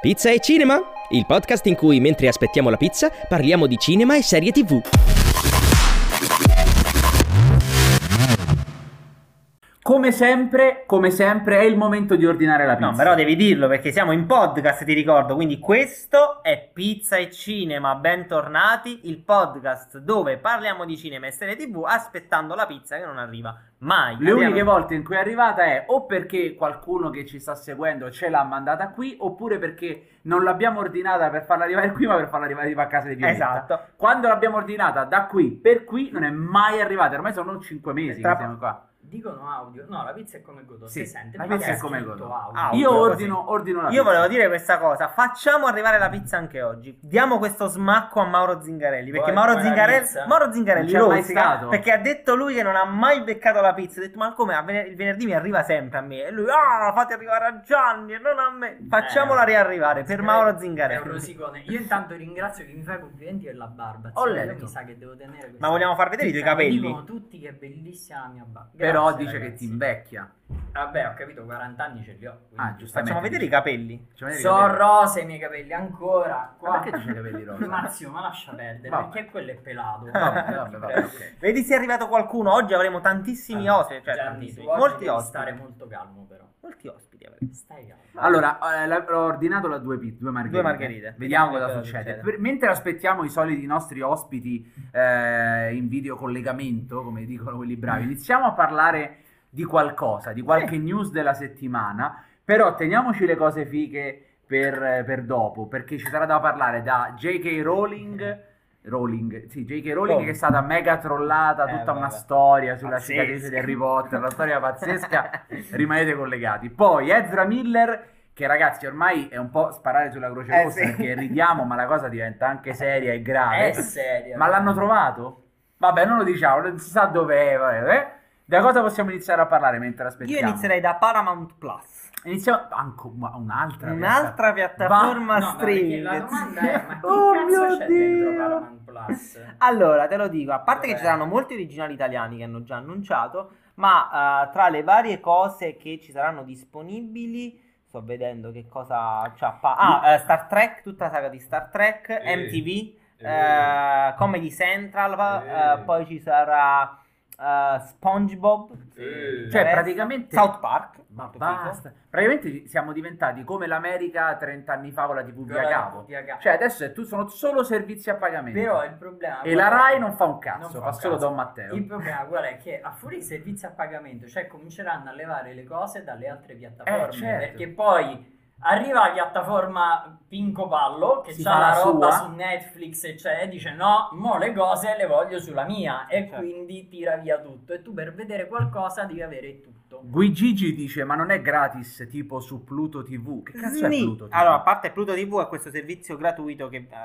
Pizza e cinema? Il podcast in cui mentre aspettiamo la pizza parliamo di cinema e serie TV. Come sempre, come sempre, è il momento di ordinare la pizza. No, però devi dirlo perché siamo in podcast, ti ricordo. Quindi questo è Pizza e Cinema. Bentornati, il podcast dove parliamo di cinema e serie TV aspettando la pizza che non arriva mai. Le Abbiamo- uniche volte in cui è arrivata è o perché qualcuno che ci sta seguendo ce l'ha mandata qui, oppure perché non l'abbiamo ordinata per farla arrivare qui, ma per farla arrivare a casa di Violetta. Esatto. Quando l'abbiamo ordinata da qui per qui, non è mai arrivata. Ormai sono 5 mesi Tra- che siamo qua. Dicono audio. No, la pizza è come Godot. Sì, si sente. la ma pizza è come Godot. audio? Audio. Io ordino, ordino la Io pizza. volevo dire questa cosa, facciamo arrivare la pizza anche oggi. Diamo questo smacco a Mauro Zingarelli. Perché Vuoi- Mauro Zingarelli? Mauro Zingarelli Non c'è mai stato. perché ha detto lui che non ha mai beccato la pizza. Ha detto, ma come? Il venerdì mi arriva sempre a me. E lui, ah, fate arrivare a Gianni e non a me. Facciamola Eh, riarrivare per Mauro È un Zingarelli. rosicone. Io intanto ringrazio chi mi fa i complimenti per la barba. Ho letto. Mi sa che devo tenere Ma vogliamo far vedere i tuoi capelli? Dicono tutti che è bellissima la mia barba. Però Grazie, dice che ragazzi. ti invecchia. Vabbè, ho capito, 40 anni ce li ho. quindi- Ah, giustamente. Facciamo vedere i capelli. Facciamo vedere i Sono capelli. rosa i miei capelli ancora. Ma Qua. perché i capelli rosa? Marzio, ma lascia perdere, Vabbè. perché quello è pelato. Vabbè, vabbè, vabbè, ok. Vedi se è arrivato qualcuno. Oggi avremo tantissimi Allora, ospiti. Cioè, Gianni, tantissimi. oggi Molti devi ospiti. stare molto calmo però. Molti ospiti. Stai. Allora, eh, ho ordinato la due, due margherite. Due margherite. Vediamo cosa succede. succede. Per- mentre aspettiamo i soliti nostri ospiti eh, in video collegamento, come dicono quelli bravi, iniziamo a parlare di qualcosa, di qualche news della settimana. Però teniamoci le cose fighe per, eh, per dopo, perché ci sarà da parlare da J.K. Rowling. Rowling, sì, J.K. Rowling Rowling. che è stata mega trollata, Eh, tutta una vabbè. storia sulla Pazzesca. cicatrice di Harry Potter, una storia pazzesca, rimanete collegati. Poi Ezra Miller, che ragazzi ormai è un po' sparare sulla croce Eh, rossa sì. perché ridiamo, ma la cosa diventa anche seria e grave. È seria. Ma l'hanno trovato? Vabbè, non lo diciamo, non si sa dov'è. vabbè, eh. Da cosa possiamo iniziare a parlare mentre aspettiamo? Io inizierei da Paramount Plus. Iniziamo anche un'altra. Un'altra piattaforma No, ma perché streaming. La domanda è: ma che Oh cazzo c'è Dio. dentro Paramount Plus? Allora, te lo dico, a parte che Dov'è? ci saranno molti originali italiani che hanno già annunciato, ma eh, tra le varie cose che ci saranno disponibili, sto vedendo che cosa c'ha. pa- ah, eh, Star Trek, tutta la saga di Star Trek, Eh, MTV, eh, eh, Comedy Central, eh, eh. poi ci sarà eh, SpongeBob, Eh. Cioè, praticamente- South Park, Ma basta. Praticamente siamo diventati come l'America 30 anni fa con la TV via cavo. Cioè, adesso tu sono solo servizi a pagamento. Però il problema E la? Rai non fa un cazzo, Non fa un solo cazzo. Don Matteo. Il problema qual è? Che a fuori di servizi a pagamento, cioè cominceranno a levare le cose dalle altre piattaforme. Eh, certo. Perché poi arriva la piattaforma Pinco Pallo che Si ha la roba sua. su Netflix e cioè, dice no, mo le cose le voglio sulla mia e Certo. quindi tira via tutto. E tu per vedere qualcosa devi avere tutto. Guigigi dice: Ma non è gratis tipo su Pluto TV? Che cazzo è Sni- Pluto TV? Allora, a parte Pluto TV è questo servizio gratuito che eh,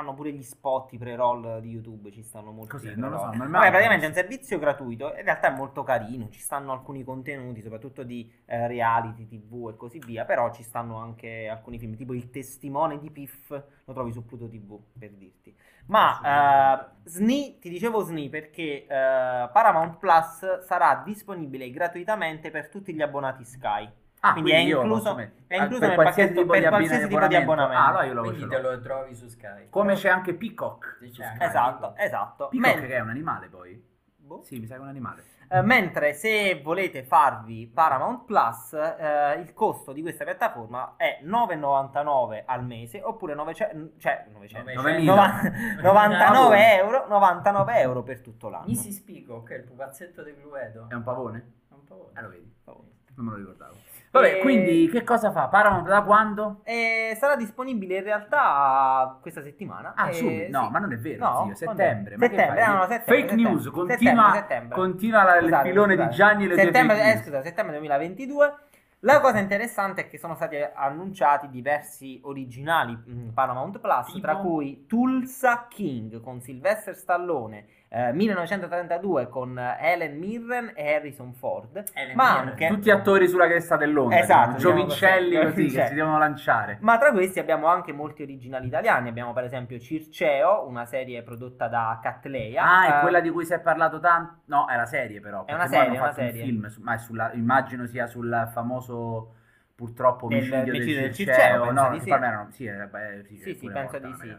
fanno pure gli spot, i pre-roll di YouTube, ci stanno molti. Così, non lo so, mi Vabbè, praticamente è un servizio gratuito, in realtà è molto carino, ci stanno alcuni contenuti, soprattutto di eh, reality TV e così via, però ci stanno anche alcuni film, tipo Il testimone di Piff, lo trovi su Pluto TV, per dirti. Ma eh, SNI, ti dicevo SNI perché eh, Paramount Plus sarà disponibile gratuitamente per tutti gli abbonati Sky. Ah, quindi quindi è io incluso- è incluso per nel qualsiasi pacchetto- tipo per di qualsiasi tipo di abbonamento. Ah, allora io lo Quindi te lo trovi su Sky. Come c'è anche Peacock. C'è Sky. anche. Esatto, esatto. Peacock Men- che è un animale poi? boh. Sì, mi sa che è un animale. Eh, mentre se volete farvi Paramount Plus, eh, il costo di questa piattaforma è 9,99 al mese oppure 900, cioè 900, 9.000. nova- 99 euro, 99 euro per tutto l'anno. Mrs. Spico, che è il pupazzetto di Cluedo. È un pavone? È un po' Eh, lo vedi. Oh. Non me lo ricordavo. Vabbè, E- quindi che cosa fa? Paramount da quando? E sarà disponibile in realtà questa settimana. Ah, Eh, subito. No, sì. ma non è vero, No, zio, settembre. Settembre, no, no, settembre, Fake settembre. news, continua, Settembre, continua la- il Scusate, filone scusate. di Gianni e le settembre, eh, scusa, settembre 2022. La cosa interessante è che sono stati annunciati diversi originali mh, Paramount Plus, Tipo? tra cui Tulsa King con Sylvester Stallone, eh, 1932 con Helen Mirren e Harrison Ford, Helen ma Mirren. anche Tutti attori sulla cresta dell'onda, Esatto, diciamo, giovincelli così, così, che giovincelli. si devono lanciare. Ma tra questi abbiamo anche molti originali italiani. Abbiamo per esempio Circeo, una serie prodotta da Catleya. Ah, è eh, quella di cui si è parlato tanto? No, è la serie però. È una serie, è una fatto un serie. film, ma è sulla, immagino sia sul famoso purtroppo Del- omicidio del, del Circeo, Circeo, no, di sì. erano- sì, eh, sì, Sì, sì, penso di sì.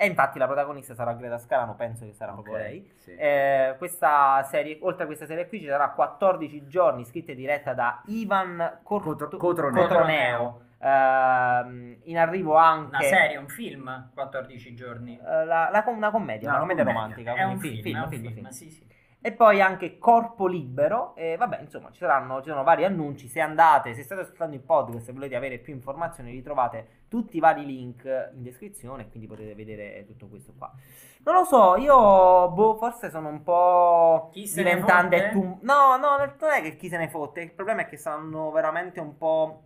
E infatti la protagonista sarà Greta Scalano, penso che sarà proprio Ok, lei. sì. Eh, questa serie, oltre a questa serie qui, ci sarà 14 giorni scritta e diretta da Ivan Cor- Cotro- Cotroneo. Cotroneo. Ehm, in arrivo anche Una serie, un film, 14 giorni. eh, la- la una commedia, No, una commedia commedia. romantica. È un quindi film, è un film, film, film. sì, sì. E poi anche Corpo Libero. E vabbè, insomma, ci saranno, ci sono vari annunci. Se andate, se state ascoltando il podcast e volete avere più informazioni, ritrovate tutti i vari link in descrizione. Quindi potete vedere tutto questo qua. Non lo so, io boh, forse sono un po' Chi se ne diventante. fotte? tu- No, no, non è che chi se ne fotte. Il problema è che stanno veramente un po'.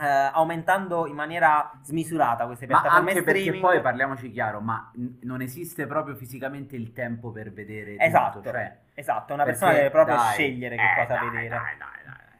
Eh, aumentando in maniera smisurata queste Ma piattaforme anche perché streaming. poi parliamoci chiaro, ma n- non esiste proprio fisicamente il tempo per vedere tutto, Esatto, cioè, esatto, una perché, persona deve proprio dai, scegliere che eh, cosa dai, vedere. dai.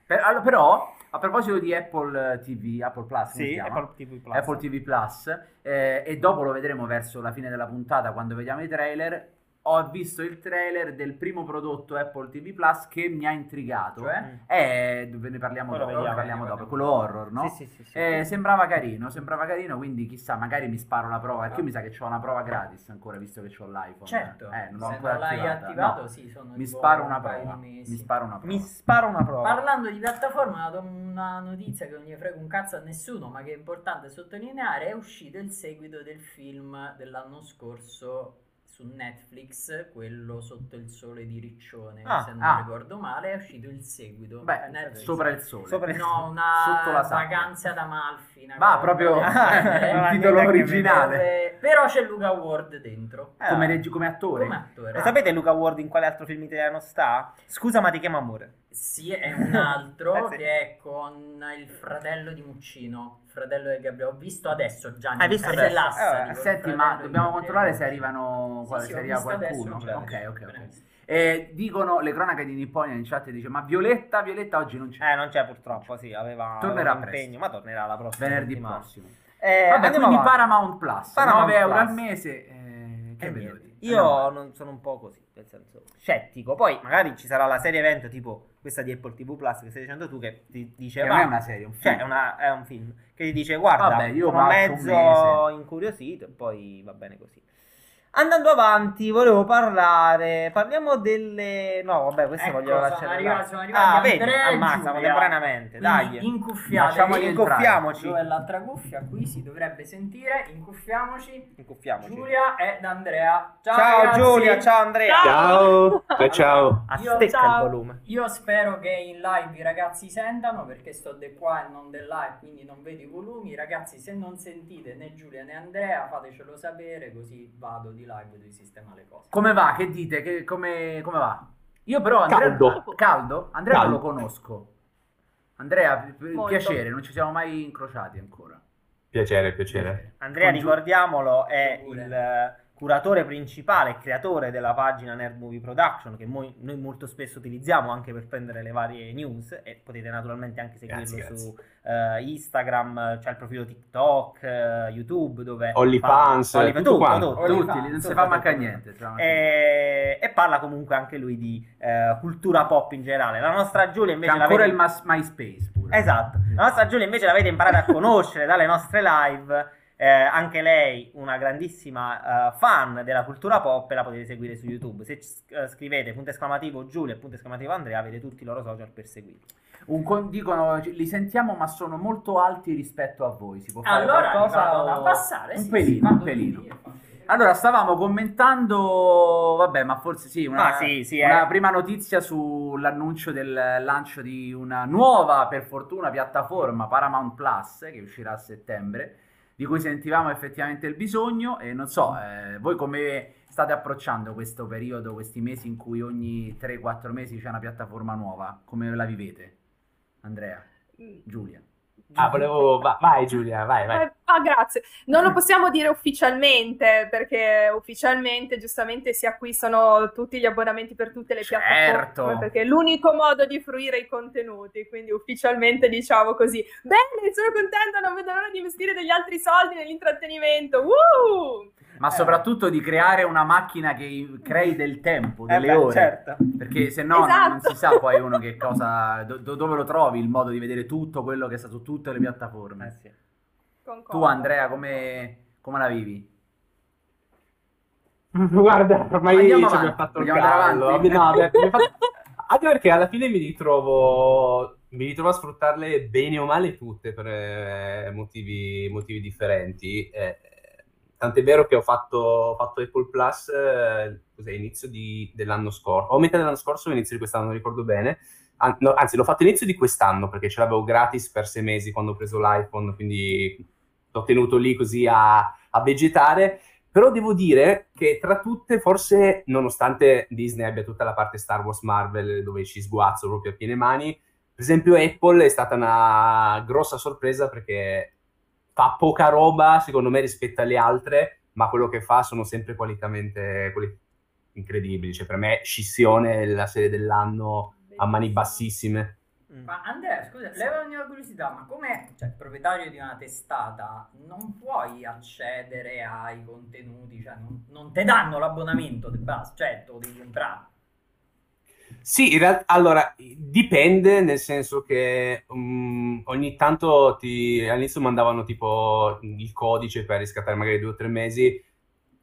Per- allora, però, a proposito di Apple TV, Apple Plus, Sì? Apple TV Plus. Apple TV Plus, eh, e dopo lo vedremo verso la fine della puntata quando vediamo i trailer. Ho visto il trailer del primo prodotto Apple TV Plus che mi ha intrigato. Cioè? Eh, dove ne parliamo Quello dopo, vediamo, ne parliamo dopo, quello horror, no? Sì, sì, sì, sì. Eh, sembrava carino, sembrava carino, quindi chissà, magari mi sparo la prova. Perché io mi sa che ho una prova gratis ancora, visto che ho l'iPhone. Certo, eh, non l'ho se ancora non l'hai attivata. attivato, No. sì, sono Mi sparo paio prova. di Mi mesi. sparo una prova. Mi sparo una prova. Parlando di piattaforma, una notizia che non gli frega un cazzo a nessuno, ma che è importante sottolineare, è uscito il seguito del film dell'anno scorso su Netflix, quello sotto il sole di Riccione, Ah, se non ah. ricordo male, è uscito il seguito. Beh, Netflix. sopra il sole. Sopra il- No, una Sotto la sabbia. vacanza da Malfi. Ma proprio Ah, il titolo originale. dove- Però c'è Luca Ward dentro. Eh, Come, regi- come attore. Come attore. E sapete Luca Ward in quale altro film italiano sta? Scusa ma ti chiamo amore. Sì, è un altro Eh sì. che è con il fratello di Muccino, il fratello di Gabriele. Ho visto adesso Gianni. Hai visto adesso? Lassa, Eh, dico, il Senti, ma dobbiamo controllare se arrivano Sì, quale sì, seria visto qualcuno. adesso, ok, ok, ok. Eh, dicono le cronache di Nipponia in chat dice ma Violetta, Violetta oggi non c'è. Eh, non c'è purtroppo, sì, aveva, Tornerà aveva un impegno, ma tornerà la prossima Venerdì settimana. prossimo. Eh, Vabbè, quindi avanti. Paramount Plus, Paramount 9 euro al mese. eh, che vedo? Io non sono un po' così, nel senso scettico. Poi magari ci sarà la serie evento tipo questa di Apple TV Plus che stai dicendo tu che ti dice Che va, non è una serie, un cioè film. è, una- è un film che ti dice guarda, Vabbè, io sono un mezzo mese. incuriosito e poi va bene così. Andando avanti, volevo parlare. Parliamo delle. No, vabbè, queste Ecco, voglio sono lasciare. arrivati- là. sono arrivati ah, vedi, ammazza contemporaneamente. Dai, entrare. incuffiamoci. Dove è l'altra cuffia? Qui si dovrebbe sentire. Incuffiamoci. Incuffiamoci. Giulia ed Andrea. Ciao, Ciao. Giulia, ciao Andrea. Ciao, ciao, ciao. Io- Astecca ciao. il volume. Io spero che in live i ragazzi sentano perché sto di qua e non di là e quindi non vedo i volumi. Ragazzi, se non sentite né Giulia né Andrea, fatecelo sapere così vado di là e vedo di sistemare le cose. Come va? Che dite? Che- come, come va? Io però Andrea... Caldo. Caldo? Andrea non lo Caldo. conosco. Andrea, pi- Molto. piacere, non ci siamo mai incrociati ancora. Piacere, piacere. Andrea, Con Giu- ricordiamolo, è il eh, curatore principale e creatore della pagina Nerd Movie Production che moi- noi molto spesso utilizziamo anche per prendere le varie news e potete naturalmente anche seguirlo Grazie, su eh, Instagram, c'è il profilo TikTok, eh, YouTube dove OnlyFans, fa- Only- tutto tutto, Tutti, tutto, lì non si tutto, fa tutto, manca tutto. niente. si fa manca niente. E, e parla comunque anche lui di eh, cultura pop in generale. La nostra Giulia invece C'è ancora il MySpace pure. Esatto, la nostra Giulia invece l'avete imparata a conoscere dalle nostre live. Eh, anche lei una grandissima eh, fan della cultura pop e la potete seguire su YouTube. Se eh, scrivete punto esclamativo Giulia e punto esclamativo Andrea avete tutti i loro social per seguirli. Un con- dicono, li sentiamo ma sono molto alti rispetto a voi. Si può fare Allora, qualcosa? vado o- a passare. Un sì, pelino, sì, un pelino. Allora, stavamo commentando, vabbè, ma forse sì, una, Ah, sì, sì, una eh. prima notizia sull'annuncio del lancio di una nuova, per fortuna, piattaforma Paramount Plus, che uscirà a settembre, di cui sentivamo effettivamente il bisogno e non so, eh, voi come state approcciando questo periodo, questi mesi in cui ogni 3-4 mesi c'è una piattaforma nuova? Come la vivete? Andrea, Giulia. Ah, volevo... va- vai Giulia, vai, vai. Eh, ah, grazie. Non lo possiamo dire ufficialmente, perché ufficialmente giustamente si acquistano tutti gli abbonamenti per tutte le Certo. piattaforme, perché è l'unico modo di fruire i contenuti, quindi ufficialmente diciamo così. Bene, sono contenta, non vedo l'ora di investire degli altri soldi nell'intrattenimento. Uh! Ma Eh. soprattutto di creare una macchina che crei del tempo, Eh delle beh, ore. certo. Perché se no non- non Esatto. si sa poi uno che cosa, do- do- dove lo trovi il modo di vedere tutto quello che sta su tutte le piattaforme. Eh sì. Concordo. Tu Andrea come, come la vivi? Guarda, ormai Andiamo ci abbiamo avanti, fatto il callo. No, fatto- Anche perché alla fine mi ritrovo, mi ritrovo a sfruttarle bene o male tutte per eh, motivi, motivi differenti. Eh, tant'è vero che ho fatto, ho fatto Apple Plus eh, cos'è, inizio di- dell'anno scorso, o metà dell'anno scorso o inizio di quest'anno, non ricordo bene. An- no, anzi, l'ho fatto inizio di quest'anno perché ce l'avevo gratis per sei mesi quando ho preso l'iPhone, quindi l'ho tenuto lì così a, a vegetare. Però devo dire che tra tutte, forse, nonostante Disney abbia tutta la parte Star Wars Marvel dove ci sguazzo proprio a piene mani, per esempio Apple è stata una grossa sorpresa perché fa poca roba, secondo me, rispetto alle altre, ma quello che fa sono sempre qualitamente quali- incredibili. Cioè, per me, Scissione è la serie dell'anno a mani bassissime. Mm. Ma Andrea, scusa, leva una curiosità, ma come cioè, proprietario di una testata non puoi accedere ai contenuti, cioè non, non te danno l'abbonamento, te basta, certo, lo devi comprare. Sì, in realtà, allora, dipende, nel senso che mm, ogni tanto ti, all'inizio mandavano tipo il codice per riscattare magari due o tre mesi,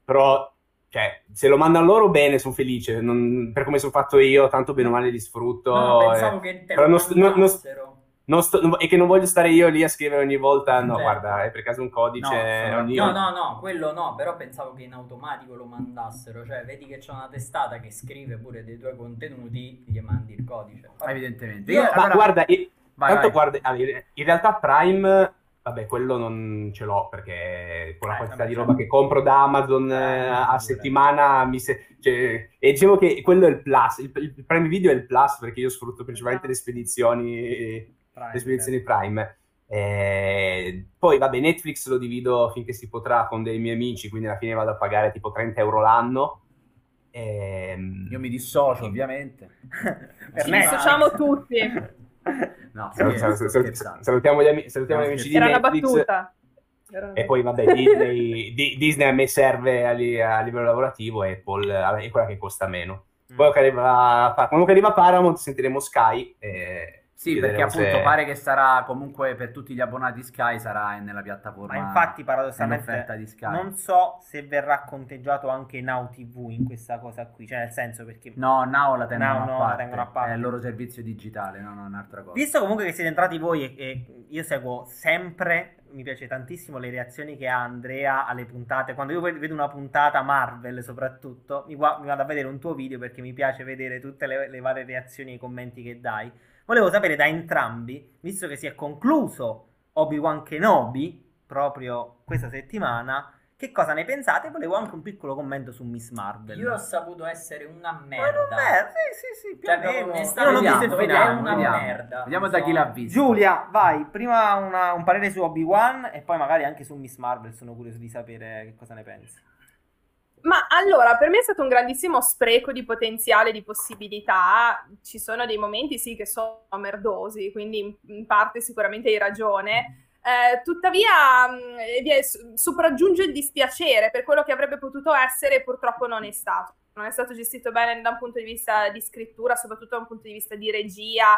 però, cioè, se lo mandano loro bene, sono felice, non- per come sono fatto io, tanto bene o male li sfrutto. No, eh, pensavo che te lo non st- non- non- mandassero. non sto- e che non voglio stare io lì a scrivere ogni volta, no, Certo. guarda, è per caso un codice, No, ogni- No, no, no, quello no, però pensavo che in automatico lo mandassero, cioè vedi che c'è una testata che scrive pure dei tuoi contenuti, gli mandi il codice. Evidentemente. Io- Io- Ma allora- guarda, i- vai, tanto vai. guarda, in realtà Prime, vabbè, quello non ce l'ho perché con la Eh, quantità di certo. roba che compro da Amazon eh, Eh, a settimana mi se- cioè, e dicevo che quello è il plus, il, il Prime Video è il plus perché io sfrutto principalmente le spedizioni, Prime, le spedizioni Prime. Eh, poi vabbè, Netflix lo divido finché si potrà con dei miei amici, quindi alla fine vado a pagare tipo 30 euro l'anno. Ehm, Io mi dissocio, ovviamente. Ci dissociamo tutti. No, scherzo, sal- sal- salutiamo gli, ami- salutiamo gli amici di Era una Netflix. battuta. Era una E poi, vabbè, Disney, Di- Disney a me serve a, li- a livello lavorativo, Apple eh, è quella che costa meno. Mm. Poi che arriva, quando che arriva Paramount sentiremo Sky. e Sì, perché appunto se- pare che sarà comunque per tutti gli abbonati Sky sarà nella piattaforma. Ma infatti, paradossalmente, di Sky. non so se verrà conteggiato anche Now TV in questa cosa qui. Cioè, nel senso perché. No, Now la tengono, Now a, no, la parte. tengono a parte. È il loro servizio digitale, no, no, è un'altra cosa. Visto comunque che siete entrati voi e, e io seguo sempre, mi piace tantissimo le reazioni che ha Andrea alle puntate. Quando io vedo una puntata Marvel soprattutto, mi, gua- mi vado a vedere un tuo video perché mi piace vedere tutte le, le varie reazioni e i commenti che dai. Volevo sapere da entrambi, visto che si è concluso Obi-Wan Kenobi proprio questa settimana, che cosa ne pensate? Volevo anche un piccolo commento su Miss Marvel. Io ho saputo essere una Ma non merda. è- sì, sì, sì, più Cioè, o meno. Io non ho visto il vediamo, finale. è una vediamo. merda. Vediamo da chi l'ha visto. Giulia, vai, prima una- un parere su Obi-Wan e poi magari anche su Miss Marvel, sono curioso di sapere che cosa ne pensi. Ma allora, per me è stato un grandissimo spreco di potenziale, di possibilità. Ci sono dei momenti, sì, che sono merdosi, quindi in- parte sicuramente hai ragione. Eh, tuttavia, mh, eh, è- s- sopraggiunge il dispiacere per quello che avrebbe potuto essere purtroppo non è stato. Non è stato gestito bene da un punto di vista di scrittura, soprattutto da un punto di vista di regia.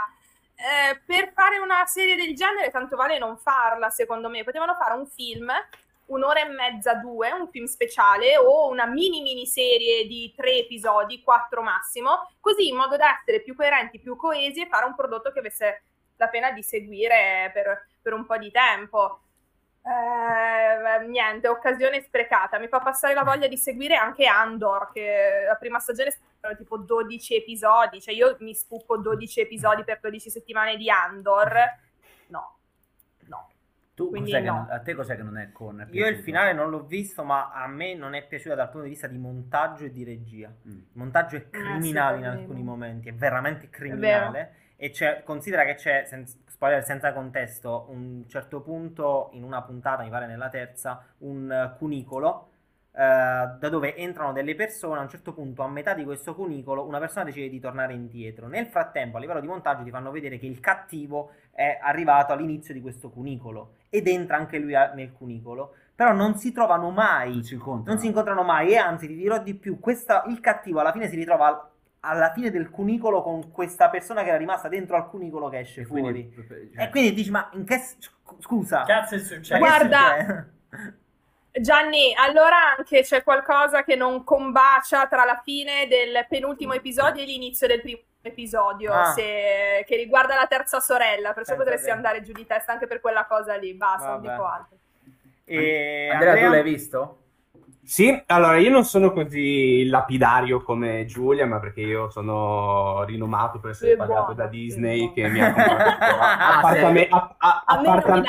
Eh, per fare una serie del genere, tanto vale non farla, secondo me. Potevano fare un film un'ora e mezza, due, un film speciale o una mini miniserie di tre episodi, quattro massimo, così in modo da essere più coerenti, più coesi e fare un prodotto che avesse la pena di seguire per, per un po' di tempo. Eh, niente, occasione sprecata. Mi fa passare la voglia di seguire anche Andor, che la prima stagione erano tipo 12 episodi, cioè io mi spucco 12 episodi per 12 settimane di Andor. No. Tu Quindi cos'è che no. non- a te cos'è che non è con? è Io il finale non l'ho visto, ma a me non è piaciuta dal punto di vista di montaggio e di regia. Mm. Il montaggio è criminale in per me alcuni momenti, è veramente criminale. E c'è, considera che c'è, senza, spoiler senza contesto, un certo punto in una puntata, mi pare nella terza, un eh, cunicolo eh, da dove entrano delle persone. A un certo punto, a metà di questo cunicolo, una persona decide di tornare indietro. Nel frattempo, a livello di montaggio, ti fanno vedere che il cattivo è arrivato all'inizio di questo cunicolo ed entra anche lui a- nel cunicolo. però non si trovano mai, Non si incontrano. non si incontrano mai e anzi ti dirò di più, questa- il cattivo alla fine si ritrova al- alla fine del cunicolo con questa persona che era rimasta dentro al cunicolo che esce E fuori. quindi, cioè, E quindi dici, ma in che... Scusa. Cazzo è ma successo? Guarda-? Gianni, allora anche c'è qualcosa che non combacia tra la fine del penultimo episodio e l'inizio del primo episodio, Ah. se- che riguarda la terza sorella, perciò Pensa potresti bene. andare giù di testa anche per quella cosa lì. Basta, non dico altro. E Andrea, tu l'hai visto? Sì, allora io non sono così lapidario come Giulia, ma perché io sono rinomato per essere pagato da Disney che mi ha comprato Ah, appartame- a- a- appartam-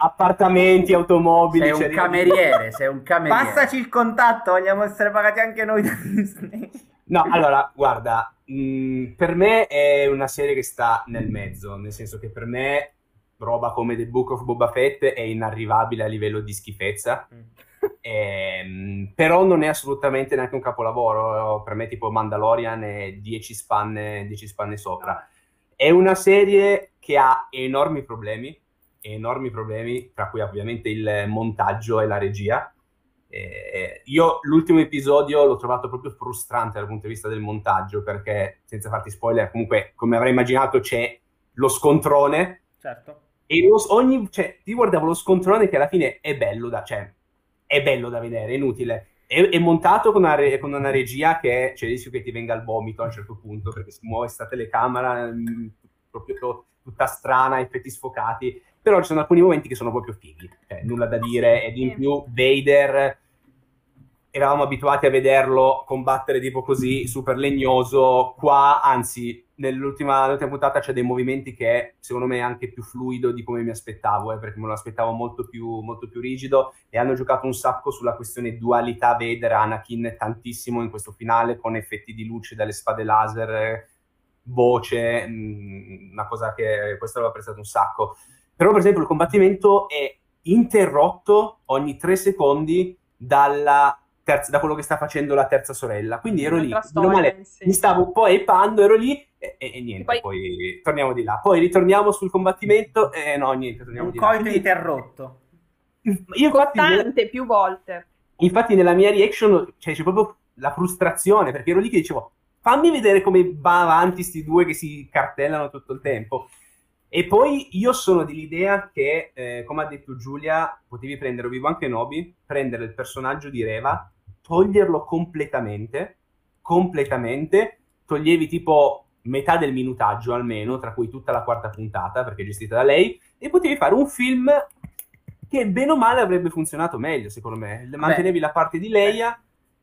appartamenti, automobili. Sei un cioè- cameriere, sei un cameriere. Passaci il contatto, vogliamo essere pagati anche noi da Disney. No, allora, guarda, mh, per me è una serie che sta nel mezzo, nel senso che per me roba come The Book of Boba Fett è inarrivabile a livello di schifezza. Ehm, però non è assolutamente neanche un capolavoro. Per me, tipo Mandalorian è 10 spanne, 10 spanne sopra. È una serie che ha enormi problemi, enormi problemi, tra cui ovviamente il montaggio e la regia. Eh, io l'ultimo episodio l'ho trovato proprio frustrante dal punto di vista del montaggio, perché senza farti spoiler, comunque, come avrei immaginato, c'è lo scontrone Certo. e lo- ogni, cioè, ti guardavo lo scontrone che alla fine è bello da, cioè, è bello da vedere, è inutile. È, è montato con una, re- con una regia che c'è il rischio che ti venga il vomito a un certo punto, perché si muove sta telecamera mm, proprio tutta strana, effetti sfocati. Però ci sono alcuni momenti che sono proprio fighi, cioè, nulla da dire. Ed in più Vader, eravamo abituati a vederlo combattere tipo così, super legnoso. Qua, anzi, nell'ultima, nell'ultima puntata c'è dei movimenti che secondo me è anche più fluido di come mi aspettavo, eh, perché me lo aspettavo molto più, molto più rigido e hanno giocato un sacco sulla questione dualità Vader-Anakin tantissimo in questo finale con effetti di luce dalle spade laser, voce, mh, una cosa che questo l'avevo apprezzato un sacco. Però per esempio il combattimento è interrotto ogni tre secondi dalla terza- da quello che sta facendo la terza sorella. Quindi ero lì, male, sì. mi stavo un po' epando, ero lì e, e- e niente, Poi- poi... torniamo di là. Poi ritorniamo sul combattimento e no, niente, torniamo Un di là. coito Quindi- interrotto. Io infatti, Costante più volte. infatti nella mia reaction cioè, c'è proprio la frustrazione, perché ero lì che dicevo, fammi vedere come va avanti sti due che si cartellano tutto il tempo. E poi io sono dell'idea che, eh, come ha detto Giulia, potevi prendere Obi-Wan Kenobi, prendere il personaggio di Reva, toglierlo completamente, completamente, toglievi tipo metà del minutaggio almeno, tra cui tutta la quarta puntata, perché è gestita da lei, e potevi fare un film che bene o male avrebbe funzionato meglio, secondo me. Mantenevi la parte di Leia,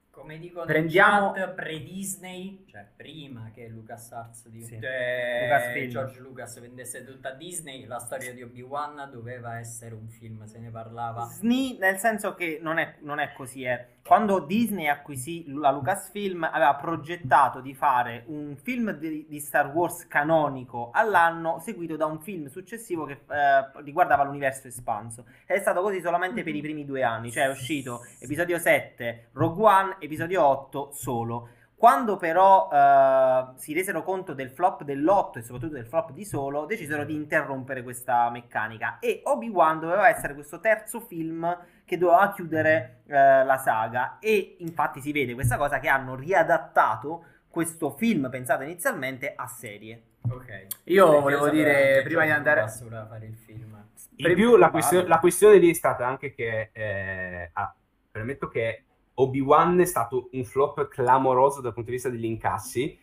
Come dicono Prendiamo- chat, pre-Disney, cioè prima che LucasArts di Sì. Lucasfilm. George Lucas vendesse tutta Disney, la storia di Obi-Wan doveva essere un film, se ne parlava. SNI, nel senso che non è, non è così. eh. Quando Disney acquisì la Lucasfilm, aveva progettato di fare un film di, di Star Wars canonico all'anno, seguito da un film successivo che eh, riguardava l'universo espanso. Ed è stato così solamente per i primi due anni, cioè è uscito episodio 7 Rogue One, episodio 8 Solo. Quando però eh, si resero conto del flop dell'8 e soprattutto del flop di Solo, decisero di interrompere questa meccanica e Obi-Wan doveva essere questo terzo film che doveva chiudere eh, la saga e infatti si vede questa cosa che hanno riadattato questo film pensato inizialmente a serie. Ok. Io volevo dire, prima di andare- Lucas voleva fare il film. In più la, questio- la questione lì è stata anche che, eh, ah, permetto che Obi-Wan è stato un flop clamoroso dal punto di vista degli incassi,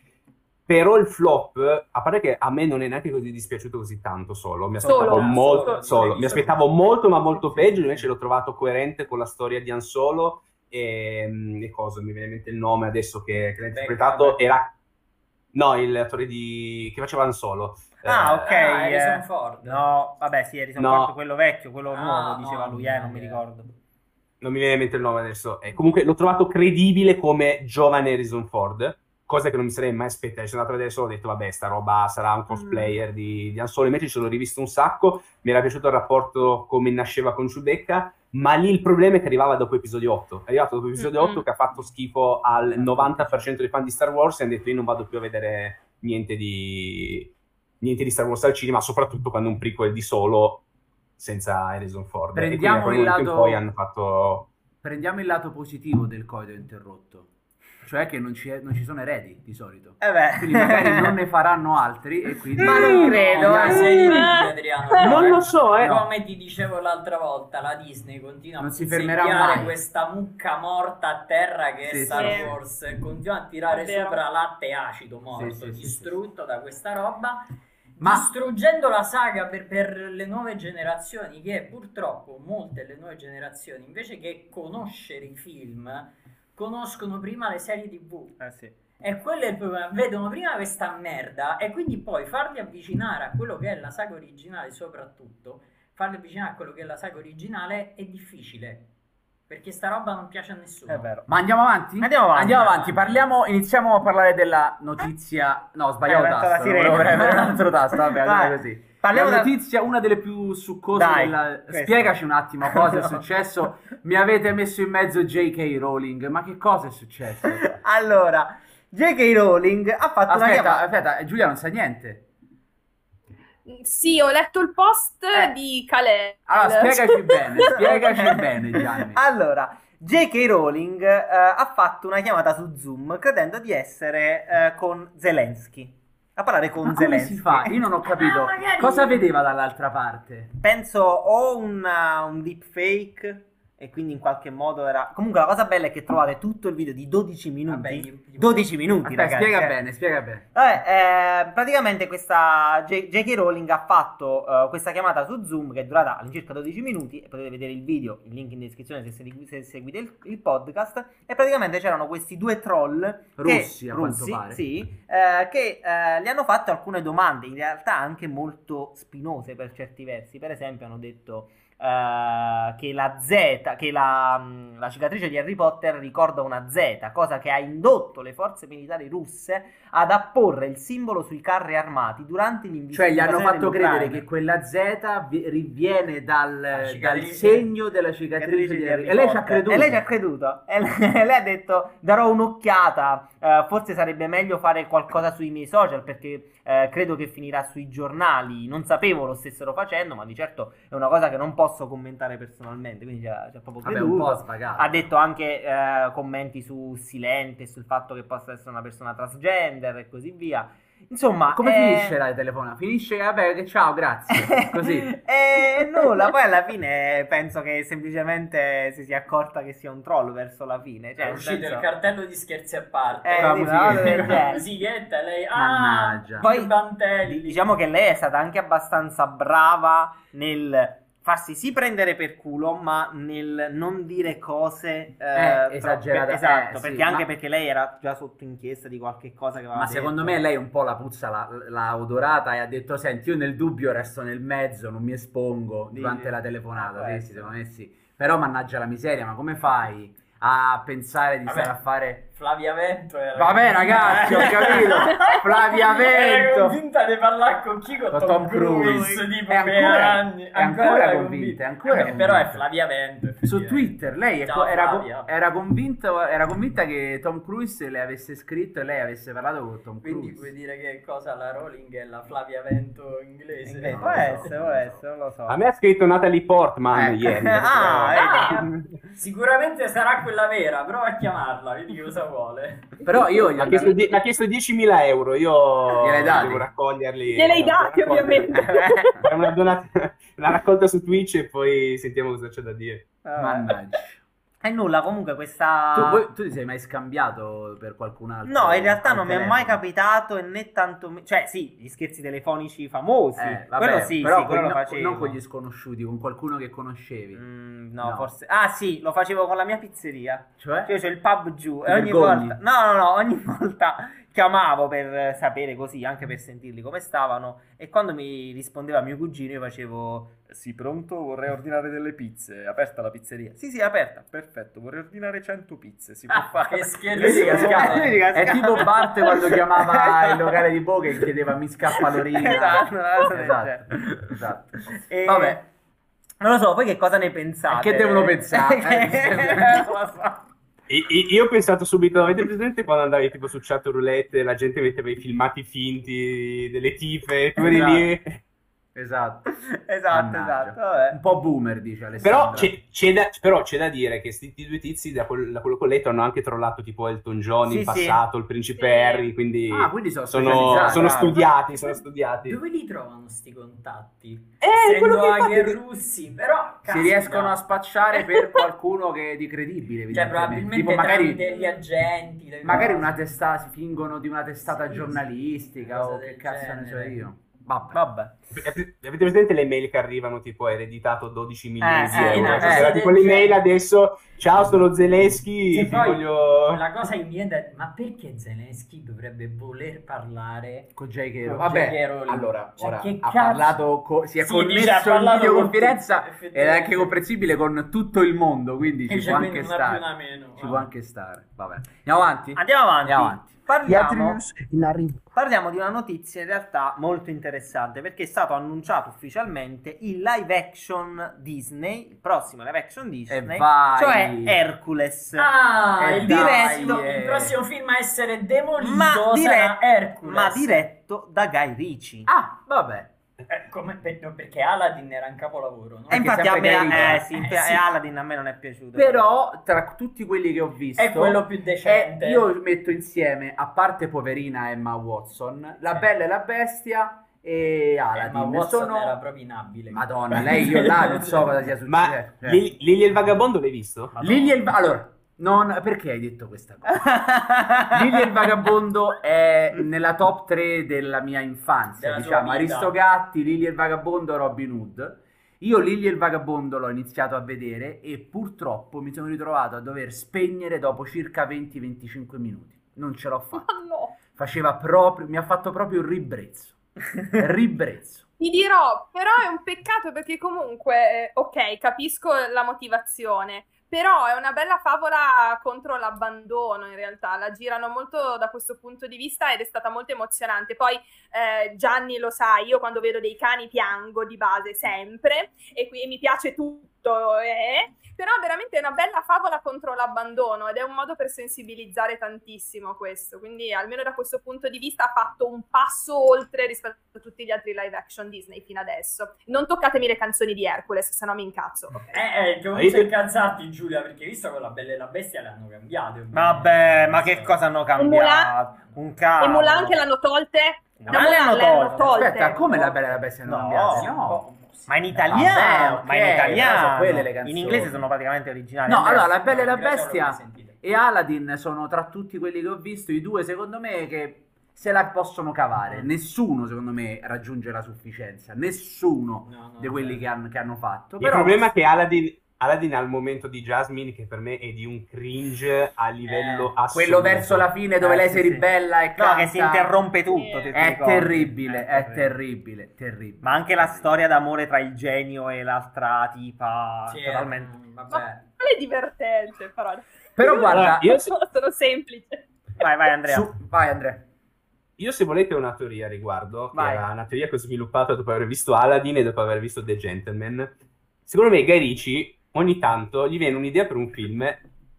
però il flop, a parte che a me non è neanche così dispiaciuto così tanto solo, mi Solo, aspettavo molto, solo. solo, mi aspettavo molto ma molto peggio, invece l'ho trovato coerente con la storia di Han Solo e, mm, e cosa, mi viene in mente il nome adesso che, che l'ha interpretato, era... No, il attore di... che faceva Han Solo. Ah, Eh, ok. Ah, eh, Harrison Ford. No, vabbè, sì, Harrison No. Ford, quello vecchio, quello Ah, nuovo, no, diceva lui, non eh, non mi ricordo. non mi viene in mente il nome adesso. Eh, comunque l'ho trovato credibile come giovane Harrison Ford, cosa che non mi sarei mai aspettato. Sono andato a vedere solo, ho detto, vabbè, sta roba sarà un cosplayer di, di Han Solo. Invece ci sono rivisto un sacco. Mi era piaciuto il rapporto come nasceva con Chewbacca, ma lì il problema è che arrivava dopo episodio 8. È arrivato dopo episodio Mhm. 8 che ha fatto schifo al 90% dei fan di Star Wars e hanno detto, io non vado più a vedere niente di, niente di Star Wars al cinema, soprattutto quando un prequel di Solo senza Harrison Ford. Prendiamo il lato- poi hanno fatto... Prendiamo il lato positivo del coito interrotto, cioè che non ci, è- non ci sono eredi di solito. Eh beh. Quindi magari non ne faranno altri e quindi... Ma non credo, No, eh. TV, Adriano. Non lo so, eh. Come ti dicevo l'altra volta, la Disney continua Non a si fermerà mai. questa mucca morta a terra che Sì, è Star sì. Wars e continua a tirare È vero. sopra latte acido morto, Sì, sì, sì, distrutto da questa roba. Ma- Distruggendo la saga per, per le nuove generazioni, che purtroppo molte delle nuove generazioni, invece che conoscere i film, conoscono prima le serie TV. Eh sì. E quello è il problema, vedono prima questa merda e quindi poi farli avvicinare a quello che è la saga originale soprattutto, farli avvicinare a quello che è la saga originale è difficile, perché sta roba non piace a nessuno. È vero. Ma andiamo avanti? Andiamo avanti. Andiamo avanti, parliamo, iniziamo a parlare della notizia... No, ho sbagliato Eh, tasto, sirena. volevo premere un altro tasto, vabbè, Vai. così. Parliamo la da- notizia, una delle più succose Dai, della... Spiegaci un attimo cosa è No. successo. Mi avete messo in mezzo J.K. Rowling, ma che cosa è successo? Allora, J.K. Rowling ha fatto una Aspetta, chiamata. aspetta, Giulia non sa niente. Sì, ho letto il post Eh. di Calais. Allora, spiegaci bene, spiegaci bene, Gianni. Allora, J.K. Rowling eh, ha fatto una chiamata su Zoom credendo di essere eh, con Zelensky. A parlare con Ma come Zelensky. si fa? Io non ho capito. Ah, magari- Cosa vedeva dall'altra parte? Penso o un, uh, un deepfake e quindi in qualche modo era... Comunque la cosa bella è che trovate tutto il video di 12 minuti. Vabbè, gli- 12 minuti, Aspetta, ragazzi. spiega eh. bene, spiega bene. Vabbè, eh, praticamente questa J- J.K. Rowling ha fatto eh, questa chiamata su Zoom che è durata all'incirca 12 minuti e potete vedere il video, il link in descrizione se, segui- se seguite il, il podcast e praticamente c'erano questi due troll che- Russi, a quanto pare. sì, eh, che eh, gli hanno fatto alcune domande in realtà anche molto spinose per certi versi per esempio hanno detto eh, che la Z, che la, mh, la cicatrice di Harry Potter ricorda una Z, cosa che ha indotto le forze militari russe ad apporre il simbolo sui carri armati durante l'invasione Cioè, gli hanno fatto credere che quella Z vi- riviene dal, dal cicatrice. segno della cicatrice di Harry. E lei ci ha Potter. creduto. E lei ci ha creduto. E lei, lei ha detto: Darò un'occhiata. eh, forse sarebbe meglio fare qualcosa sui miei social perché eh, credo che finirà sui giornali. Non sapevo lo stessero facendo, ma di certo è una cosa che non posso commentare personalmente. Quindi ci ha, ci ha proprio Vabbè, un po' svagato. Ha detto anche eh, commenti su Silente, sul fatto che possa essere una persona transgender e così via. Insomma, Come eh, finisce la telefonata? Finisce, vabbè, che ciao, grazie. Così. e nulla, poi alla fine penso che semplicemente si sia accorta che sia un troll verso la fine. Cioè, è uscito senso- il cartello di scherzi a parte. Eh, sì, musichetta, lei ah, Mannaggia. Poi- i bantelli. Diciamo che lei è stata anche abbastanza brava nel farsi sì prendere per culo, ma nel non dire cose Eh, tro- esagerate. per- esatto, Eh, sì, perché anche ma- perché lei era già sotto inchiesta di qualche cosa che aveva Ma detto. secondo me lei un po' la puzza l'ha, l'ha odorata e ha detto: Senti, io nel dubbio resto nel mezzo, non mi espongo Dici? durante la telefonata. Sì, sì, secondo me sì. Però mannaggia la miseria, ma come fai a pensare di Vabbè. stare a fare. Flavia Vento era Vabbè, ragazzi, ho capito. Flavia Era Vento. convinta di parlare con chi? Con, Con Tom, Tom Cruise, Cruise. tipo È per ancora- anni. è ancora era convinta, è ancora Vabbè, Però è convinta. Flavia Vento. Su. Twitter lei Ciao, era, era convinta, era convinta che Tom Cruise le avesse scritto e lei avesse parlato con Tom Quindi Cruise. vuoi dire che cosa la Rowling è la Flavia Vento inglese? Eh, può non lo so, essere, può lo so. essere, non lo so. A me ha scritto Natalie Portman Eh. ieri. Ah, vedi. Sicuramente sarà quella vera, prova a chiamarla, vedi cosa vuole. Però io gli Mi ha ho chiesto, mi ha chiesto 10.000 euro, io Gliel'hai dati? devo raccoglierli. Gliel'ai dati, ovviamente. È una, donat- una raccolta su Twitch e poi sentiamo cosa c'è da dire. Mannaggia. E nulla, comunque questa... Tu, poi- tu ti sei mai scambiato per qualcun altro? No, in realtà al non mi è telefono? mai capitato e né tanto... Cioè, sì, gli scherzi telefonici famosi. Eh, vabbè, quello sì, però sì, quello lo facevo. non con gli sconosciuti, con qualcuno che conoscevi. Mm, no, No. forse... Ah, sì, lo facevo con la mia pizzeria. Cioè? Cioè, c'è il pub giù Ti e ogni vergogni? volta... No, no, no, ogni volta chiamavo per sapere così, anche per sentirli come stavano e quando mi rispondeva mio cugino io facevo sì, pronto, vorrei ordinare delle pizze, è aperta la pizzeria? Sì, sì, è aperta, perfetto, vorrei ordinare 100 pizze, si può Ah, fare? che scherzo. È tipo Bart quando chiamava il locale di Boca e chiedeva mi scappa l'orina. Esatto, esatto, genere. esatto. E- Vabbè, Non lo so, voi che cosa ne pensate? Che devono pensare? I- Io ho pensato subito, avete presente quando andavi tipo su chat roulette la gente metteva i filmati finti delle tife? Tu eri lì Esatto. esatto, Mannaggia. esatto. Vabbè. Un po' boomer, dice Alessandro. Però c'è, c'è da, però c'è da dire che sti due tizi, da, quel- da quello che ho letto, hanno anche trollato tipo Elton John Sì, in sì. passato, il principe Sì. Harry, quindi, Ah, quindi sono sono, sono studiati, sono studiati. Dove li trovano sti contatti? Eh, Essendo che hacker infatti- russi, però Si riescono a spacciare per qualcuno che è di credibile, Cioè, probabilmente Tipo magari, tramite gli agenti. magari cose. una testata, si fingono di una testata Sì, giornalistica o che del cazzo ne so genere. io. Vabbè. Vabbè. Avete avete presente le mail che arrivano tipo ereditato 12 milioni Eh, di euro? no, Cioè, sì, tipo l'email sì. adesso, ciao sono Zelensky, Sì, voglio... La cosa che mi viene ma perché Zelensky dovrebbe voler parlare Con J.K. Con Vabbè, allora, Cioè, ora che ha cazzo- parlato, co- si è Sì, connesso in videoconferenza con ed è anche comprensibile con tutto il mondo, quindi ci Cioè, può anche stare. una meno, Ci può anche stare. Vabbè. Andiamo avanti? Andiamo avanti. Andiamo avanti. Parliamo, in arrivo. parliamo di una notizia in realtà molto interessante perché è stato annunciato ufficialmente il live action Disney, il prossimo live action Disney, cioè Hercules. Ah, il, dai, diretto, eh. il prossimo film a essere demolito Ma sarà dire- Hercules. ma diretto da Guy Ritchie. Ah, vabbè. Eh, come- per- perché Aladdin era un capolavoro, no? e infatti a me, eh, sì, Eh, sì. Aladdin a me non è piaciuto. Però tra tutti quelli che ho visto È quello più decente. eh, io metto insieme, a parte poverina Emma Watson, La Sì. Bella e la Bestia e Aladdin. Eh, ma Watson Sono... era proprio inabile. Madonna, lei io là non so cosa sia Ma successo. Cioè. Lily Lily e il vagabondo l'hai visto? Lily e il allora, non perché hai detto questa cosa? Lily e il vagabondo è nella top 3 della mia infanzia, Della diciamo. Aristogatti, Lily e il vagabondo, Robin Hood. Io Lily e il vagabondo l'ho iniziato a vedere e purtroppo mi sono ritrovato a dover spegnere dopo circa 20-25 minuti. Non ce l'ho fatta. No. Faceva proprio, mi ha fatto proprio il ribrezzo. Ribrezzo. Ti dirò, però è un peccato perché comunque, eh, ok, capisco la motivazione, però è una bella favola contro l'abbandono in realtà, la girano molto da questo punto di vista ed è stata molto emozionante. Poi eh, Gianni lo sa, io quando vedo dei cani piango di base sempre e qui mi piace tutto, eh, però veramente è una bella favola contro l'abbandono ed è un modo per sensibilizzare tantissimo questo, quindi almeno da questo punto di vista ha fatto un passo oltre rispetto a tutti gli altri live action Disney fino adesso. Non toccatemi le canzoni di Hercules, se no mi incazzo. Eh, eh, che cominci a incazzarti Giulia, perché visto che la Bella e la Bestia le hanno cambiate. Vabbè, ma che cosa hanno cambiato? Un cavolo. E Mulan che l'hanno tolte? Ma Da le hanno hanno tolte. Aspetta, come la bella e la bestia non No, cambiate? No. Ma in italiano, Vabbè, ma in italiano. quelle le canzoni. In inglese sono praticamente originali. No, allora, la bella e la bestia e Aladdin sono tra tutti quelli che ho visto i due secondo me che se la possono cavare. Mm. Nessuno secondo me raggiunge la sufficienza, nessuno No, no, di quelli no. che hanno, che hanno fatto. Il Però problema è che Aladdin, Aladdin ha il momento di Jasmine che per me è di un cringe a livello Eh, assoluto. quello verso la fine dove Eh, lei sì, si sì. ribella e No, canta che si interrompe tutto. Sì. ti È terribile, è Eh, terribile, terribile. Ma anche la storia d'amore tra il genio e l'altra tipa. Sì, totalmente. eh, vabbè. Qual è divertente, però. Però guarda, io- sono semplice. Vai, vai, Andrea. su- vai Andrea. Io se volete una teoria a riguardo, che era una teoria che ho sviluppato dopo aver visto Aladdin e dopo aver visto The Gentleman. Secondo me Guy Ritchie ogni tanto gli viene un'idea per un film,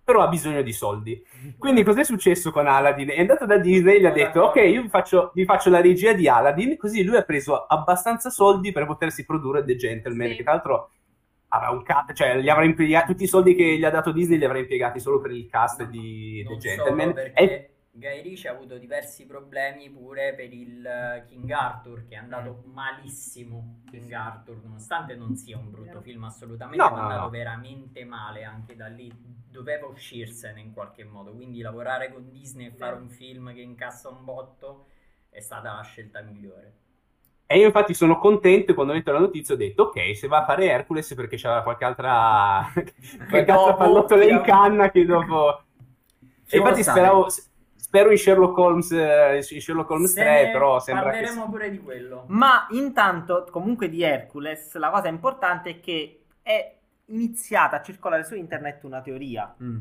però ha bisogno di soldi. Quindi cos'è successo con Aladdin? È andato da Disney e gli ha detto ok, io vi faccio, vi faccio la regia di Aladdin, così lui ha preso abbastanza soldi per potersi produrre The Gentleman, Sì. che tra l'altro avrà un cast, cioè gli avrà impiegati, tutti i soldi che gli ha dato Disney li avrà impiegati solo per il cast di The Gentleman. perché Guy Ritchie ha avuto diversi problemi pure per il eh, King Arthur, che è andato malissimo. King Arthur, nonostante non sia un brutto film assolutamente, No, ma è andato no. veramente male anche da lì. Doveva uscirsene in qualche modo. Quindi lavorare con Disney e fare un film che incassa un botto è stata la scelta migliore. E io infatti sono contento quando ho letto la notizia ho detto ok, se va a fare Hercules perché c'era qualche altra, qualche altra pallottola in canna che dopo... Ci E infatti speravo, spero in Sherlock Holmes, eh, in Sherlock Holmes Se 3, ne però sembra che... parleremo pure di quello. Ma intanto, comunque di Hercules, la cosa importante è che è iniziata a circolare su internet una teoria. Mm.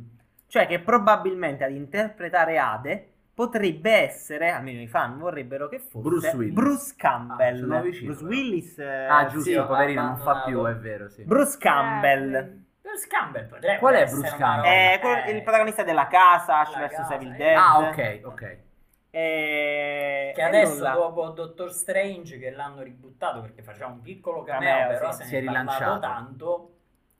Cioè che probabilmente ad interpretare Ade potrebbe essere, almeno i fan vorrebbero che fosse Bruce Willis. Bruce Campbell. Ah, vicino, Bruce però. Willis. eh, Ah, giusto, sì, poverino, non fa abbandonato. più, è vero, sì. Bruce Campbell. Eh, Bruce Campbell potrebbe Qual è Bruce Campbell? È quello- Eh, il protagonista della casa, Ash vs Evil eh. Dead. Ah, ok, ok. E... Che adesso nulla. dopo Doctor Strange che l'hanno ributtato perché faceva un piccolo cameo, Cameo, però sì. se Si è ne è parlato rilanciato. tanto,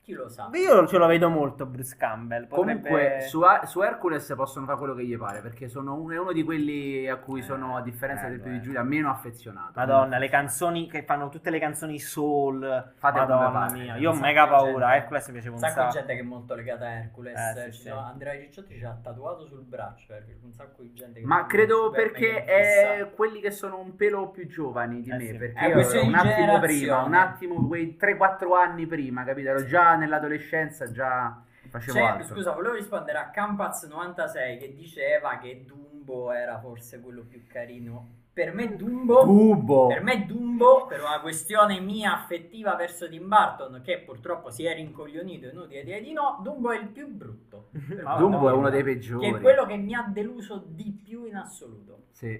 chi lo sa. Io ce lo vedo molto Bruce Campbell. Potrebbe... Comunque su, su Hercules possono fare quello che gli pare perché sono un- è uno di quelli a cui sono a differenza del bello, più di eh. Giulia meno affezionato. Madonna, le canzoni che fanno tutte le canzoni soul. Fate Madonna mia, io ho mega sacco paura. gente- Hercules mi piaceva Un un sacco di sacco. gente che è molto legata a Hercules. Eh, sì, sì. Andrea Ricciotti ci ha tatuato sul braccio. Hercules, un sacco di gente che Ma credo perché è fissa. quelli che sono un pelo più giovani di Eh me. sì. Perché È io questione ero un attimo prima, un attimo, quei 3-4 anni prima, capito? Ero già nell'adolescenza, già facevo C'è- altro. scusa, volevo rispondere a Campaz96 che diceva che Dumbo era forse quello più carino. Per me Dumbo Tubo! Per me Dumbo, per una questione mia affettiva verso Tim Burton, che purtroppo si è rincoglionito, inutile dire di no, Dumbo è il più brutto. Dumbo è uno dei peggiori. Che è quello che mi ha deluso di più in assoluto. Sì,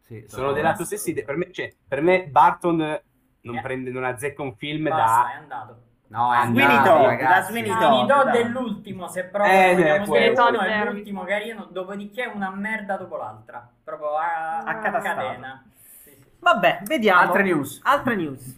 sì. Sono stessa idea. Per me, cioè, per me Barton non, Eh. prende, non azzecca un film Basta, da... è andato. No, è Sweeney andato, Todd, ragazzi. da Sweeney Todd. Sweeney Todd è l'ultimo, se proprio Eh, vogliamo essere. uno, è Todd l'ultimo carino, dopodiché una merda dopo l'altra. Proprio a, A catastato. catena. Sì, sì. Vabbè, vediamo. Altre news. Altre news.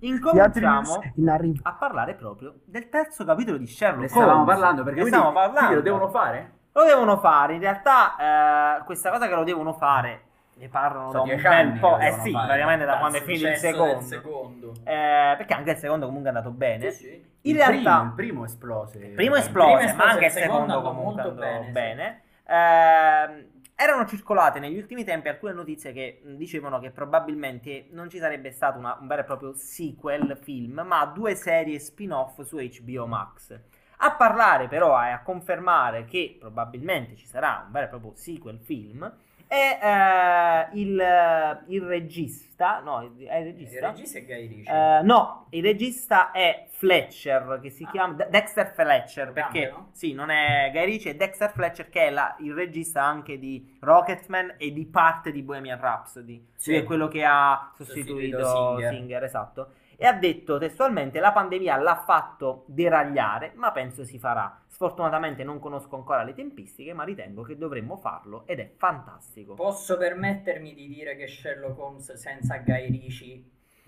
Incominciamo news in arrivo. a parlare proprio del terzo capitolo di Sherlock Ne stavamo Holmes. parlando perché ne stavamo parlando. lo devono fare? Lo devono fare. In realtà, eh, questa cosa che lo devono fare ne parlano da un bel anni po'. Eh sì, fare. praticamente da Dal quando è finito il secondo. secondo. Eh, perché anche il secondo comunque è andato bene. Sì, sì. In il realtà, primo, il primo esplose. il primo esplose, Il primo esplose, ma anche il secondo secondo comunque molto andò bene, bene. sì. Ehm, erano circolate negli ultimi tempi alcune notizie che dicevano che probabilmente non ci sarebbe stato una- un vero e proprio sequel film, ma due serie spin-off su HBO Max. A parlare però e a confermare che probabilmente ci sarà un vero e proprio sequel film è eh, il, il regista, no, è il Il regista? regista è Guy Ritchie. Eh, no, il regista è Fletcher, che si Ah. chiama De- Dexter Fletcher, perché cambiano? sì, non è Guy Ritchie, è Dexter Fletcher che è la- il regista anche di Rocketman e di parte di Bohemian Rhapsody. Sì. È quello che ha Sostituito sostituito Singer. Singer. esatto. E ha detto testualmente la pandemia l'ha fatto deragliare, ma penso si farà. Sfortunatamente non conosco ancora le tempistiche, ma ritengo che dovremmo farlo ed è fantastico. Posso permettermi di dire che Sherlock Holmes senza Guy Ritchie?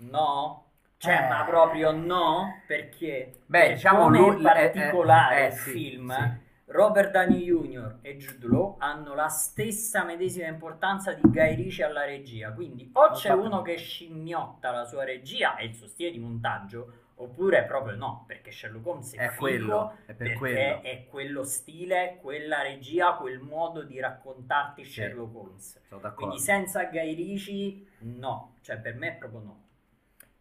No? Cioè, Eh. ma proprio no? Perché? Beh, Per diciamo come lui- in particolare eh, eh, il sì, film, sì. Robert Downey Jr. e Jude Law hanno la stessa medesima importanza di Guy Ritchie alla regia. Quindi o c'è Infatti- uno che scimmiotta la sua regia e il suo stile di montaggio, oppure proprio no, perché Sherlock Holmes è, È quello, è per perché quello. è quello stile, quella regia, quel modo di raccontarti. Sherlock Holmes. Sono d'accordo. Quindi senza Guy Ritchie, no. Cioè, per me è proprio no.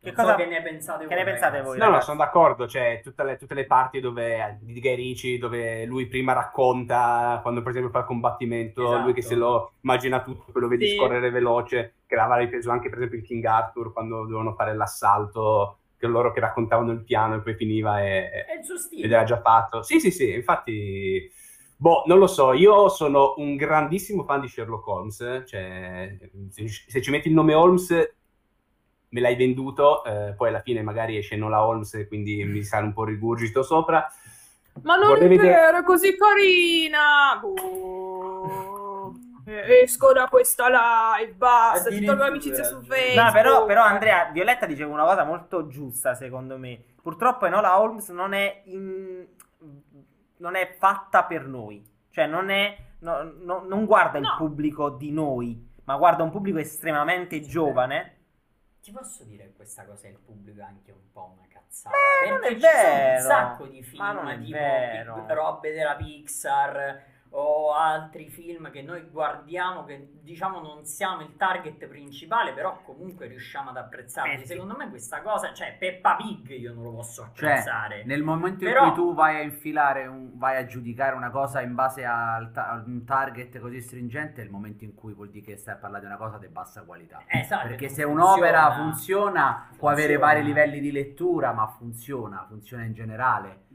Che Non cosa- so che ne pensate che voi, ne pensate voi? No, no, sono d'accordo, cioè tutte le, tutte le parti dove, di Guy dove lui prima racconta, quando per esempio fa il combattimento, Esatto. lui che se lo immagina tutto, poi lo vedi Sì. scorrere veloce, che l'aveva ripreso anche per esempio il King Arthur, quando dovevano fare l'assalto, che loro che raccontavano il piano e poi finiva e, È il suo stile. ed era già fatto. Sì, sì, sì, infatti... Boh, non lo so, io sono un grandissimo fan di Sherlock Holmes, cioè se, se ci metti il nome Holmes me l'hai venduto, eh, poi alla fine magari esce Nola Holmes e quindi mi sale un po' il rigurgito sopra. Ma non Vorrei è vedere- vero, è così carina! Boh. Eh, Esco da questa live, basta, ti tolgo l'amicizia su. Facebook. No, però, però Andrea, Violetta diceva una cosa molto giusta secondo me. Purtroppo Enola Holmes non è, in- non è fatta per noi. Cioè non, è, no- no- non guarda il No. pubblico di noi, ma guarda un pubblico estremamente giovane. Ti posso dire che questa cosa il pubblico è anche un po' una cazzata. Eh, non perché è ci sono vero. un sacco di non è film, tipo vero. robe della Pixar o altri film che noi guardiamo che diciamo non siamo il target principale, però comunque riusciamo ad apprezzarli. Eh sì. Secondo me questa cosa, cioè Peppa Pig io non lo posso Cioè, apprezzare. nel momento in Però- cui tu vai a infilare, un- vai a giudicare una cosa in base al ta- a un target così stringente, è il momento in cui vuol dire che stai a parlare di una cosa di bassa qualità. Esatto, Perché se un'opera funziona. funziona, può avere Funziona. vari livelli di lettura, ma funziona, funziona in generale,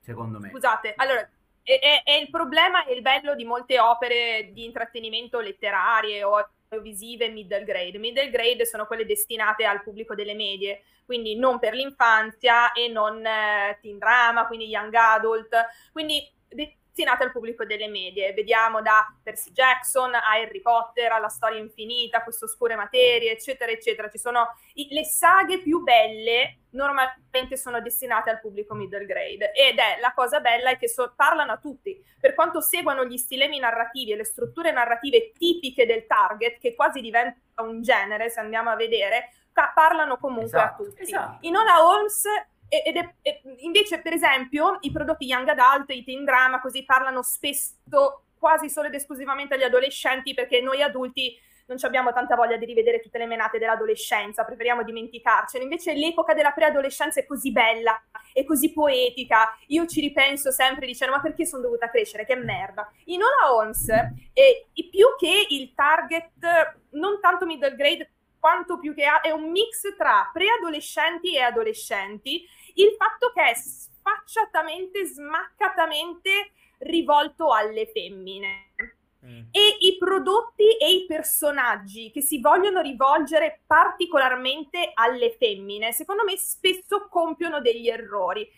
secondo me. Scusate, allora, è, è- il problema e il bello di molte opere di intrattenimento letterarie o audiovisive middle grade. Middle grade sono quelle destinate al pubblico delle medie, quindi non per l'infanzia e non eh, teen drama, quindi young adult. Quindi de- destinate al pubblico delle medie. Vediamo da Percy Jackson a Harry Potter alla storia infinita, queste oscure materie, eccetera, eccetera. Ci sono i- le saghe più belle normalmente sono destinate al pubblico middle grade ed è la cosa bella è che so- parlano a tutti per quanto seguano gli stilemi narrativi e le strutture narrative tipiche del target che quasi diventa un genere se andiamo a vedere ca- parlano comunque Esatto, a tutti esatto. in Ola Holmes ed è- e- invece per esempio i prodotti young adult i teen drama così parlano spesso quasi solo ed esclusivamente agli adolescenti perché noi adulti non abbiamo tanta voglia di rivedere tutte le menate dell'adolescenza, preferiamo dimenticarcene. Invece l'epoca della preadolescenza è così bella, è così poetica. Io ci ripenso sempre dicendo ma perché sono dovuta crescere? Che merda. In Ola Holmes, eh, più che il target, non tanto middle grade, quanto più che ha, è un mix tra preadolescenti e adolescenti, il fatto che è sfacciatamente, smaccatamente rivolto alle femmine Mm. e i prodotti e i personaggi che si vogliono rivolgere particolarmente alle femmine, secondo me spesso compiono degli errori.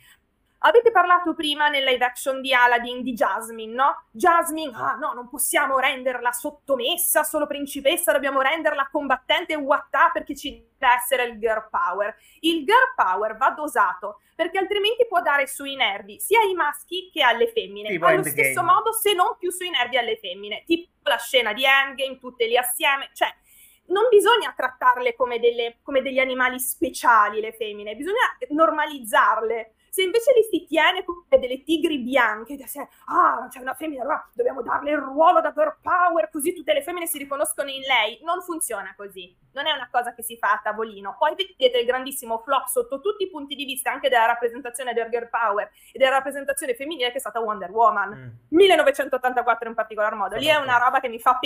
Avete parlato prima nel live action di Aladdin di Jasmine, no? Jasmine, ah no, non possiamo renderla sottomessa, solo principessa, dobbiamo renderla combattente Wattà perché ci deve essere il girl power. Il girl power va dosato perché altrimenti può dare sui nervi sia ai maschi che alle femmine. Tipo Allo stesso modo, se non più sui nervi alle femmine, tipo la scena di Endgame, tutte lì assieme, cioè non bisogna trattarle come, delle- come degli animali speciali le femmine, bisogna normalizzarle. Se invece li si tiene come delle tigri bianche, da sé, ah, c'è una femmina, allora dobbiamo darle il ruolo da girl power, così tutte le femmine si riconoscono in lei. Non funziona così. Non è una cosa che si fa a tavolino. Poi vedete il grandissimo flop sotto tutti i punti di vista, anche della rappresentazione del girl power e della rappresentazione femminile, che è stata Wonder Woman. Mm. 1984 in particolar modo. Lì è una roba che mi fa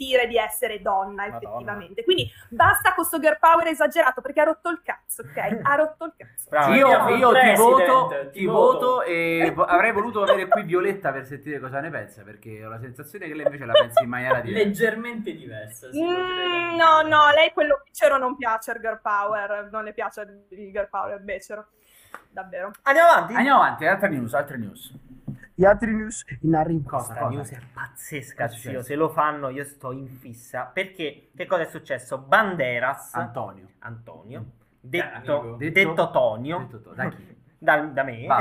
pentire di essere donna, Madonna. effettivamente. Quindi basta con sto girl power esagerato perché ha rotto il cazzo, ok? Ha rotto il cazzo. Bravo, io, io ti voto, ti ti voto. voto e avrei voluto avere qui Violetta per sentire cosa ne pensa, perché ho la sensazione che lei invece la pensi in maniera diversa. Leggermente diversa. Mm, no, no, lei quello becero non piace il girl power, non le piace il girl power becero. Davvero. Andiamo avanti. Andiamo avanti, altre news, altre news. Gli altri news in arrivo. Cosa, Questa cosa? news è pazzesca, zio. Se lo fanno io sto in fissa. Perché che cosa è successo? Banderas, Antonio. Antonio, Caro detto, amico. detto, Tonio, Detto to- da chi? da, da me, ha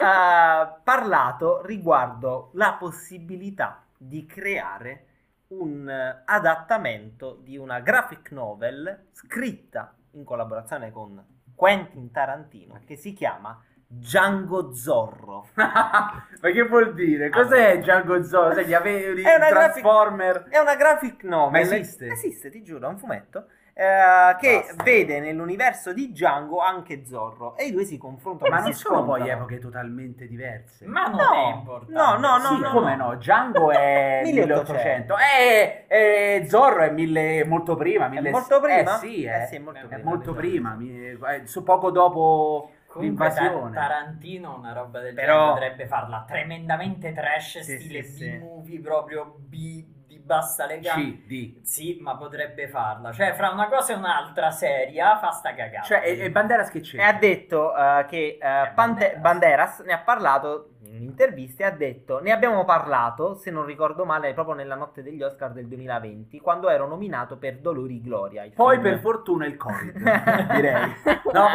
eh, parlato riguardo la possibilità di creare un eh, adattamento di una graphic novel scritta in collaborazione con Quentin Tarantino che si chiama Django Zorro. Ma che vuol dire? Cos'è Django Zorro? Sai, gli avevi È una graphic- Transformer. È una graphic novel. Ma esiste? Esiste, ti giuro, è un fumetto. eh, che Basta. vede nell'universo di Django anche Zorro e i due si confrontano. Ma e non sono poi epoche totalmente diverse. Ma non No, è importante. no, no, no, sì, no, come no. no? Django è 1800. 1800. Eh, eh, Zorro è mille, molto prima. È mille- molto prima? Eh sì, eh. Eh sì, è molto È prima. molto prima. mi- eh, su poco dopo Comunque l'invasione. Tarantino una roba del Però- genere potrebbe farla tremendamente trash, Sì, stile sì, sì. B-movie proprio B di bassa lega. C, D. Sì, ma potrebbe farla. Cioè, fra una cosa e un'altra seria, fa sta cagata. Cioè, e, e Banderas che c'è? E ha detto eh, che eh, Pante- Banderas. Banderas ne ha parlato in interviste, ha detto ne abbiamo parlato, se non ricordo male, proprio nella notte degli Oscar del 2020, quando ero nominato per Dolori Gloria. Poi film. per fortuna il Covid, direi. No?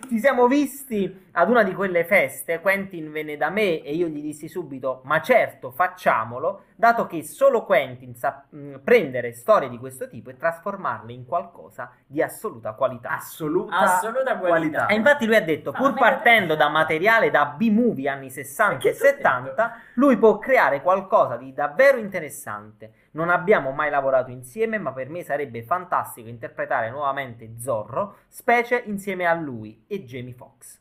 Ci siamo visti ad una di quelle feste, Quentin venne da me e io gli dissi subito, ma certo, facciamolo, dato che solo Quentin sa mh, prendere storie di questo tipo e trasformarle in qualcosa di assoluta qualità. Assoluta, Assoluta qualità. E infatti lui ha detto, pur partendo da materiale da B-movie anni 60 e Che t'ho detto? 70, lui può creare qualcosa di davvero interessante. Non abbiamo mai lavorato insieme, ma per me sarebbe fantastico interpretare nuovamente Zorro, specie insieme a lui e Jamie Foxx.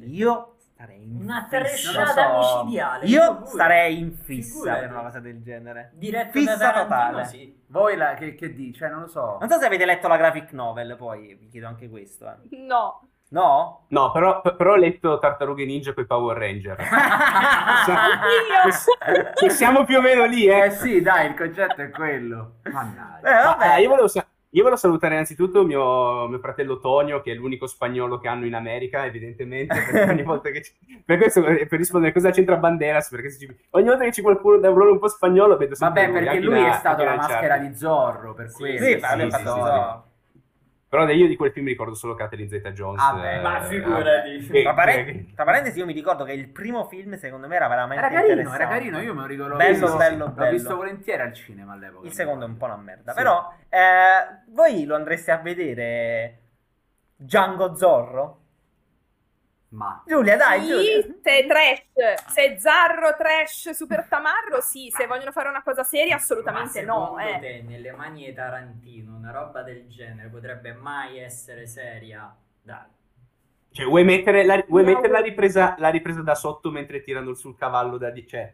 Io starei in Una fissa. tresciata so. micidiale. Io starei in fissa Figurati. per una cosa del genere. Diretto Fissa totale. sì. Voi la, che, che dici? Cioè, non lo so. Non so se avete letto la graphic novel, poi vi chiedo anche questo. eh. No. No? No, però, però ho letto Tartarughe Ninja con i Power Ranger. Che siamo più o meno lì, Eh eh. sì, dai, il concetto è quello. Mannaggia. Eh, vabbè. Ah, io volevo, sa- Io volevo salutare innanzitutto mio, mio fratello Tonio, che è l'unico spagnolo che hanno in America, evidentemente, perché ogni volta che ci- per, questo, per rispondere cosa c'entra Banderas, perché se ci- ogni volta che c'è qualcuno da un ruolo un po' spagnolo vedo sempre Vabbè, perché lui è stato la maschera di Zorro, per Sì, questo. Sì, sì, sì, sì, so. Però io di quel film ricordo solo Catherine Zeta-Jones. Ah, beh, eh, ma eh, figurati. Tra, paren- che- tra parentesi, io mi ricordo che il primo film, secondo me, era veramente Era carino, era carino, io me lo ricordo. Bello, sì. bello, L'ho bello. visto volentieri al cinema all'epoca. Il secondo è un po' una merda. Sì. Però, eh, voi lo andreste a vedere Django Zorro? Ma Giulia, dai, Giulia. Sì, se è trash, se zarro, trash, super tamarro, sì, se vogliono fare una cosa seria, assolutamente Ma no. secondo Eh. te, nelle mani di Tarantino, una roba del genere potrebbe mai essere seria? Dai. Cioè, vuoi mettere, la, vuoi No. mettere la, ripresa, la ripresa da sotto mentre tirano sul cavallo da di... Cioè,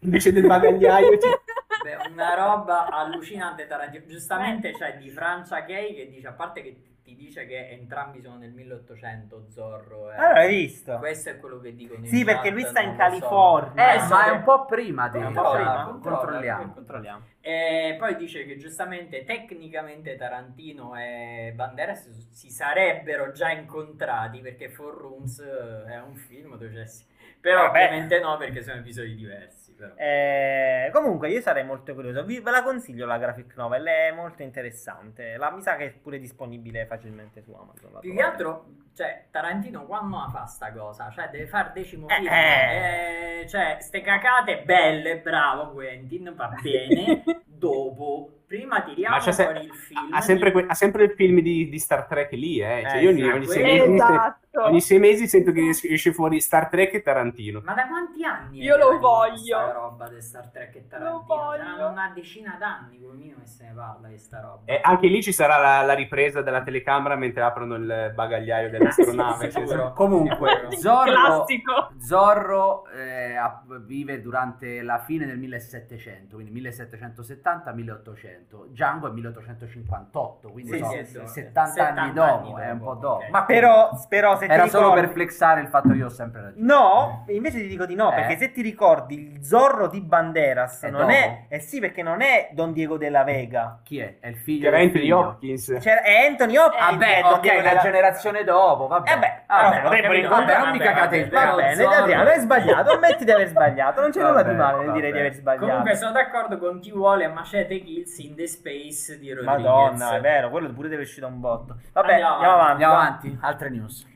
invece del bagagliaio... cioè- Beh, una roba allucinante Tarantino. Giustamente c'è di Francia Gay che dice, a parte che ti dice che entrambi sono nel 1800, Zorro. e- Allora, hai visto? Questo è quello che dicono Sì, perché lui sta in lo so. California. Eh, Adesso ma è un po' prima di... Un po' prima. Controlla, Controlliamo. Controlliamo. E poi dice che giustamente tecnicamente Tarantino e Banderas si sarebbero già incontrati perché Four Rooms eh, è un film dove c'è... Però Vabbè. ovviamente no perché sono episodi diversi. Però. Eh, comunque io sarei molto curioso. Vi- ve la consiglio la graphic novel, è molto interessante. La, mi sa che è pure disponibile facilmente su Amazon. Più che altro, cioè, Tarantino quando la fa sta cosa? Cioè, deve fare decimo Eh, film. eh. Eh, cioè, ste cacate belle, bravo Quentin, va bene. Dopo, prima tiriamo Ma se- il film. ha, sempre que- ha sempre il film di, di Star Trek lì, eh. Cioè, Eh, io ogni, sì, ogni mesi, Esatto. Ogni sei mesi sento che es- esce fuori Star Trek e Tarantino. Ma da quanti anni? Io lo voglio. Sta roba di Star Trek e Tarantino. voglio. Saranno una decina d'anni come che se ne parla di sta roba. E anche lì ci sarà la, la ripresa della telecamera mentre aprono il bagagliaio dell'astronave. Sì, cioè, sicuro. Comunque, Sì. Zorro. Zorro eh, vive durante la fine del 1700, quindi 1770-1800. Django è 1858, quindi Sì, sì, sì, sì. 70, anni 70 dopo, anni è un dopo, po' dopo. ok. Ma Però, però se era ti solo ricordi... per flexare il fatto che io ho sempre ragione. No, invece ti dico di no, Eh? perché se ti ricordi il Zorro di Banderas È non dopo. è... Eh sì, perché non è Don Diego della Vega. Chi è? È il figlio era del Anthony. Hopkins. C'è, è Anthony Hopkins. Vabbè, che è Don ok, la generazione dopo, vabbè. Eh beh, vabbè, vabbè, capito, vabbè, incontrare- non mi vabbè, cagate il vabbè, Va bene. Adriano, hai sbagliato. Ammetti di aver sbagliato. Non c'è nulla di male nel dire di aver sbagliato. Comunque sono d'accordo con chi vuole Machete Kills in the Space di Rodriguez. Madonna, è vero, quello pure deve uscire da un botto. Vabbè, Andiamo andiamo, avanti. Andiamo avanti, altre news.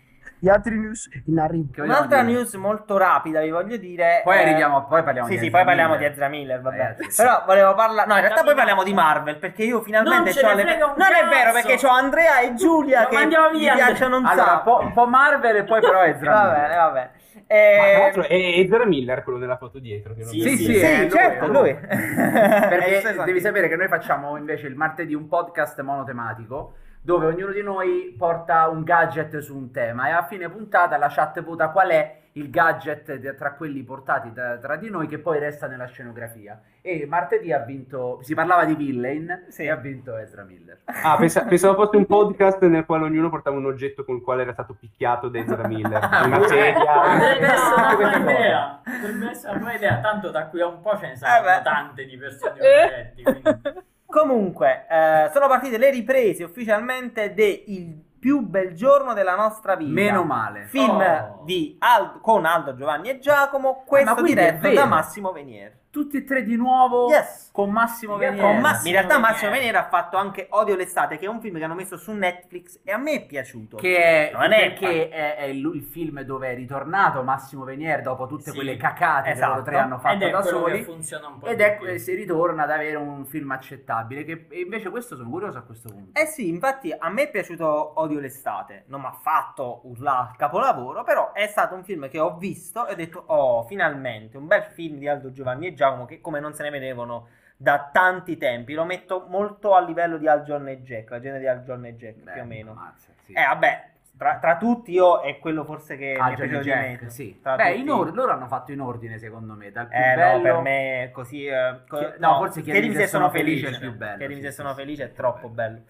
Gli altri news in arrivo. Un'altra news molto rapida, vi voglio dire. Poi eh, arriviamo, poi parliamo Sì, di sì, poi parliamo Miller. di Ezra Miller, vabbè. Ragazzi, sì. Però volevo parlare. No, in realtà poi parliamo di Marvel. Perché io finalmente Non ne le. non è vero, perché ho Andrea e Giulia Lo che mandiamo mi via, piacciono un Allora, un sacco. po', un po' Marvel e poi però Ezra Va Miller. bene, vabbè. Ma tra Eh, l'altro è Ezra Miller quello della foto dietro. Che Sì, Sì, sì, sì, lui, certo, è lui. Perché Esatto. devi sapere che noi facciamo invece il martedì un podcast monotematico dove ognuno di noi porta un gadget su un tema e a fine puntata la chat vota qual è il gadget tra quelli portati da- tra di noi che poi resta nella scenografia. E martedì ha vinto, si parlava di Villain Sì. e ha vinto Ezra Miller. Ah, pensa- pensavo fosse un podcast nel quale ognuno portava un oggetto con il quale era stato picchiato da Ezra Miller. Una sedia. Essere una buona cose. idea. Potrebbe essere una buona idea. Tanto da qui a un po' ce ne saranno Eh tante di persone Eh. oggetti. quindi- Comunque, eh, sono partite le riprese ufficialmente de Il più bel giorno della nostra vita. Meno male. Film Oh. di Aldo- con Aldo, Giovanni e Giacomo, questo quindi è diretto da. Massimo Venier. Tutti e tre di nuovo Yes. con Massimo Con Venier. Con Ma- Massimo in realtà Venier. Massimo Venier ha fatto anche Odio l'estate, che è un film che hanno messo su Netflix e a me è piaciuto. Che è, Non è- perché è, è il, il film dove è ritornato Massimo Venier dopo tutte Sì. quelle cacate Esatto. che loro tre hanno Ed fatto è da soli. che funziona un po' Ed più. si ritorna ad avere un film accettabile. Che, e invece questo sono curioso a questo punto. Eh sì, infatti a me è piaciuto Odio l'estate, non mi ha fatto urlare capolavoro, però è stato un film che ho visto e ho detto, oh, finalmente, un bel film di Aldo Giovanni e Giacomo che come non se ne vedevano da tanti tempi, lo metto molto a livello di Al John e Jack, la genere di Al John e Jack Beh, più o meno. ammazza, sì. Eh vabbè, tra, tra tutti io è quello forse che Ah, mi è piaciuto di Jack, meno. sì. Beh, tutti. in or- loro hanno fatto in ordine, secondo me. Dal più Eh bello... no, per me così. eh, co- Chi- no, forse Chiedimi se sono felice è il più bello, Chiedimi sì, se sono felice è troppo bello.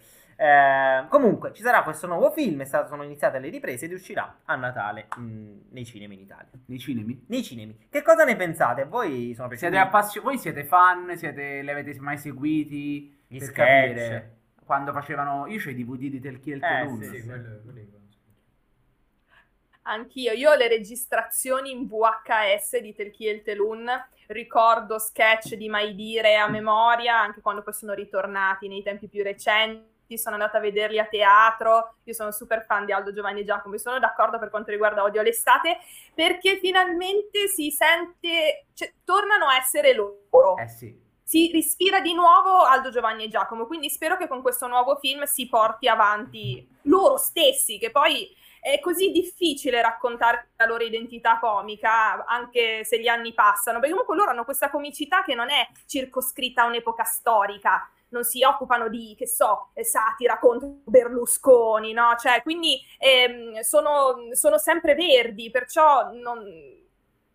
Eh, comunque, ci sarà questo nuovo film. È stato, sono iniziate le riprese ed uscirà a Natale mh, nei cinema in Italia. Nei cinemi? Nei cinemi. Che cosa ne pensate? Voi Siete appassionati? Voi siete fan? Siete... Li avete mai seguiti? gli per sketch? capire? quando facevano... Io c'ho i DVD di Telchi il Eh, Telun. sì, Sì, quello, quello. Anch'io, io ho le registrazioni in VHS di Telchi il Telun, ricordo sketch di Mai Dire a memoria, anche quando poi sono ritornati nei tempi più recenti, sono andata a vederli a teatro, io sono super fan di Aldo Giovanni e Giacomo e sono d'accordo per quanto riguarda Odio l'estate, perché finalmente si sente, cioè, tornano a essere loro Eh sì. si respira di nuovo Aldo Giovanni e Giacomo, quindi spero che con questo nuovo film si porti avanti loro stessi, che poi è così difficile raccontare la loro identità comica, anche se gli anni passano, perché comunque loro hanno questa comicità che non è circoscritta a un'epoca storica, non si occupano di, che so, eh, satira contro Berlusconi, no? Cioè, quindi ehm, sono, sono sempre verdi, perciò non...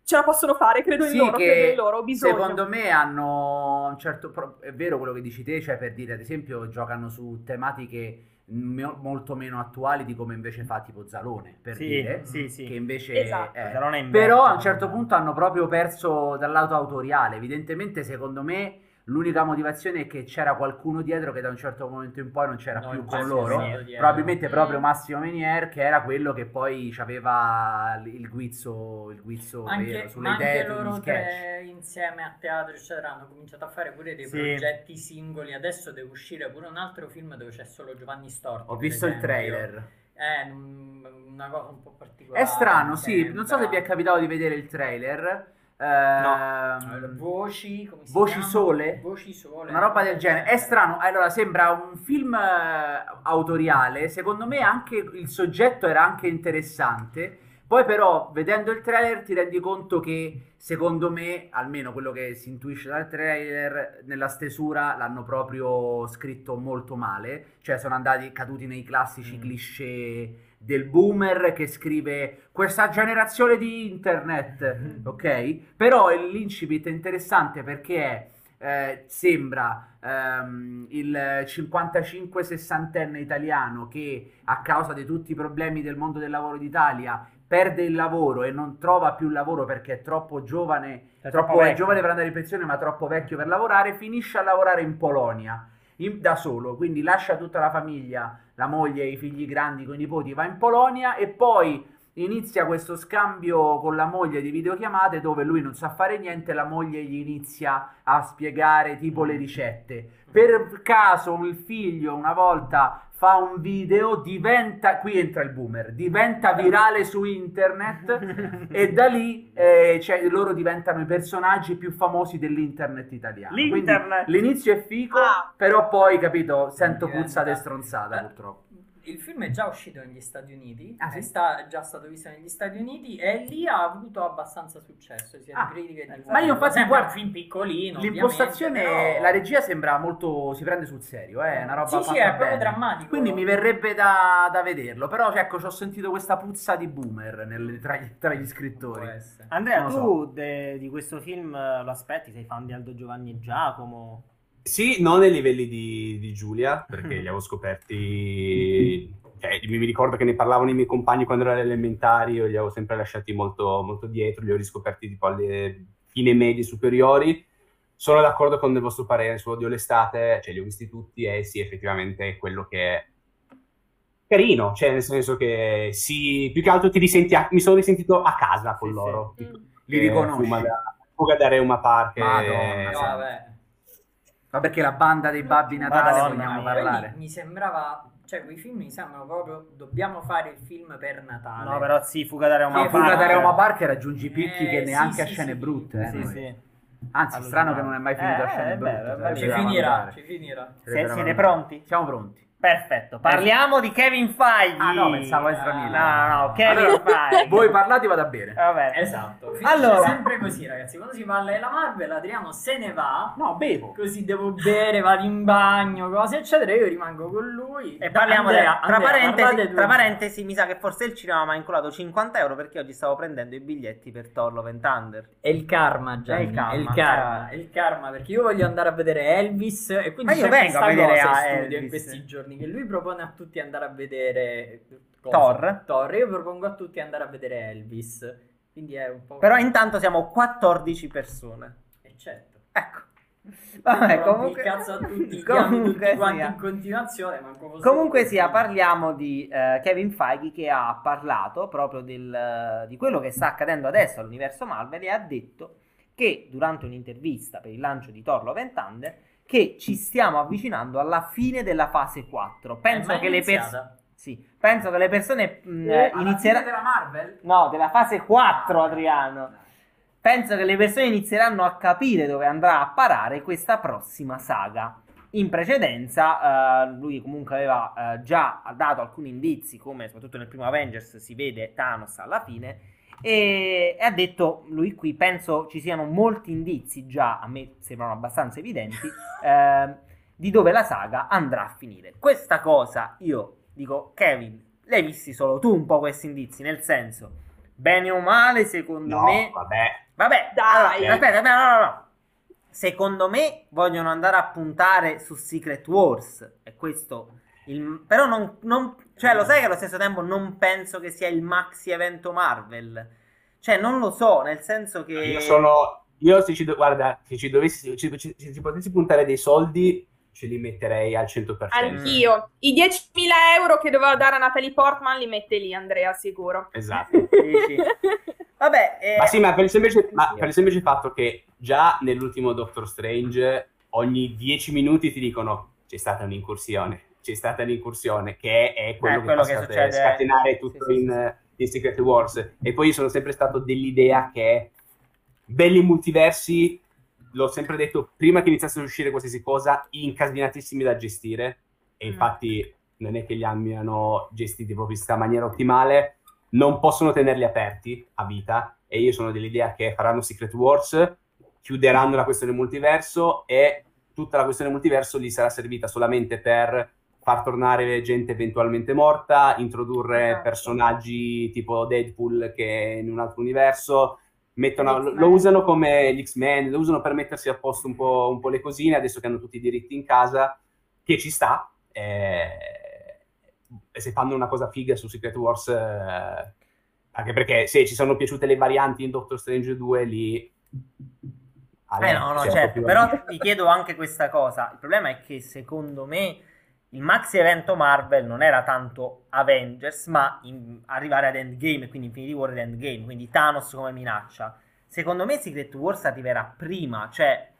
ce la possono fare, credo in Sì, loro, che credo in loro, ho bisogno. Secondo me hanno un certo... pro- È vero quello che dici te, cioè per dire, ad esempio, giocano su tematiche me- molto meno attuali di come invece fa tipo Zalone, per Sì, dire. sì, sì. Che invece... Esatto. eh, Zalone è in Però a un certo punto hanno proprio perso dal lato autoriale. Evidentemente, secondo me, l'unica motivazione è che c'era qualcuno dietro che da un certo momento in poi non c'era No, più il con loro. Menier. Probabilmente Mm. proprio Massimo Menier, che era quello che poi aveva il guizzo, il guizzo Anche, vero sulle anche idee, sugli loro tre insieme a teatro eccetera hanno cominciato a fare pure dei Sì. progetti singoli adesso deve uscire pure un altro film dove c'è solo Giovanni Storti Ho visto il esempio. trailer. è un- una cosa un po' particolare È strano, sì. Non so se vi è capitato di vedere il trailer. No. Ehm, voci come si Voci chiama? Sole? voci sole Una roba del genere. È strano. Allora, sembra un film eh, autoriale. Secondo me anche il soggetto era anche interessante. Poi però, vedendo il trailer, ti rendi conto che, secondo me, almeno quello che si intuisce dal trailer, nella stesura l'hanno proprio scritto molto male. Cioè, sono andati caduti nei classici Mm. cliché del boomer che scrive questa generazione di internet, ok? Però l'incipit è interessante perché eh, sembra ehm, il 55-60enne italiano che a causa di tutti i problemi del mondo del lavoro d'Italia perde il lavoro e non trova più lavoro perché è troppo giovane, È troppo troppo è giovane per andare in pensione ma troppo vecchio per lavorare, finisce a lavorare in Polonia in- da solo, quindi lascia tutta la famiglia, la moglie e i figli grandi con i nipoti, va in Polonia e poi inizia questo scambio con la moglie di videochiamate dove lui non sa fare niente, la moglie gli inizia a spiegare tipo le ricette. Per caso il figlio una volta fa un video, diventa, qui entra il boomer, diventa virale su internet e da lì eh, cioè, loro diventano i personaggi più famosi dell'internet italiano. Quindi L'internet. l'inizio è fico, Ah. però poi, capito, sento Diventa- puzza di stronzata purtroppo. Il film è già uscito negli Stati Uniti, Ah, sì? è sta- già stato visto negli Stati Uniti e lì ha avuto abbastanza successo sia Ah, di critica che di ma io infatti, guarda, un film piccolino L'impostazione, però- la regia sembra molto, si prende sul serio, eh, è una roba Sì, sì, è proprio bene. drammatico. Quindi mi verrebbe da, da vederlo, però ecco, ci ho sentito questa puzza di boomer nel- tra, gli- tra gli scrittori. Andrea, tu de- di questo film eh, lo aspetti? Sei fan di Aldo Giovanni e Giacomo? Sì, non ai livelli di, di Giulia, perché li avevo scoperti. Cioè, mi ricordo che ne parlavano i miei compagni quando ero alle elementari, io li avevo sempre lasciati molto, molto dietro, li ho riscoperti tipo alle fine medie superiori. Sono d'accordo con il vostro parere su Odio l'estate, cioè li ho visti tutti e sì, effettivamente è quello che è carino, cioè nel senso che sì, più che altro ti risenti, a- mi sono risentito a casa con Sì, loro. sì. tipo, Li riconosci? Fuga da, Reuma Park. Madonna, eh, No, vabbè. Ma perché la banda dei Babbi Natale Madonna vogliamo mia. parlare? Mi sembrava, cioè quei film mi sembrano proprio, dobbiamo fare il film per Natale. No, però sì, Fuga da No, Sì, Fuga da Park. Reuma Park raggiungi picchi Eh, che sì, neanche a sì, scene sì. brutte. eh, Sì, noi. sì. Anzi, strano che non è mai finito Eh, a scene è brutte. sarebbe ci finirà, ci finirà. Sie- da siete pronti? Siamo pronti. Perfetto, parliamo di Kevin Feige. Ah no, pensavo a Ezra Ah, Miller. No, no, no, Kevin Allora, Feige. Voi parlate, vada bene. Va bene. Esatto, finisce Allora. sempre così ragazzi, quando si parla della Marvel Adriano se ne va, No, bevo. così devo bere, vado in bagno, cose eccetera, io rimango con lui. E parliamo Andrea, del- tra, Andrea, parentesi, tra parentesi, mi sa che forse il cinema mi ha inculato 50 euro perché oggi stavo prendendo i biglietti per Thor Love and Thunder. È il karma, Gianni. È il karma. È il karma, è il karma, perché io voglio andare a vedere Elvis e quindi Ma io vengo a vedere a in studio in Elvis. questi giorni che lui propone a tutti andare a vedere cosa? Thor. Thor, io propongo a tutti andare a vedere Elvis. Quindi è un po' Però intanto siamo 14 persone. Eh, certo. Ecco. Vabbè, Rompi comunque, cazzo a tutti, comunque tutti quanti sia. in continuazione, Comunque sia, parliamo di eh, Kevin Feige che ha parlato proprio del- di quello che sta accadendo adesso all'universo Marvel e ha detto che durante un'intervista per il lancio di Thor Love and Thunder che ci stiamo avvicinando alla fine della fase 4. È Penso che le persone sì, penso che le persone mh, fine inizieranno della Marvel? No, della fase 4, Adriano. Penso che le persone inizieranno a capire dove andrà a parare questa prossima saga. In precedenza, eh, lui comunque aveva eh, già dato alcuni indizi, come soprattutto nel primo Avengers si vede Thanos alla fine, e, e ha detto, lui qui, penso ci siano molti indizi già, a me sembrano abbastanza evidenti, eh, di dove la saga andrà a finire. Questa cosa, io dico, Kevin, l'hai visti solo tu un po' questi indizi, nel senso, bene o male, secondo No, me... vabbè. Vabbè, Dai. allora, aspetta, aspetta, no, no, no. Secondo me vogliono andare a puntare su Secret Wars. E questo. Il- però non, non- Cioè, lo sai che allo stesso tempo non penso che sia il maxi evento Marvel. Cioè, non lo so, nel senso che. Io sono. Io se ci, do- guarda, se ci dovessi, se ci, se ci potessi puntare dei soldi, ce li metterei al 100%. Anch'io. I 10.000 euro che doveva dare a Natalie Portman li mette lì, Andrea, sicuro. Esatto. Vabbè, eh, Ma sì, ma per il, semplice, ma per il semplice fatto che già nell'ultimo Doctor Strange ogni 10 minuti ti dicono c'è stata un'incursione, c'è stata un'incursione, che è quello, Eh, che quello che succede. scatenare tutto Sì, in, in Secret Wars. E poi io sono sempre stato dell'idea che belli multiversi, l'ho sempre detto prima che iniziasse a uscire qualsiasi cosa, incasinatissimi da gestire. E Mm. infatti non è che li abbiano gestiti proprio in questa maniera ottimale, non possono tenerli aperti a vita e io sono dell'idea che faranno Secret Wars, chiuderanno la questione multiverso e tutta la questione multiverso gli sarà servita solamente per far tornare gente eventualmente morta, introdurre Esatto. personaggi tipo Deadpool che è in un altro universo, mettono- lo, usano come gli X-Men, lo usano per mettersi a posto un po', un po' le cosine, adesso che hanno tutti i diritti in casa, che ci sta. eh, e se fanno una cosa figa su Secret Wars, eh, anche perché se ci sono piaciute le varianti in Doctor Strange 2, lì... Eh no, no, certo, però ti chiedo anche questa cosa. Il problema è che secondo me il maxi evento Marvel non era tanto Avengers, ma arrivare ad Endgame, quindi Infinity War ed Endgame, quindi Thanos come minaccia. Secondo me Secret Wars arriverà prima, cioè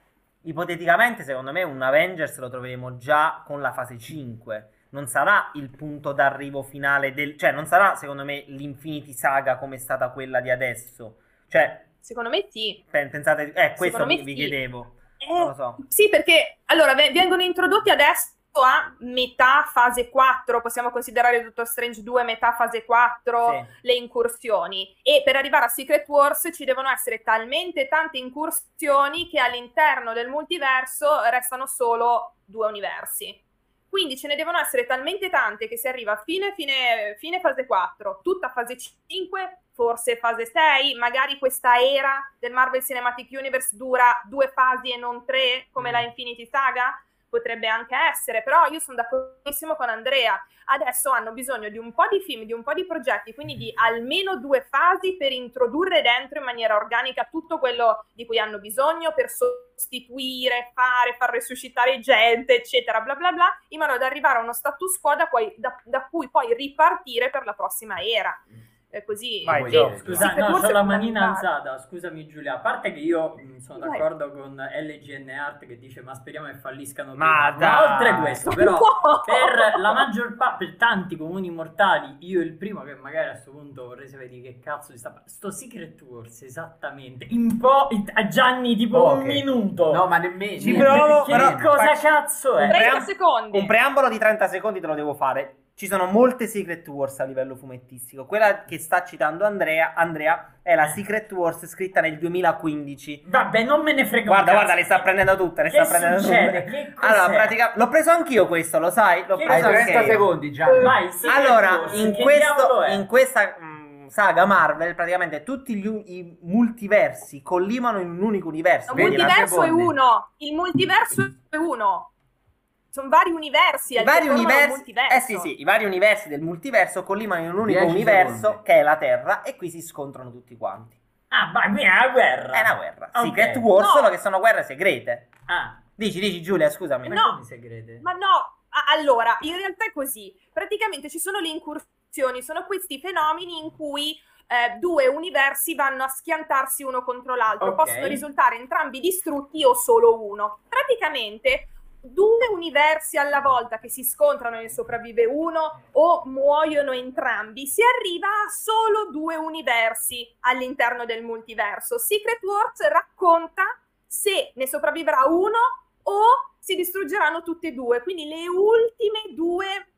ipoteticamente secondo me un Avengers lo troveremo già con la fase 5. Non sarà il punto d'arrivo finale del... cioè non sarà secondo me l'Infinity Saga come è stata quella di adesso. Cioè, Secondo me sì. Pen- Pensate, eh, questo vi, me vi sì. chiedevo. Eh, Non lo so. Sì, perché allora ve- vengono introdotti adesso a metà fase 4, possiamo considerare Doctor Strange 2 metà fase 4, Sì. le incursioni. E per arrivare a Secret Wars ci devono essere talmente tante incursioni che all'interno del multiverso restano solo due universi. Quindi ce ne devono essere talmente tante che si arriva a fine, fine, fine fase 4, tutta fase 5, forse fase 6, magari questa era del Marvel Cinematic Universe dura due fasi e non tre, come Mm. la Infinity Saga? Potrebbe anche essere, però io sono d'accordissimo con Andrea. Adesso hanno bisogno di un po' di film, di un po' di progetti, quindi di almeno due fasi per introdurre dentro in maniera organica tutto quello di cui hanno bisogno per sostituire, fare, far resuscitare gente, eccetera, bla bla bla, in modo da arrivare a uno status quo da, poi- da- da cui poi ripartire per la prossima era. Così Vai, Gio. Scusa, no, ho la manina alzata. Scusami, Giulia. A parte che io mh, sono Vai. d'accordo con LGN Art che dice: Ma speriamo che falliscano Ma prima. dai. oltre questo, però, No! per la maggior parte, per tanti comuni mortali, io il primo che magari a questo punto vorrei sapere di che cazzo si sta parlando. Sto Secret Wars, esattamente. In po' a Gianni, tipo Ok. un minuto. No, ma nemmeno. Ci provo, che però- cosa faccio- cazzo è? 30 pream- secondi. Un preambolo di 30 secondi te lo devo fare. Ci sono molte Secret Wars a livello fumettistico. Quella che sta citando Andrea, Andrea è la Secret Wars scritta nel 2015. Vabbè, non me ne frega Guarda, cazzo. guarda, le sta prendendo tutte. Le Che sta prendendo succede? tutte. Allora, pratica- l'ho preso anch'io questo, lo sai? L'ho Che preso anche 30 io. secondi, Gianni. Vai, Allora, Wars, in, questo, in questa mh, saga Marvel, praticamente tutti gli, i multiversi collimano in un unico universo. Il multiverso è uno. Il multiverso è uno. Sono vari universi. I vari, universi, multiverso. eh sì, sì, i vari universi del multiverso collimano in un unico 10 universo secondi. che è la Terra e qui si scontrano tutti quanti. Ah, ma qui è una guerra. È una guerra. Ok. Secret War, No. solo che sono guerre segrete. Ah, Dici, dici Giulia, scusami. ma No. segrete? Ma no, a- allora, in realtà è così. Praticamente ci sono le incursioni, sono questi fenomeni in cui eh, due universi vanno a schiantarsi uno contro l'altro, Ok. possono risultare entrambi distrutti o solo uno. Praticamente due universi alla volta che si scontrano e ne sopravvive uno o muoiono entrambi, si arriva a solo due universi all'interno del multiverso. Secret Wars racconta se ne sopravvivrà uno o si distruggeranno tutte e due. Quindi le ultime due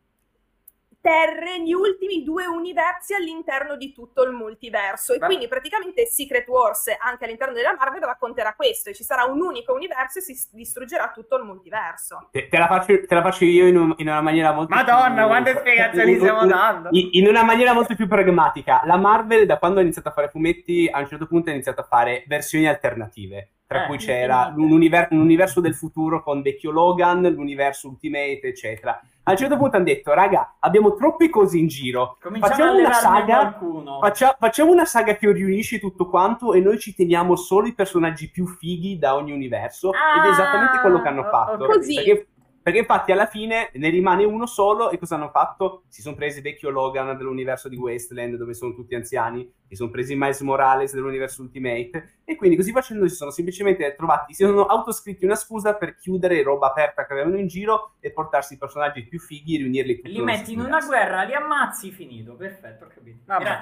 terre, gli ultimi due universi all'interno di tutto il multiverso. E Beh. quindi praticamente Secret Wars anche all'interno della Marvel racconterà questo. E ci sarà un unico universo e si distruggerà tutto il multiverso. Te, te la faccio, te la faccio io in, un- in una maniera molto Madonna, più- quante spiegazioni stiamo in- dando. In, in una maniera molto più pragmatica. La Marvel, da quando ha iniziato a fare fumetti, a un certo punto ha iniziato a fare versioni alternative. Tra Eh, cui c'era infinite. un, univer- un universo del futuro con vecchio Logan, l'universo Ultimate, eccetera. A un certo punto hanno detto, raga, abbiamo troppe cose in giro. Cominciamo facciamo a una saga. Faccia- facciamo una saga che riunisce tutto quanto e noi ci teniamo solo i personaggi più fighi da ogni universo ed è esattamente quello che hanno Ah, fatto. Così. Perché, perché infatti alla fine ne rimane uno solo e cosa hanno fatto? Si sono presi vecchio Logan dell'universo di Wasteland dove sono tutti anziani, si sono presi Miles Morales dell'universo Ultimate e quindi così facendo si sono semplicemente trovati, si sono autoscritti una scusa per chiudere roba aperta che avevano in giro e portarsi i personaggi più fighi e riunirli tutti Li metti in una guerra, li ammazzi, finito. Perfetto, ho capito. Vabbè.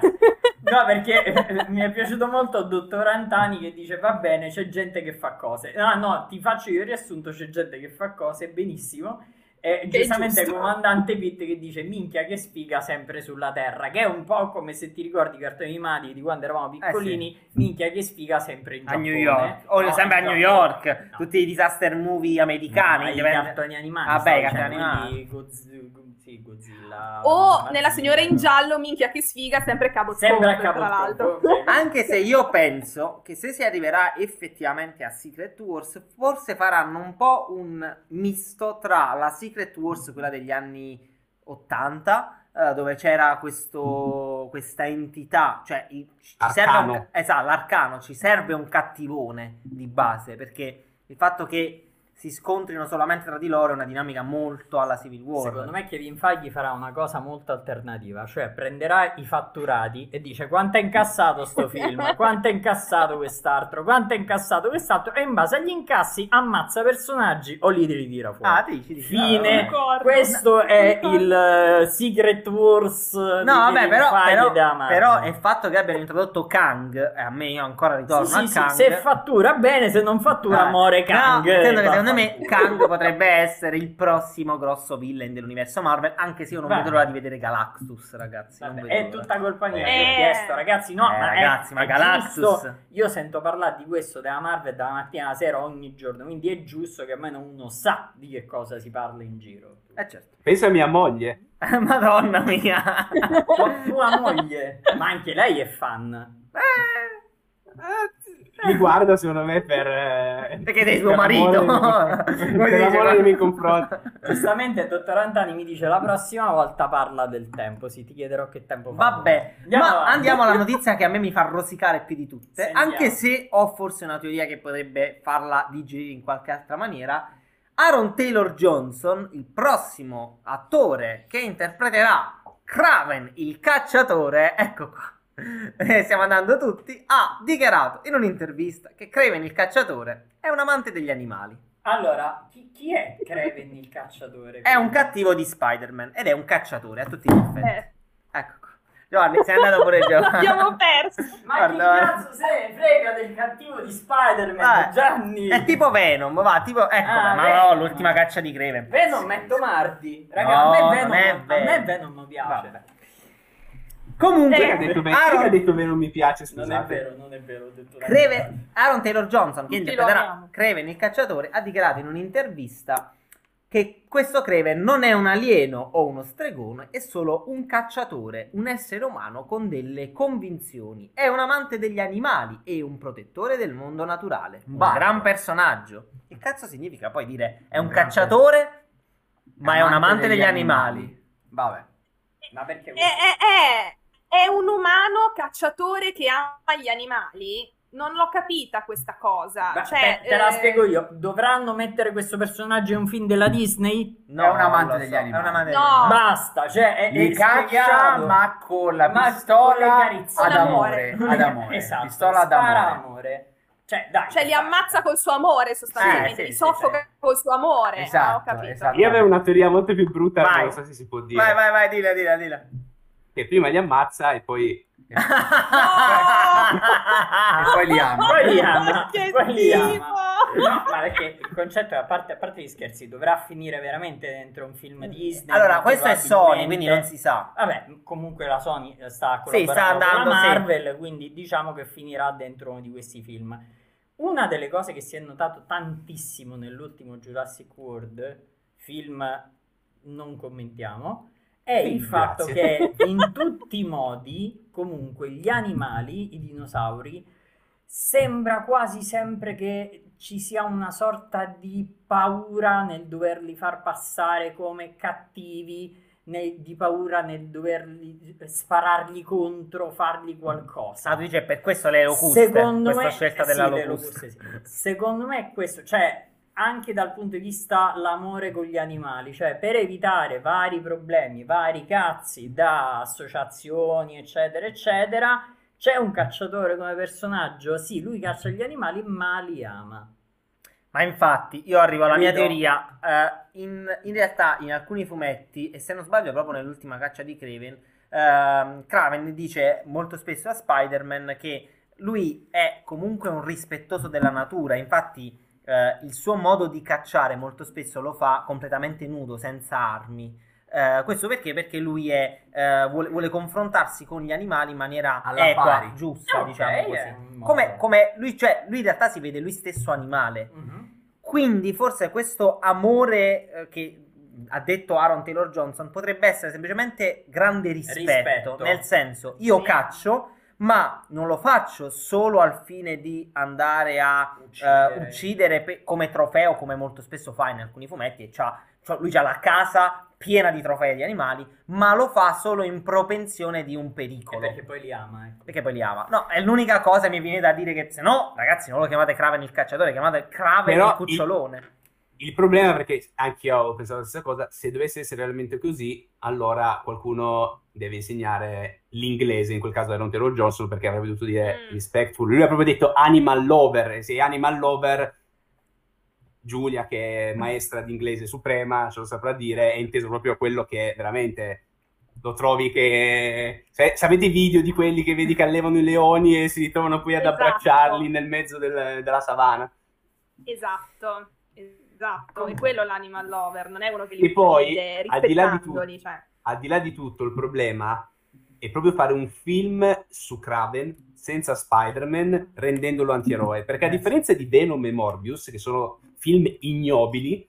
No, perché eh, mi è piaciuto molto il dottor Antani che dice va bene, c'è gente che fa cose. Ah no, ti faccio io il riassunto, c'è gente che fa cose, benissimo. E giustamente il comandante Pitt che dice minchia che sfiga sempre sulla terra, che è un po' come se ti ricordi i cartoni animati di quando eravamo piccolini, minchia che sfiga sempre in A Giappone. New York, o No, sempre a New. York, No. tutti i disaster movie americani. No, i cartoni animati. Vabbè, stavo i cartoni animati. Godzilla, sì, Godzilla. O nella signora in giallo, minchia che sfiga, sempre Cabo Sembra Scope, Cabo tra l'altro. Anche se io penso che se si arriverà effettivamente a Secret Wars, forse faranno un po' un misto tra la Secret Wars, quella degli anni 80, eh, dove c'era questo, questa entità, cioè ci serve un, esatto, l'arcano, ci serve un cattivone di base, perché il fatto che si scontrino solamente tra di loro è una dinamica molto alla Civil War. Secondo me Kevin Feige farà una cosa molto alternativa, cioè prenderà i fatturati e dice quanto è incassato sto film, quanto è incassato quest'altro, quanto è incassato quest'altro e in base agli incassi ammazza personaggi o li ritira fuori. Ah, dici, dici. Fine. Concordo. Questo è il eh, Secret Wars No, vabbè, però, però, però il fatto che abbiano introdotto Kang, e a me io ancora ritorno Sì, a sì, sì, Kang. se fattura bene, se non fattura Ah, muore Kang. No, Eh, secondo me. Kang potrebbe essere il prossimo grosso villain dell'universo Marvel, anche se io non Va. vedo l'ora di vedere Galactus, ragazzi. non Vabbè, vedo è l'ora. tutta colpa mia Eh. che ho chiesto, ragazzi. No, Eh, ma è- ragazzi, ma è Galactus. giusto. Io sento parlare di questo della Marvel dalla mattina alla sera ogni giorno. Quindi è giusto che almeno uno sa di che cosa si parla in giro. Eh certo. Pensa a mia moglie. Madonna mia. Tua, tua moglie, ma anche lei è fan. Eh, Mi guarda secondo me per... eh, Perché sei suo per marito. amore per dice? amore nei miei confronti. Giustamente il dottor Antani mi dice la prossima volta parla del tempo. Sì, ti chiederò che tempo fa. Vabbè, Andiamo ma avanti. andiamo alla notizia che a me mi fa rosicare più di tutte, Sentiamo. anche se ho forse una teoria che potrebbe farla digerire in qualche altra maniera. Aaron Taylor Johnson, il prossimo attore che interpreterà Kraven il cacciatore, ecco qua. eh, stiamo andando tutti, ha dichiarato in un'intervista che Kraven il cacciatore è un amante degli animali. Allora, chi, chi è Kraven il cacciatore? È un cattivo di Spider-Man ed è un cacciatore a tutti gli effetti. Eh, Ecco. Giovanni, sei andato pure Giovanni. abbiamo perso. Ma Guarda, chi cazzo se ne frega del cattivo di Spider-Man, Eh, Gianni? È tipo Venom, va, tipo, ecco, Ah, ma Venom. no, l'ultima caccia di Kraven. Venom è Tomardi. Raga, No, a me non Venom, è a me Venom. Venom piace. Vabbè. Comunque, Chi ha detto bene? Aaron, ha detto bene non mi piace, Non scusate. è vero, non è vero. Ho detto Creve-. Aaron Taylor Johnson, che interpreterà. Kraven il cacciatore, ha dichiarato in un'intervista che questo Kraven non è un alieno o uno stregone, è solo un cacciatore, un essere umano con delle convinzioni. È un amante degli animali e un protettore del mondo naturale. Un Basta. gran personaggio. Che cazzo significa poi dire è un Un cacciatore, ma è un amante degli animali? Vabbè. Ma perché È, è- è- è un umano cacciatore che ama gli animali? Non l'ho capita questa cosa. Beh, cioè, te, te la eh, spiego io. Dovranno mettere questo personaggio in un film della Disney? È un amante degli so, animali. È un amante No. degli animali. Basta, cioè è, Li caccia, ma con la con pistola carizie. ad Con amore. Ad amore. esatto, Pistola ad amore. amore. Cioè, dai. Cioè, li ammazza col suo amore, sostanzialmente. Eh, sì, li sì, soffoca sì. col suo amore. Esatto, Ah, ho capito. esatto. Io avevo una teoria molto più brutta, Vai. ma non so se si può dire. Vai, vai, vai, dilla, dilla, dilla. Che prima li ammazza e poi... E poi li ama. Poi li ama. Che Poi li ama. No, ma perché il concetto è, a parte, a parte gli scherzi, dovrà finire veramente dentro un film Disney. Allora, questo è Sony, quindi non si sa. Vabbè, comunque la Sony sta Sì, collaborando sta con la andando, sì. Marvel, quindi diciamo che finirà dentro uno di questi film. Una delle cose che si è notato tantissimo nell'ultimo Jurassic World, film non commentiamo, è Sì, il fatto grazie. che in tutti i modi, comunque, gli animali, i dinosauri, sembra quasi sempre che ci sia una sorta di paura nel doverli far passare come cattivi, nel- di paura nel doverli sparargli contro, fargli qualcosa. Ah, tu dici è per questo le locuste, Secondo questa me, scelta eh, della sì, locuste, sì. Secondo me è questo, cioè anche dal punto di vista l'amore con gli animali, cioè per evitare vari problemi, vari cazzi da associazioni, eccetera, eccetera, c'è un cacciatore come personaggio, sì, lui caccia gli animali, ma li ama. Ma infatti, io arrivo alla mia teoria. eh, in, in realtà, in alcuni fumetti, e se non sbaglio, proprio nell'ultima caccia di Craven, ehm, Kraven dice molto spesso a Spider-Man che lui è comunque un rispettoso della natura. Infatti, eh, il suo modo di cacciare molto spesso lo fa completamente nudo, senza armi. Eh, questo perché? Perché lui è, eh, vuole, vuole confrontarsi con gli animali in maniera Alla equa, pari. giusta, Ok, diciamo è così. Come, come lui, cioè, lui in realtà si vede lui stesso animale. Mhm. Quindi forse questo amore eh, che ha detto Aaron Taylor Johnson potrebbe essere semplicemente grande rispetto, Rispetto. nel senso io Sì. caccio ma non lo faccio solo al fine di andare a Uccidere. uccidere pe- come trofeo come molto spesso fa in alcuni fumetti e c'ha, c'ha- lui ha la casa piena di trofei di animali ma lo fa solo in propensione di un E pericolo perché poi li ama, ecco. perché poi li ama. No, è l'unica cosa che mi viene da dire che se no, ragazzi, non lo chiamate Kraven il cacciatore, chiamate Kraven Però il cucciolone. Il problema è perché anche io ho pensato la stessa cosa, se dovesse essere realmente così, allora qualcuno deve insegnare l'inglese, in quel caso Aaron Taylor Johnson, perché avrebbe dovuto dire Mm. respectful. Lui ha proprio detto animal lover, e se animal lover, Giulia, che è maestra di inglese suprema, ce lo saprà dire, è inteso proprio quello che veramente lo trovi che... Se, se avete i video di quelli che vedi che allevano i leoni e si ritrovano poi ad Esatto. abbracciarli nel mezzo del- della savana. Esatto, esatto. E quello è l'animal lover, non è uno che E li poi, uccide al di là di rispettandoli, cioè. al di là di tutto, il problema è proprio fare un film su Kraven senza Spider-Man, rendendolo antieroe. Perché a differenza di Venom e Morbius, che sono film ignobili,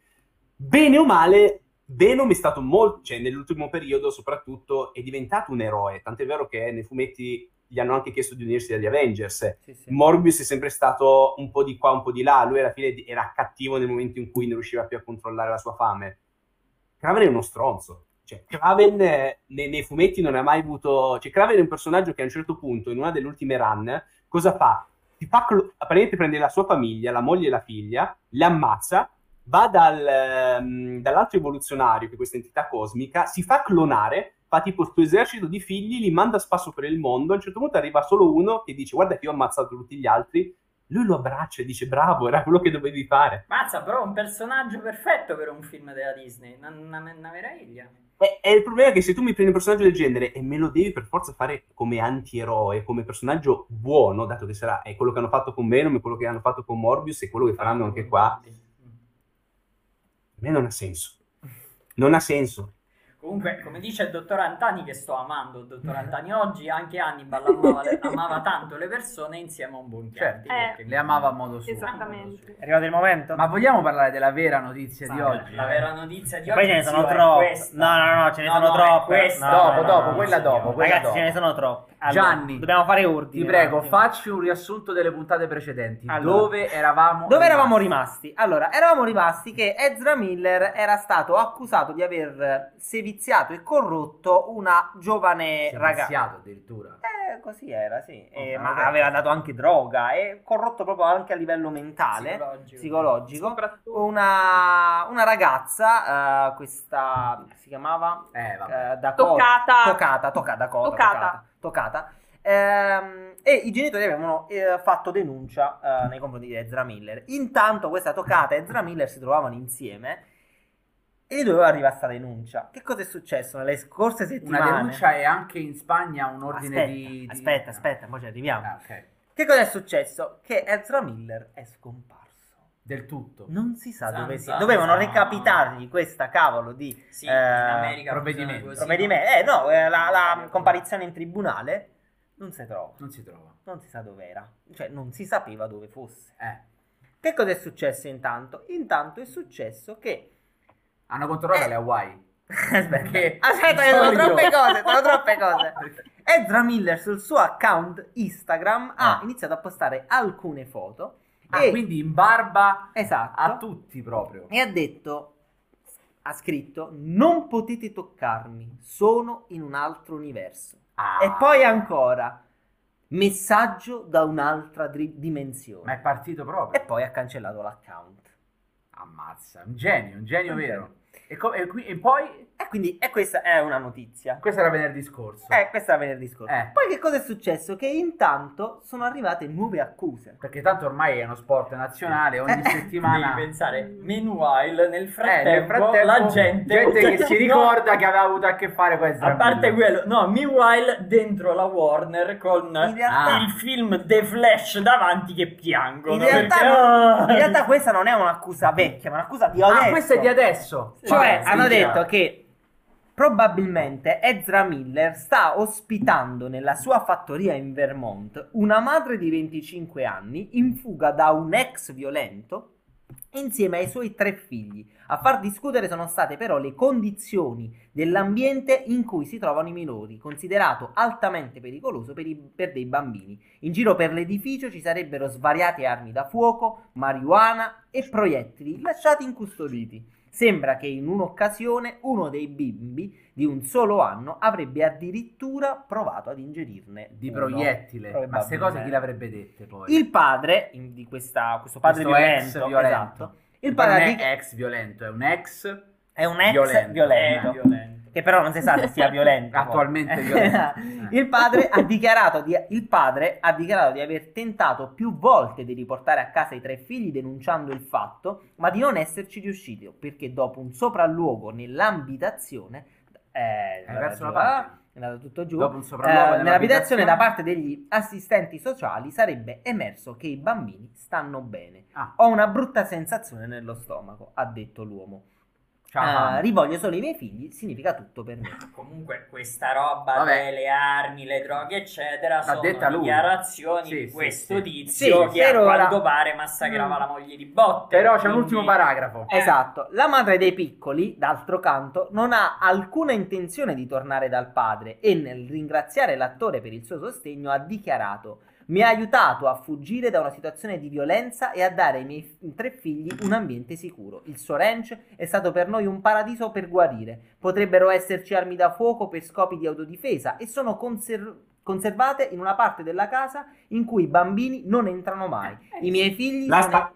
bene o male, Venom è stato molto, cioè nell'ultimo periodo soprattutto, è diventato un eroe. Tant'è vero che nei fumetti gli hanno anche chiesto di unirsi agli Avengers. Sì, sì. Morbius è sempre stato un po' di qua, un po' di là. Lui alla fine era cattivo nel momento in cui non riusciva più a controllare la sua fame. Kraven è uno stronzo. Cioè, Kraven nei, nei fumetti non ha mai avuto. Cioè, Kraven è un personaggio che a un certo punto, in una delle ultime run, cosa fa? Ti fa clo- apparentemente prende la sua famiglia, la moglie e la figlia, le ammazza, va dal, ehm, dall'altro evoluzionario, che è questa entità cosmica, si fa clonare, fa tipo questo esercito di figli, li manda a spasso per il mondo. A un certo punto arriva solo uno che dice: Guarda, che io ho ammazzato tutti gli altri. Lui lo abbraccia e dice: Bravo, era quello che dovevi fare. Mazza, però un personaggio perfetto per un film della Disney, una, una, una meraviglia. E, e il problema è che se tu mi prendi un personaggio del genere e me lo devi per forza fare come antieroe, come personaggio buono, dato che sarà è quello che hanno fatto con Venom, è quello che hanno fatto con Morbius e quello che faranno anche qua, a me non ha senso. Non ha senso. Comunque, come dice il dottor Antani, che sto amando il dottor Antani oggi, anche Hannibal amava, amava tanto le persone insieme a un buon. Certo, perché le amava a modo suo. Esattamente. È arrivato il momento? Ma vogliamo parlare della vera notizia di Ma oggi? La vera notizia di E poi oggi ce ne sono troppe. No, no, no, ce ne No, sono no, troppe. Dopo, no, dopo, no, quella dopo, quella Ragazzi, dopo. ce ne sono troppe. Allora, Gianni, dobbiamo fare ordine. Ti prego, attimo. facci un riassunto delle puntate precedenti. Allora. dove eravamo Dove eravamo rimasti? Allora, eravamo rimasti che Ezra Miller era stato accusato di aver viziato e corrotto una giovane ragazza. viziato addirittura. Eh, così era, sì. Eh, Oh, ma vabbè. aveva dato anche droga e corrotto proprio anche a livello mentale, Psicologico. psicologico. Soprattutto Una, una ragazza, eh, questa si chiamava Eh, vabbè. eh, Dakota. Toccata. Toccata, toccata, Dakota, Toccata. toccata, toccata. Ehm, e i genitori avevano eh, fatto denuncia eh, nei confronti di Ezra Miller. Intanto questa toccata e Ezra Miller si trovavano insieme e doveva arrivare questa denuncia. Che cosa è successo nelle scorse Una settimane? denuncia e anche in Spagna un ordine aspetta, di, di- Aspetta, aspetta, poi ci arriviamo. Ah, ok. Che cosa è successo? Che Ezra Miller è scomparso. Del tutto. Non si sa San dove sia. San Dovevano recapitargli questa cavolo di Sì, eh, in America provvedimento. provvedimento. Eh no, eh, la, la comparizione in tribunale non si trova. Non si trova. Non si sa dov'era. Cioè, non si sapeva dove fosse. Eh. Che cosa è successo intanto? Intanto è successo che... Hanno controllato Eh. le Hawaii. Aspetta, Perché- aspetta, di sono troppe cose, sono troppe cose. Ezra Miller sul suo account Instagram ha Ah. iniziato a postare alcune foto Ah, e, quindi in barba esatto, a tutti proprio. e ha detto, ha scritto, non potete toccarmi, sono in un altro universo. Ah. E poi ancora, messaggio da un'altra dri- dimensione. Ma è partito proprio. E poi ha cancellato l'account. Ammazza, un genio, un genio Un vero. genio. E, co- e qui- e poi E quindi, e questa è una notizia. questo era venerdì scorso. Eh, questa era venerdì scorso. Eh. Poi che cosa è successo? Che intanto sono arrivate nuove accuse. Perché tanto ormai è uno sport nazionale, ogni Eh, Devi settimana pensare, meanwhile, nel Eh, frattempo, nel frattempo, la gente, che si No, ricorda che aveva avuto a che fare con A parte quello, no, meanwhile dentro la Warner con realtà- il film The Flash davanti che piangono. In realtà, perché- no- in realtà questa non è un'accusa vecchia, ma un'accusa di adesso. Ah, questo è di adesso. Cioè, sì, hanno sì. detto che probabilmente Ezra Miller sta ospitando nella sua fattoria in Vermont una madre di 25 anni in fuga da un ex violento insieme ai suoi tre figli. A far discutere sono state però le condizioni dell'ambiente in cui si trovano i minori, considerato altamente pericoloso per, i- per dei bambini. In giro per l'edificio ci sarebbero svariate armi da fuoco, marijuana e proiettili lasciati incustoditi. Sembra che in un'occasione uno dei bimbi di un solo anno avrebbe addirittura provato ad ingerirne Di uno. proiettile. Ma queste cose chi le avrebbe dette poi? Il padre di questa, questo padre Questo ex violento, violento. esatto, il Ma non padre è di- ex violento, è un ex è un ex violento. violento, È violento. Che però non si sa se sia violento. poi. Attualmente violento. il, padre ha dichiarato di, il padre ha dichiarato di aver tentato più volte di riportare a casa i tre figli denunciando il fatto, ma di non esserci riuscito perché dopo un sopralluogo nell'abitazione eh, Hai perso la parte. è andato tutto giù. Dopo un Eh, sopralluogo nell'abitazione da parte degli assistenti sociali sarebbe emerso che i bambini stanno bene. Ah, Ho una brutta sensazione nello stomaco, ha detto l'uomo. Mamma. rivoglio solo i miei figli, significa tutto per me. Comunque questa roba Vabbè. delle armi, le droghe eccetera sono detta lui. dichiarazioni Sì, di questo sì. tizio Sì, che a ora- quanto pare massacrava Mm. la moglie di botte. Però c'è un quindi- ultimo paragrafo. Eh. Esatto, la madre dei piccoli, d'altro canto, non ha alcuna intenzione di tornare dal padre e nel ringraziare l'attore per il suo sostegno ha dichiarato mi ha aiutato a fuggire da una situazione di violenza e a dare ai miei tre figli un ambiente sicuro. Il suo ranch è stato per noi un paradiso per guarire. Potrebbero esserci armi da fuoco per scopi di autodifesa e sono conser- conservate in una parte della casa in cui i bambini non entrano mai. I miei figli La sono- sta-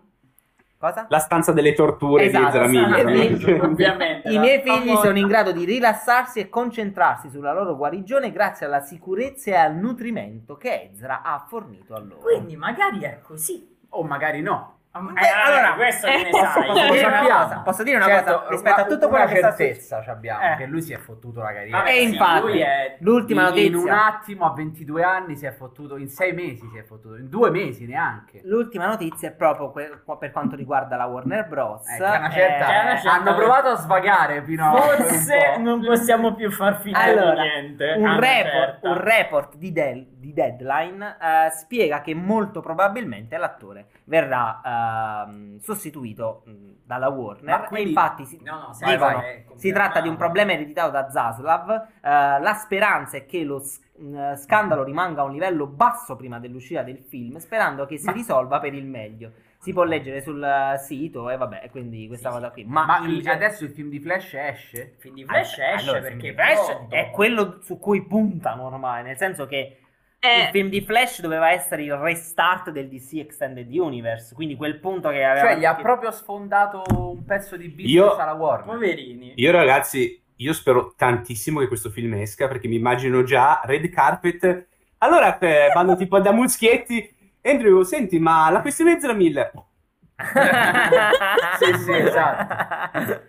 Cosa? La stanza delle torture Esatto, di Ezra. Miller. Ovviamente. I miei figli sono in grado di rilassarsi e concentrarsi sulla loro guarigione grazie alla sicurezza e al nutrimento che Ezra ha fornito a loro. Quindi magari è così. O magari no. Eh, allora, questo eh, che ne Posso, sai. posso dire una cosa? Posso dire una Certo, cosa rispetto a tutto quello che sta certezza succedendo? abbiamo Eh. che lui si è fottuto la carriera. Vabbè, E sì, infatti, lui è- l'ultima in, notizia. in un attimo a 22 anni si è fottuto in 6 mesi si è fottuto in 2 mesi neanche L'ultima notizia è proprio que- per quanto riguarda la Warner Bros. Eh, che una certa- che una certa- hanno provato a svagare fino a Forse non possiamo più far finire Allora, niente. un report, un report di, Del- di Deadline eh, spiega che molto probabilmente l'attore verrà ehm, sostituito mh, dalla Warner. Quindi- e infatti si, No, no, Vai, dicono, vai. si tratta di un problema ereditato da Zaslav. eh, la speranza è che lo s- mh, scandalo rimanga a un livello basso prima dell'uscita del film, sperando che si Ma- risolva per il meglio. si può leggere sul sito e vabbè, quindi questa Sì, cosa qui. Ma, Ma il- adesso il film di Flash esce? Il film di Flash Allora, esce film perché Flash è quello su cui puntano ormai, nel senso che il Eh, film di Flash doveva essere il restart del DC Extended Universe, quindi quel punto che aveva Cioè gli ha proprio sfondato un pezzo di business Io- alla Warner. Poverini. Io ragazzi, io spero tantissimo che questo film esca perché mi immagino già Red Carpet. Allora eh, vanno tipo da Muschietti. Andrew, senti, ma la questione di Ezra Miller. Sì, sì, esatto.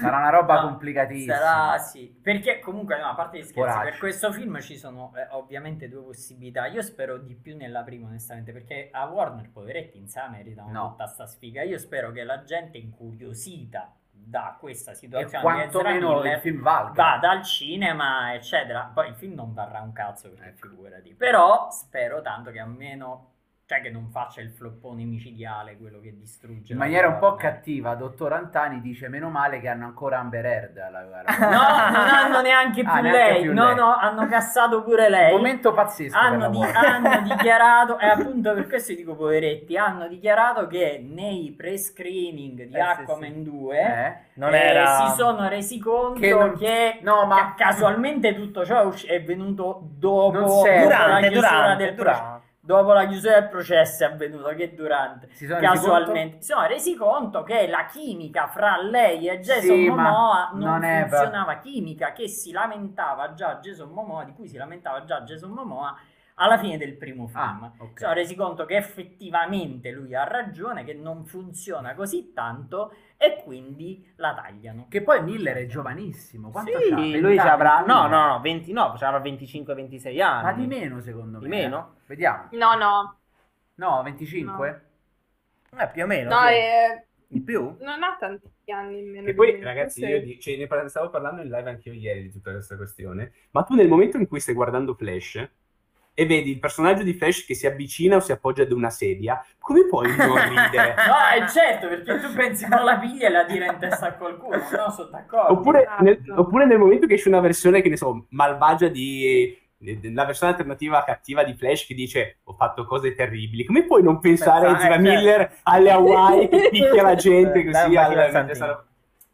Sarà una roba No, complicatissima. Sarà sì, perché comunque no, a parte gli scherzi, Coraggio. per questo film ci sono eh, ovviamente due possibilità. Io spero di più nella prima, onestamente, perché a Warner, poveretti, in sé meritano No. tutta sta sfiga. Io spero che la gente incuriosita da questa situazione quantomeno il film valga. vada al cinema, eccetera. Poi il film non varrà un cazzo perché figurati. Però spero tanto che almeno cioè che non faccia il floppone micidiale, quello che distrugge In la maniera un po' Warner. cattiva, dottor Antani dice meno male che hanno ancora Amber Heard gara. No, non hanno neanche più Ah, neanche lei. più no, lei. no, hanno cassato pure lei. Momento pazzesco hanno, la di- hanno dichiarato, e appunto per questo dico poveretti, hanno dichiarato che nei pre-screening di Eh, sì, Aquaman 2 Eh? Non eh, era... si sono resi conto Che che, non- no, ma- ca- casualmente tutto ciò è, venuto dopo, la Durante, chiusura durante, del durante. Dopo la chiusura del processo è avvenuto che resi casualmente si sono resi conto che la chimica fra lei e Jason Sì, Momoa non, non funzionava. Chimica che si lamentava già Jason Momoa di cui si lamentava già Jason Momoa alla fine del primo film Ah, ok. si sono resi conto che effettivamente lui ha ragione che non funziona così tanto e quindi la tagliano Che poi Miller è giovanissimo. Quanto Sì, c'ha? lui 20 ci avrà... No, no, no, 20, no, ci avrà 25-26 anni. Ma di meno secondo me. Di meno? eh. Vediamo. no, no, No, 25? Eh, più o meno, no, sì. eh, Di più? non ha tanti anni in meno. E poi, me, ragazzi, forse- io di- cioè, ne par- stavo parlando in live anche io ieri di tutta questa questione. Ma tu, nel momento in cui stai guardando Flash e vedi il personaggio di Flash che si avvicina o si appoggia ad una sedia, come puoi non ridere? no è certo perché tu pensi non la piglia e la tira in testa a qualcuno no sono d'accordo Oppure Esatto. nel, oppure nel momento che esce una versione, che ne so, malvagia di... La versione alternativa cattiva di Flash che dice ho fatto cose terribili, come puoi non pensare a Pensare, Ezra certo. Miller alle Hawaii che picchia la gente così al,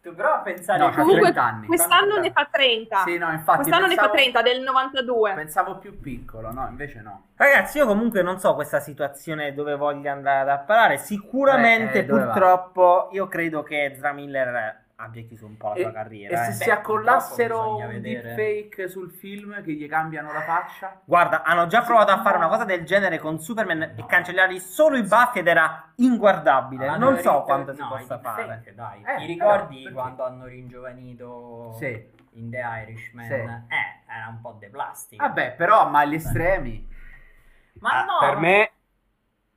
tu prova a pensare No, Comunque, 30 anni. Quest'anno ne fa 30. Sì, no, infatti. Quest'anno ne fa pensavo- 30, del 92. Pensavo più piccolo, no, invece no. Ragazzi, io comunque non so questa situazione dove voglia andare ad apparare. Sicuramente, Eh, eh, dove va? purtroppo, io credo che Ezra Miller abbia chiuso un po' la E, sua e carriera. se eh. si accollassero un deepfake sul film che gli cambiano la faccia? Guarda, hanno già provato a fare una cosa del genere con Superman e cancellargli solo i baffi ed era inguardabile. Ah, non no, so quanto si no, possa i fare. Dai, Eh, ti ricordi però, quando hanno ringiovanito Sì. in The Irishman? Sì. Eh, era un po' de plastica. Vabbè, però, ma agli estremi. Ma Ah, no, per, me,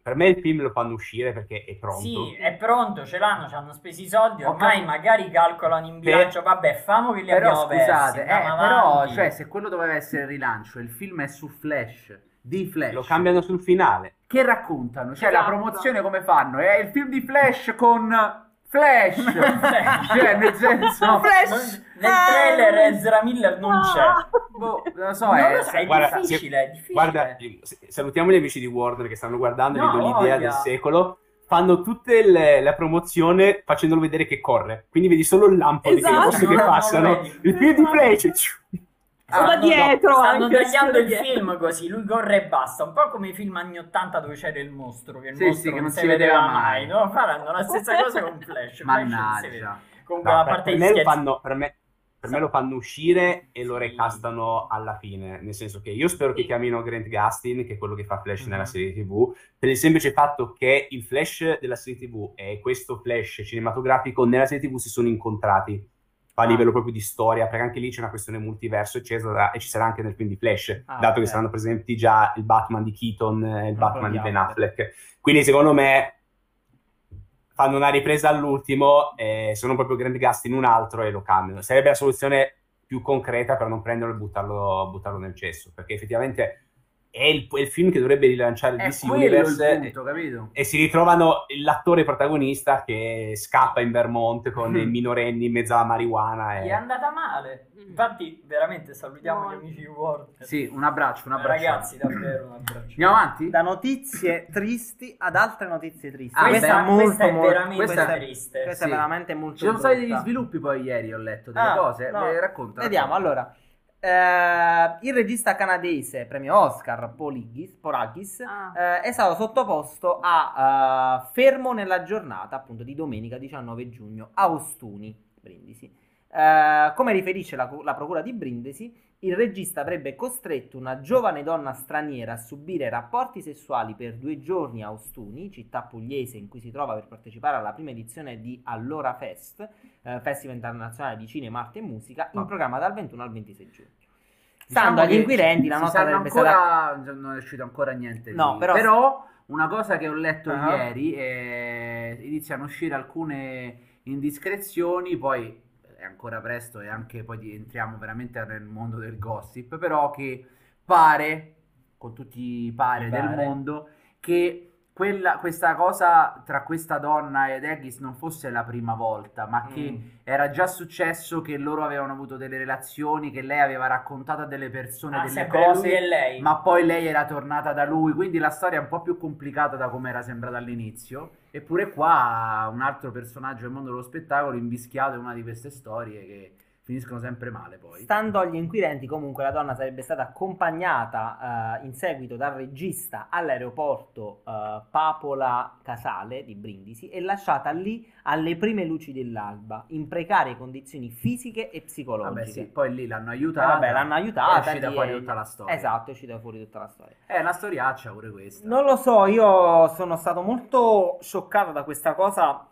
per me il film lo fanno uscire perché è pronto. Sì, è pronto, ce l'hanno, ci hanno spesi i soldi, ormai capito. magari calcolano in bilancio, vabbè, famo che li Però abbiamo scusate, persi, eh, però, cioè, se quello doveva essere il rilancio, il film è su Flash, di Flash. Lo cambiano sul finale. Che raccontano? Cioè, la Esatto. promozione come fanno? È il film di Flash con Flash. cioè, nel senso... No, Flash. nel trailer Ezra Miller non c'è. Boh, non lo so, non è... lo so, è guarda, difficile, è difficile. Guarda, salutiamo gli amici di Warner che stanno guardando, No, vedo l'idea voglia. del secolo. Fanno tutte le, la promozione facendolo vedere che corre. Quindi vedi solo il lampo Esatto. di cose che No, no, passano. il film di Flash. O da Ah, no, dietro Stanno anche, tagliando il dietro. film così, lui corre e basta, un po' come i film anni 80 dove c'era il mostro, che il Sì, mostro sì, che non, si si vedeva mai, mai. no? Faranno la stessa cosa con Flash. Mannaggia. Comunque, No, a per, parte per me fanno, per me, per me lo fanno uscire e lo Sì. recastano alla fine. Nel senso che io spero che Sì. chiamino Grant Gustin, che è quello che fa Flash nella Mhm. serie TV, per il semplice fatto che il Flash della serie TV e questo Flash cinematografico nella serie TV si sono incontrati a livello proprio di storia, perché anche lì c'è una questione multiverso, eccetera, e ci sarà anche nel film di Flash, Ah, dato che ok. saranno presenti già il Batman di Keaton e il Non Batman di Ben. Affleck. Quindi secondo me fanno una ripresa all'ultimo e sono proprio Grant Gustin un altro e lo cambiano. Sarebbe la soluzione più concreta per non prenderlo e buttarlo, buttarlo nel cesso, perché effettivamente è il, è il film che dovrebbe rilanciare il È DC Universe punto, capito? e si ritrovano l'attore protagonista che scappa in Vermont con i minorenni in mezzo alla marijuana Gli è e... andata male. Infatti, veramente salutiamo No. gli amici di Warner. Sì, un abbraccio, un Eh, abbraccio. Ragazzi, davvero un abbraccio. Andiamo avanti? Da notizie tristi ad altre notizie tristi. Ah, questa, beh, è molto, questa è molto- veramente questa è- triste. Questa Sì. è veramente molto Ci sono stati degli sviluppi poi ieri, ho letto delle Ah, cose. no. Eh, racconta. Vediamo, racconta. allora. Eh, il regista canadese premio Oscar Polakis, Polakis Ah. eh, è stato sottoposto a eh, fermo nella giornata appunto di domenica 19 giugno a Ostuni, Brindisi. Eh, come riferisce la, la procura di Brindisi, il regista avrebbe costretto una giovane donna straniera a subire rapporti sessuali per due giorni a Ostuni, città pugliese in cui si trova per partecipare alla prima edizione di Allora Fest, eh, Festival internazionale di cinema, arte e musica, in programma dal 21 al 26 giugno. Diciamo Stando agli che inquirenti, la nota sarebbe ancora, stata Non è uscito ancora niente. No, di- però- una cosa che ho letto Ah. ieri è... iniziano a uscire alcune indiscrezioni, poi ancora presto e anche poi entriamo veramente nel mondo del gossip, però che pare, con tutti i pare del mondo, che quella- questa cosa tra questa donna ed Eggis non fosse la prima volta, ma che Mm. era già successo che loro avevano avuto delle relazioni, che lei aveva raccontato a delle persone Ah, delle cose, lei. ma poi lei era tornata da lui, quindi la storia è un po' più complicata da come era sembrata all'inizio. Eppure qua un altro personaggio del mondo dello spettacolo invischiato in una di queste storie che finiscono sempre male poi. Stando agli inquirenti, comunque, la donna sarebbe stata accompagnata eh, in seguito dal regista all'aeroporto eh, Papola Casale di Brindisi e lasciata lì alle prime luci dell'alba, in precarie condizioni fisiche e psicologiche. Vabbè sì, poi lì l'hanno Eh, aiutata. vabbè, l'hanno aiutata. È uscita fuori tutta la storia. Esatto, è uscita fuori tutta la storia. È una storiaccia pure questa. Non lo so, io sono stato molto scioccato da questa cosa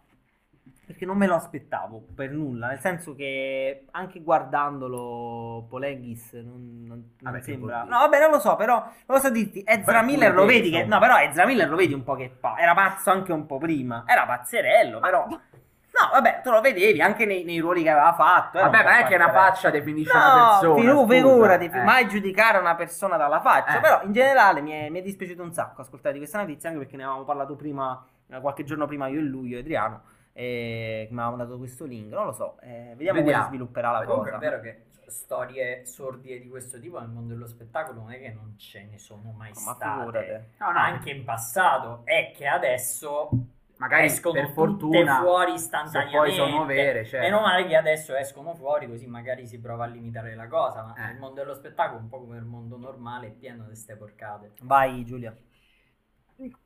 perché non me lo aspettavo per nulla, nel senso che anche guardandolo Poleghis non, non- non Vabbè, sembra... No, vabbè, non lo so, però non posso dirti, Ezra Beh, Miller lo te, vedi che... No, però Ezra Miller lo vedi un po' che pa- era pazzo anche un po' prima, era pazzerello, però... No, vabbè, tu lo vedevi anche nei, nei ruoli che aveva fatto. era Vabbè, un po' ma è che una faccia definisce No, una persona. figu- scusa. figurati, Eh. mai giudicare una persona dalla faccia. Eh. Però in generale mi è, mi è dispiaciuto un sacco ascoltare di questa notizia, anche perché ne avevamo parlato prima, eh, qualche giorno prima io e lui, io e Adriano, e che mi avevamo dato questo link. Non lo so, eh, vediamo, come Vediamo. si svilupperà la Comunque cosa. è vero che storie sordide di questo tipo nel mondo dello spettacolo non è che non ce ne sono mai Ma state. No, no, Anche in passato. È che adesso magari escono per tutte fortuna fuori se istantaneamente. poi sono vere, cioè. Meno male che adesso escono fuori così magari si prova a limitare la cosa, ma Eh. il mondo dello spettacolo, un po' come il mondo normale, è pieno di queste porcate. Vai Giulia.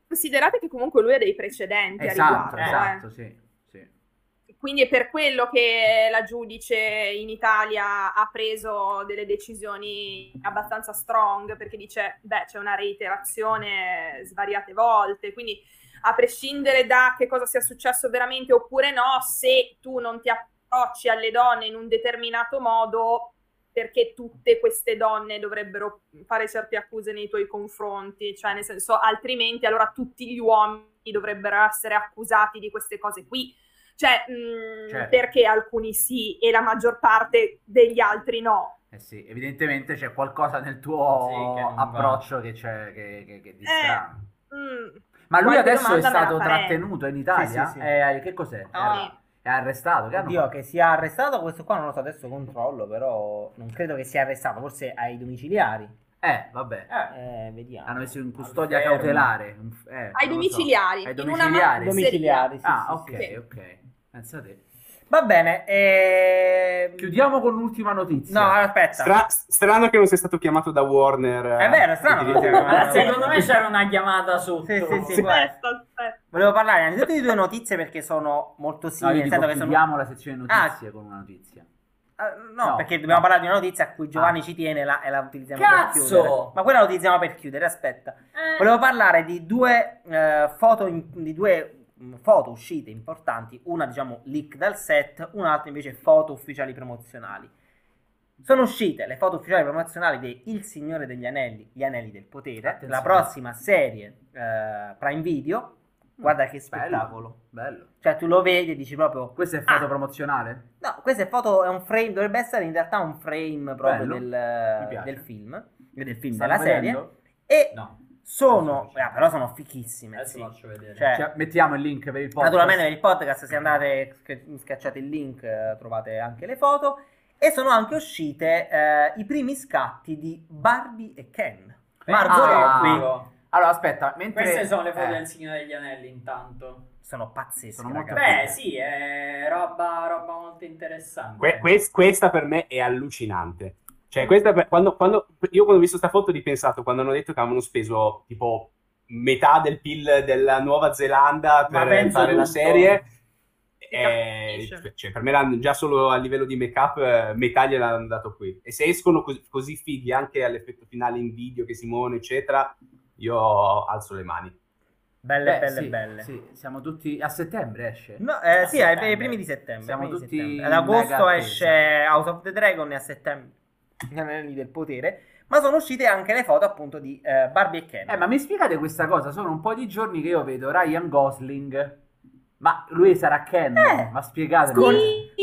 Considerate che comunque lui ha dei precedenti Esatto, a riguardo. eh. esatto, sì, sì. Quindi è per quello che la giudice in Italia ha preso delle decisioni abbastanza strong, perché dice, beh, c'è una reiterazione svariate volte, quindi a prescindere da che cosa sia successo veramente oppure no, se tu non ti approcci alle donne in un determinato modo, perché tutte queste donne dovrebbero fare certe accuse nei tuoi confronti, cioè nel senso, altrimenti allora tutti gli uomini dovrebbero essere accusati di queste cose qui. Cioè, mh, Certo. perché alcuni sì e la maggior parte degli altri no? Eh sì, evidentemente c'è qualcosa nel tuo Sì, che non va. approccio che c'è che, che- che Eh. Mm. Ma lui adesso è stato trattenuto in Italia? Sì, sì, sì. Eh, che cos'è? Ah. È arrestato? Che hanno Oddio, fatto? che sia arrestato questo qua non lo so, adesso controllo, però non credo che sia arrestato, forse ai domiciliari. Eh, vabbè. Eh, Eh, vediamo. Hanno messo in custodia cautelare. Eh, Ai lo so. domiciliari, Ai in una domiciliari. Domiciliari, sì, Ah, sì, ok, sì. ok. Pensa te. Va bene, ehm... Chiudiamo con l'ultima notizia. No, aspetta. Stra- strano che non sia stato chiamato da Warner. È vero, è strano sia Ma chiamato. secondo me c'era una chiamata sotto. Sì, sì, sì, aspetta. Volevo parlare innanzitutto di due notizie perché sono molto No, simili. senso che sono... chiudiamo la sezione notizie con una notizia. Eh, no, No, perché no. dobbiamo parlare di una notizia a cui Giovanni Ah. ci tiene la- e la utilizziamo Cazzo! per chiudere. Ma quella la utilizziamo per chiudere, aspetta. Eh, Volevo parlare di due eh, foto, in- di due mh, foto uscite importanti, una diciamo leak dal set, un'altra invece foto ufficiali promozionali. Sono uscite le foto ufficiali promozionali di Il Signore degli Anelli, Gli Anelli del Potere, Attenzione. la prossima serie eh, Prime Video. Guarda che spettacolo. Bello. Cioè tu lo vedi e dici proprio... Questa è foto Ah. promozionale? No, questa è foto, è un frame, dovrebbe essere in realtà un frame proprio Bello. del, del film, del film, della serie. E No, sono, eh, però sono fichissime. adesso sì. faccio vedere. Cioè, Cioè, mettiamo il link per il podcast. Naturalmente per il podcast se andate sc- schiacciate il link eh, trovate anche le foto e sono anche uscite eh, i primi scatti di Barbie e Ken. Margot ah, Robbie. Allora, aspetta, mentre... Queste sono le foto eh, del Signore degli Anelli intanto. sono pazzesche, Sono molto. Beh, sì, è roba, roba molto interessante. Que- quest- questa per me è allucinante. Cioè, questa quando, quando- io quando ho visto sta foto ho ripensato quando hanno detto che avevano speso tipo metà del PIL della Nuova Zelanda per fare la serie. Eh, capisce. cioè, per me l'hanno- già solo a livello di make-up eh, metà gliel'hanno dato qui. E se escono così, così fighi anche all'effetto finale in video che si muovono, eccetera, io alzo le mani. Belle, beh, belle, sì, belle. Sì, siamo tutti... A settembre esce. No, eh, A sì, ai settembre. ai primi di settembre. Siamo primi tutti settembre. Ad agosto esce. House of the Dragon e a settembre Gli Anelli del Potere. Ma sono uscite anche le foto appunto di eh, Barbie e Ken. Eh, ma mi spiegate questa cosa? Sono un po' di giorni che io vedo Ryan Gosling. Ma lui sarà Ken? Eh. Ma spiegate. Con,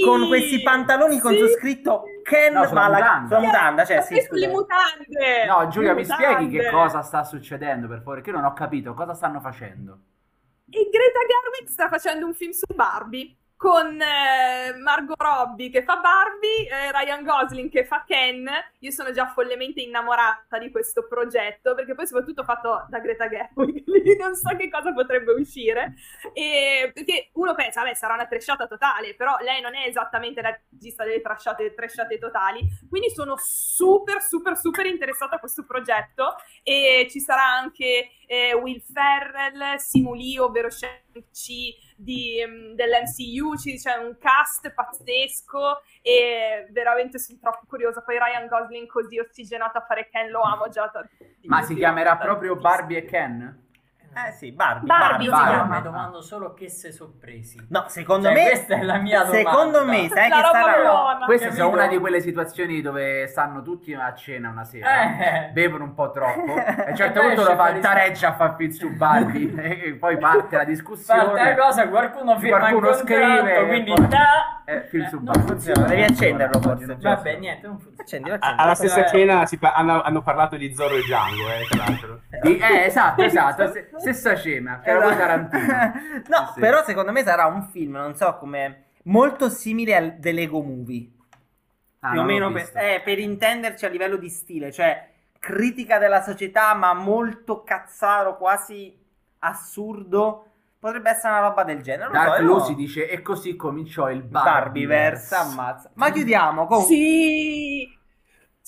con questi pantaloni con Sì. su scritto Ken No, sulla ma la mutanda. sulla mutanda, cioè sì, sulle mutande! No, Giulia, mi Le spieghi che mutande. cosa sta succedendo, per favore? Che io non ho capito cosa stanno facendo. E Greta Gerwig sta facendo un film su Barbie con eh, Margot Robbie che fa Barbie, eh, Ryan Gosling che fa Ken. Io sono già follemente innamorata di questo progetto perché poi soprattutto fatto da Greta Gerwig, non so che cosa potrebbe uscire. E, perché uno pensa, vabbè, sarà una trasciata totale, però lei non è esattamente la regista delle trasciate, trasciate totali. Quindi sono super, super, super interessata a questo progetto e ci sarà anche eh, Will Ferrell, Simu Lee, ovvero Shang-Chi di, mm, dell'MCU, c'è un cast pazzesco e veramente sono troppo curiosa. Poi Ryan Gosling così ossigenato a fare Ken lo amo già tantissimo. Ma si chiamerà proprio Barbie e Ken? Eh sì, Barbie. Barbie, Io si Barbie. chiama. mi domando solo che se sorpresi. No, secondo Cioè, me questa è la mia domanda. Secondo me, sai La che roba sarà. Queste capito? sono una di quelle situazioni dove stanno tutti a cena una sera, Eh. bevono un po' troppo, e a un certo E poi punto lo fa fuori- tareggia a far film su Barbie, e poi parte la discussione. Parte la cosa, qualcuno firma Qualcuno scrive, quindi poi- da... Eh, film su non Barbie. funziona. Devi accenderlo forse. Vabbè, niente, non funziona. Accendi, accendi. alla stessa Eh. cena si pa- hanno, hanno parlato di Zorro e Django, eh, tra l'altro. Di- eh, esatto, esatto, se- stessa cena, che era poi Tarantino. no, Sì, però secondo me sarà un film, non so come molto simile al The Lego Movie. Ah, più o meno per, eh, per intenderci a livello di stile, cioè critica della società, ma molto cazzaro, quasi assurdo. Potrebbe essere una roba del genere. Non Dark so, Lucy io- dice e così cominciò il Barbiverse, Barbiverse. ammazza. Ma chiudiamo con Sì!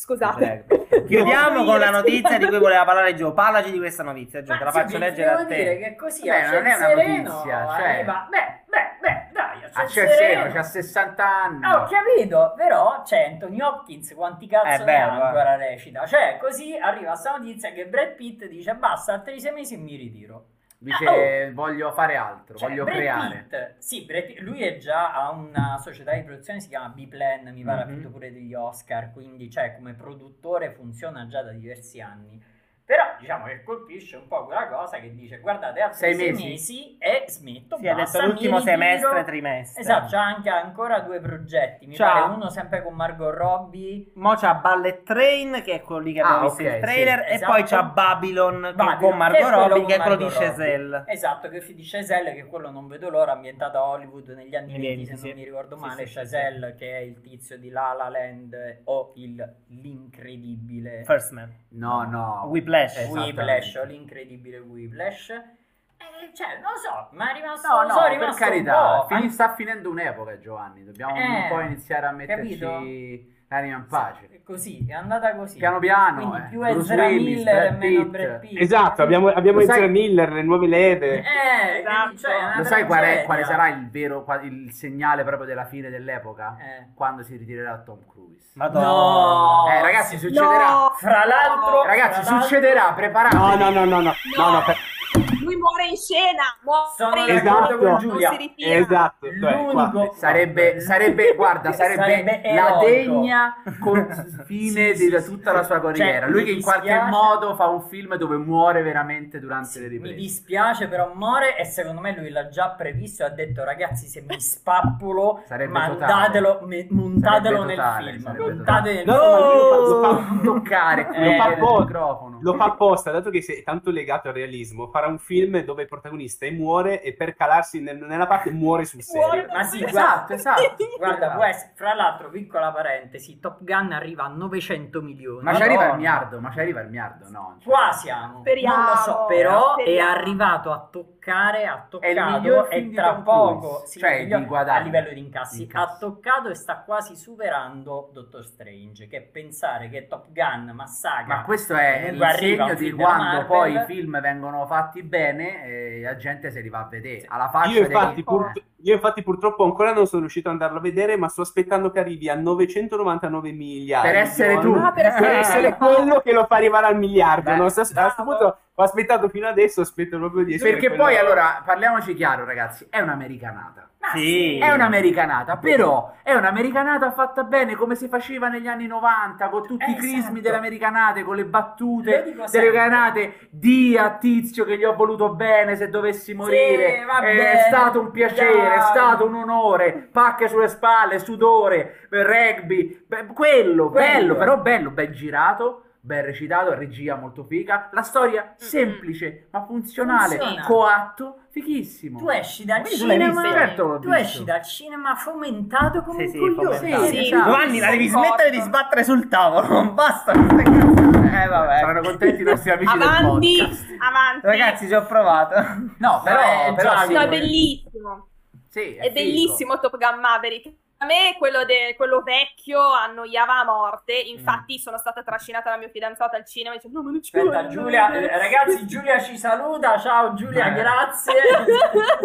Scusate. Chiudiamo con la notizia di cui voleva parlare Gio. Parlaci di questa notizia, Gio, te la faccio leggere a te. dire che così Beh, non è una notizia, cioè- Beh, beh, beh, dai, a ciel A c'è sereno. C'ha 60 anni. Ah, ho capito, però c'è Anthony Hopkins, quanti cazzo È ne ha eh. ancora recita? Cioè, così arriva sta notizia che Brad Pitt dice basta, altri sei mesi e mi ritiro. Dice voglio fare altro, Cioè, voglio Brad creare. Pitt, sì, Brad lui è già a una società di produzione, si chiama B-Plan, mi pare ha Mhm. vinto pure degli Oscar, quindi cioè, come produttore funziona già da diversi anni. Però diciamo che colpisce un po' quella cosa che dice guardate altri Sei sei, mesi? mesi? e smetto, Sì, ha basta, detto mi l'ultimo semestre, trimestre. Esatto, c'ha anche ancora due progetti, mi C'ha- pare uno sempre con Margot Robbie. Mo c'ha Ballet Train, che è quello lì che abbiamo Ah, visto ok, il trailer, sì, e esatto. poi c'ha Babylon, che Babylon, con Margot che è Robbie, con che è quello di. Chazelle. Esatto, che di Chazelle, che quello non vedo l'ora, ambientato a Hollywood negli anni Negli 20, se anni, non sì. mi ricordo Sì, male. sì, sì, Chazelle, che è il tizio di La La Land o il l'incredibile First Man. No, no. Whiplash. Esatto. Whiplash o l'incredibile Whiplash. Eh, cioè, non so, ma è rimasto, No, no, per rimasto un carità, po', fini- sta finendo un'epoca Giovanni, dobbiamo Eh, un po' iniziare a metterci capito? L'anima in pace. È così, è andata così. Piano piano, Quindi eh. più Bruce Ezra Willis, Miller e meno Pitt. Brad Pitt. Esatto, abbiamo, abbiamo Ezra sai- Miller, le nuove leve. Eh, Esatto. cioè, Lo sai qual è- quale sarà il vero il segnale proprio della fine dell'epoca? Eh. Quando si ritirerà Tom Cruise. Madonna. No, Eh, ragazzi, succederà. No! Fra l'altro, Ragazzi, fra l'altro- succederà, preparatevi. No, no, no, no, no, no, no, per- muore in scena, muore Sono in non Giulia. si ritira. Esatto, cioè, L'unico Sarebbe, sarebbe, guarda, sarebbe, Sarebbe la degna con- fine Sì, di sì, tutta sì. la sua carriera. Cioè, Lui mi che in qualche dispiace- modo fa un film dove muore veramente durante le Mi riprese. dispiace, però muore e secondo me lui l'ha già previsto e ha detto ragazzi se mi spappulo Sarebbe mandatelo, me- montatelo Sarebbe nel totale, film. Montate nel No, toccare Eh. Lo fa apposta, dato che sei tanto legato al realismo, farà un film dove il protagonista muore e per calarsi nel- nella parte muore sul Muore serio. Ma sì, Esatto, esatto. Guarda, Esatto. essere- fra l'altro, piccola parentesi, Top Gun arriva a 900 milioni. Ma ci arriva il miliardo, ma ci arriva il miliardo, no? cioè- Qua siamo. Speriamo, non lo so, però è speriamo. arrivato a toccare, ha È toccato film e tra poco, sì, cioè di guadagno. a livello di incassi, Incassi. ha toccato e sta quasi superando Doctor Strange, che pensare che Top Gun massacra Ma questo è il segno di film quando poi i film vengono fatti bene e la gente se li va a vedere. Alla faccia Io infatti, pur- io infatti purtroppo ancora non sono riuscito ad andarlo a vedere, ma sto aspettando che arrivi a 999 miliardi. Per essere tu. Ah, per essere- Per essere quello che lo fa arrivare al miliardo. Beh, no? Sto- a questo punto ho aspettato fino adesso, aspetto proprio di essere Perché quello- poi allora parliamoci chiaro, ragazzi, è un'americanata. Sì. È un'americanata, però è un'americanata fatta bene come si faceva negli anni 90 con tutti Eh, i crismi esatto. delle americanate, con le battute delle americanate. Di a tizio che gli ho voluto bene se dovessi morire. vabbè, è stato un piacere, è dai. stato un onore. Pacche sulle spalle, sudore, rugby. Beh, quello, bello, però bello, ben girato. Ben recitato, regia molto figa, la storia semplice ma funzionale, Funziona. coatto, fighissimo. Tu esci dal Quindi tu l'hai cinema, visto? Certo l'ho tu visto. esci dal cinema fomentato come Sì, un sì, coglione. fomentato. Sì, Sì, esatto. Giovanni, la devi Concordo. smettere di sbattere sul tavolo, non basta queste cazzo. Eh, vabbè. Saranno contenti i nostri amici Avanti, del podcast. avanti. Ragazzi, ci ho provato. No, però, Eh, però sì, No, è bellissimo. sì, È bellissimo Top Gun Maverick. A me quello, de- quello vecchio annoiava a morte. Infatti, sono stata trascinata dal mio fidanzato al cinema e dice: No, ma non ci Aspetta, voglio Giulia, andare". eh, ragazzi, Giulia ci saluta. Ciao Giulia, Eh. grazie.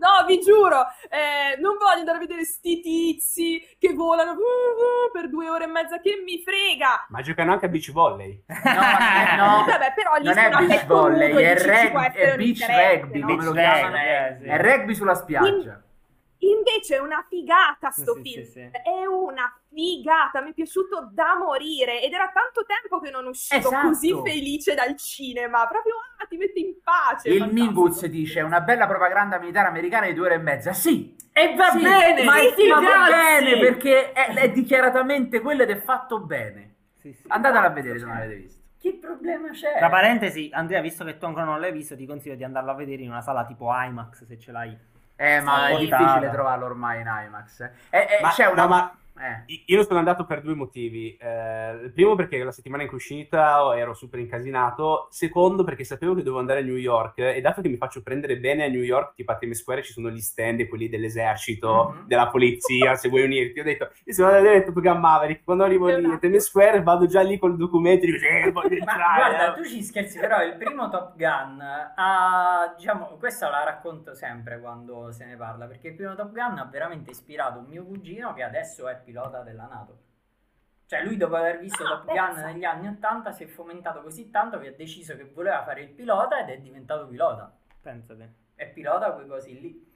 no, vi giuro, eh, non voglio andare a vedere sti tizi che volano uh, uh, per due ore e mezza. Che mi frega! Ma giocano anche a beach volley. No, eh, no, Vabbè, però non è beach volley, è, reg- è beach rugby, no? Beach rugby, sì. È rugby sulla spiaggia. Invece è una figata sto Sì, film. sì, sì. È una figata, mi è piaciuto da morire ed era tanto tempo che non uscivo Esatto. così felice dal cinema, proprio ah, ti mette in pace. Il. Mingus dice una bella propaganda militare americana di due ore e mezza. Sì, E va sì, bene, ma, sì, ma va grazie. bene perché è, è dichiaratamente quello ed è fatto bene. Sì, sì. Andatela a vedere se non l'avete visto. Che problema c'è? Tra parentesi, Andrea, visto che tu ancora non l'hai visto, ti consiglio di andarlo a vedere in una sala tipo IMAX se ce l'hai. Eh, ma è difficile trovarlo ormai in IMAX. eh. Eh, eh, Ma- c'è una... no, ma- eh. Io sono andato per due motivi. Eh, il primo perché la settimana in cui uscita ero super incasinato. Secondo perché sapevo che dovevo andare a New York e dato che mi faccio prendere bene a New York, tipo a Times Square ci sono gli stand, quelli dell'esercito, Mhm. della polizia, se vuoi unirti. Ho detto, io sono andato a vedere Top Gun Maverick, quando arrivo lì a Times Square vado già lì col documento e dico, eh, voglio Ma entrare. guarda, tu ci scherzi, però il primo Top Gun ha, diciamo, questa la racconto sempre quando se ne parla, perché il primo Top Gun ha veramente ispirato un mio cugino che adesso è pilota della NATO. Cioè lui dopo aver visto Ah, Top Gun negli anni 80 si è fomentato così tanto che ha deciso che voleva fare il pilota ed è diventato pilota. Pensate. È pilota quei cosi lì.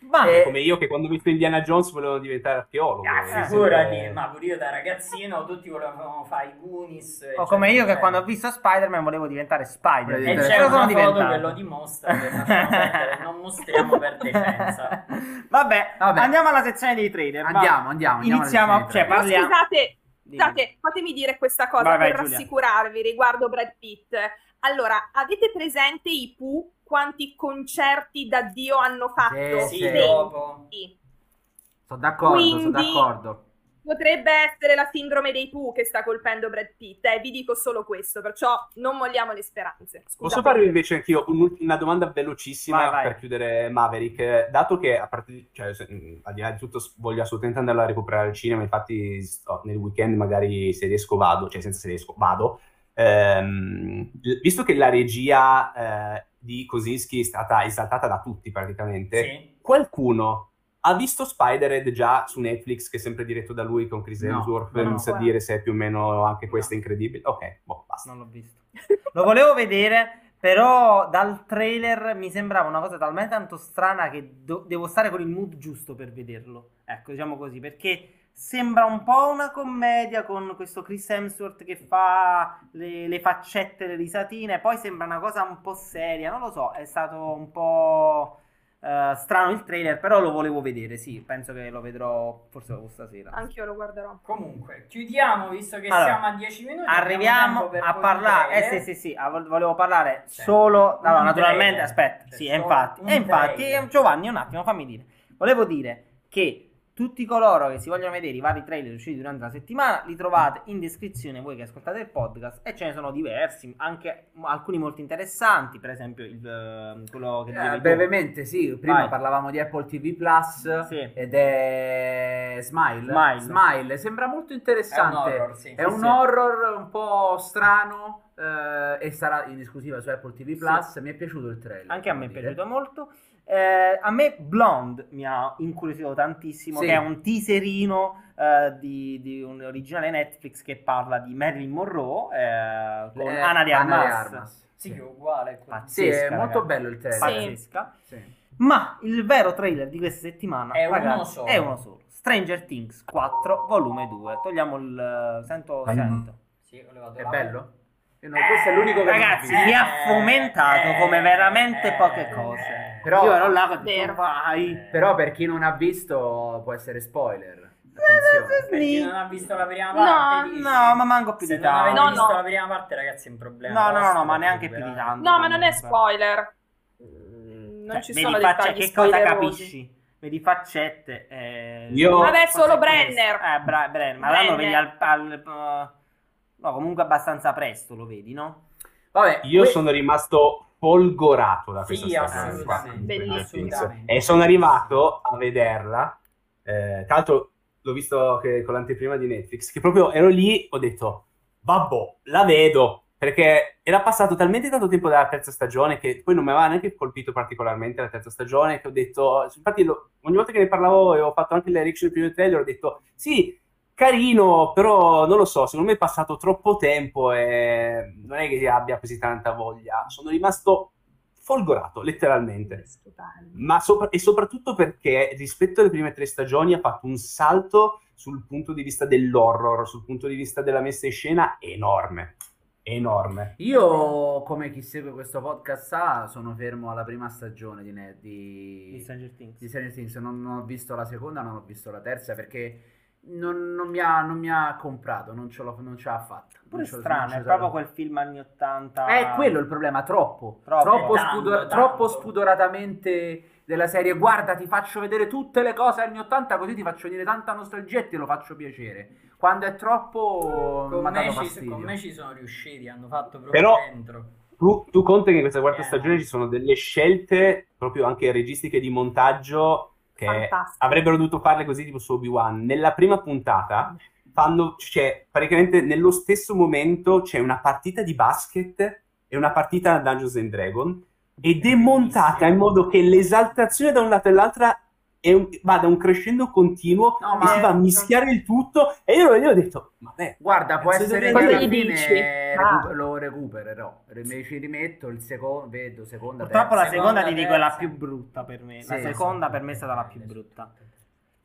Ma Eh, Come io che quando ho visto Indiana Jones volevo diventare archeologo. Ah, Eh, figurati, sempre- ma pure io da ragazzino tutti volevano fare i Goonies. o come io che quando ho visto Spider-Man volevo diventare Spider. Volevi E diventare- c'è una sono foto diventato. che lo dimostra, che non mostriamo per decenza. Vabbè, Vabbè. andiamo alla sezione dei trailer. Andiamo, andiamo. andiamo Iniziamo, cioè, parliamo. scusate, scusate, fatemi dire questa cosa Vai, vai, per Giulia. rassicurarvi riguardo Brad Pitt. Allora, avete presente i Pooh quanti concerti da Dio hanno fatto? Sì, Sì. Sono d'accordo, sono Quindi- d'accordo. Potrebbe essere la sindrome dei Pooh che sta colpendo Brad Pitt, eh, vi dico solo questo, perciò non molliamo le speranze. Posso Scusate. farvi invece anch'io un- una domanda velocissima Vai, vai. per chiudere Maverick? Dato che, a parte di- cioè, se- mh, al di là di tutto, voglio assolutamente andarla a recuperare al cinema, infatti sto- nel weekend magari se riesco vado, cioè senza se riesco vado. Ehm, visto che la regia eh, di Kosinski è stata esaltata da tutti praticamente, Sì. qualcuno ha visto Spider-Head già su Netflix, che è sempre diretto da lui con Chris No, Hemsworth, no, non no. sa dire se è più o meno anche questo incredibile. Ok, boh, basta. Non l'ho visto. Lo volevo vedere Però dal trailer mi sembrava una cosa talmente tanto strana che do- devo stare con il mood giusto per vederlo. Ecco, diciamo così, perché sembra un po' una commedia con questo Chris Hemsworth che fa le, le faccette, le risatine, poi sembra una cosa un po' seria, non lo so, è stato un po' eh, strano il trailer, però lo volevo vedere, sì, penso che lo vedrò forse stasera. Anch'io lo guarderò. Comunque, chiudiamo visto che Allora, siamo a 10 minuti. Arriviamo a parlare, eh sì sì sì, vo- volevo parlare Sì. solo, allora naturalmente, trailer. aspetta, C'è sì, infatti, e infatti, trailer. Giovanni, un attimo, fammi dire, volevo dire che tutti coloro che si vogliono vedere i vari trailer usciti durante la settimana li trovate in descrizione voi che ascoltate il podcast e ce ne sono diversi, anche alcuni molto interessanti, per esempio il, eh, quello che Eh, dicevi tu. brevemente, sì, prima Vai. parlavamo di Apple TV Plus Sì. ed è Smile. Smile. sembra molto È un interessante. horror, sì. È un sì. horror un po' strano eh, e sarà in esclusiva su Apple TV Plus. Mi è piaciuto il trailer. Anche a me è devo piaciuto molto. Eh, a me Blonde mi ha incuriosito tantissimo, Sì. che è un teaserino eh, di, di un originale Netflix che parla di Marilyn Monroe eh, con. Eh, Ana de Ana de Armas. Armas. Sì, è uguale. Sì, è Pazzesca, molto ragazzi. bello il trailer. Pazzesca. Sì. Ma il vero trailer di questa settimana È uno ragazzi, solo. è uno solo. Stranger Things 4, volume 2. Togliamo il... Sento... Vai. sento. Sì, ho levato È bello? Io no, questo è l'unico che Ragazzi, mi ha fomentato come veramente Eh, poche cose. eh, Però- Io ero là Vero. vai. Però per chi non ha visto può essere spoiler. Attenzione. Per chi non ha visto la prima No, parte, dici? No, ma manco più Se di non avete tanto. No, visto no. la prima parte, ragazzi, è un problema. No, no, no, no, ma neanche più di tanto. No, ma non è spoiler. Mm, Non Cioè, ci vedi sono facce- dettagli Che cosa capisci? Vedi faccette. Eh, Io- Vabbè, solo. Brenner. Eh, bra- Brenner. Ma allora lo vedi Brenner. al... al- uh, no, comunque abbastanza presto lo vedi, no? Vabbè, Io que- sono rimasto folgorato da questa Sì, stagione assolutamente. qua. Assolutamente. E sono arrivato a vederla. eh, tra l'altro l'ho visto che- con l'anteprima di Netflix, che proprio ero lì, ho detto, vabbè, la vedo. Perché era passato talmente tanto tempo dalla terza stagione che poi non mi aveva neanche colpito particolarmente la terza stagione, che ho detto, infatti lo- ogni volta che ne parlavo e ho fatto anche le reaction prima del trailer, ho detto, sì, carino, però non lo so, secondo me è passato troppo tempo e non è che abbia così tanta voglia. Sono rimasto folgorato, letteralmente. Ma sopra- e soprattutto perché rispetto alle prime tre stagioni ha fatto un salto sul punto di vista dell'horror, sul punto di vista della messa in scena enorme. Enorme. io, come chi segue questo podcast sa, sono fermo alla prima stagione di, di, Di Stranger Things. di Stranger Things. Non ho visto la seconda, non ho visto la terza perché non, non mi, ha, non mi ha comprato, non ce, l'ho, non ce l'ha fatta. Pure strano, è proprio quel film anni 80. È quello il problema, troppo. Troppo. Troppo, Tanto, spudor- tanto. troppo spudoratamente della serie. Guarda, ti faccio vedere tutte le cose anni 80, così ti faccio venire tanta nostalgia e te lo faccio piacere. Quando è troppo, Con me, ci, con me ci sono riusciti, hanno fatto proprio Però- dentro. Tu, tu conti che in questa quarta Eh. stagione ci sono delle scelte proprio anche registiche di montaggio che Fantastico. avrebbero dovuto farle così tipo su Obi-Wan. Nella prima puntata fanno, cioè, praticamente nello stesso momento c'è una partita di basket e una partita a Dungeons and Dragons ed è montata in modo che l'esaltazione da un lato e dall'altra è un- va da un crescendo continuo No, e si va a mischiare il tutto e io, io ho detto, vabbè, Guarda, può essere che alla gli fine dici? recu- Ah. lo recupererò. Mi ci rimetto il secondo, vedo, seconda, Purtroppo la terza. seconda ti Seconda, dico è la terza. più brutta per me. Sì, la seconda sì. per me è stata la più brutta.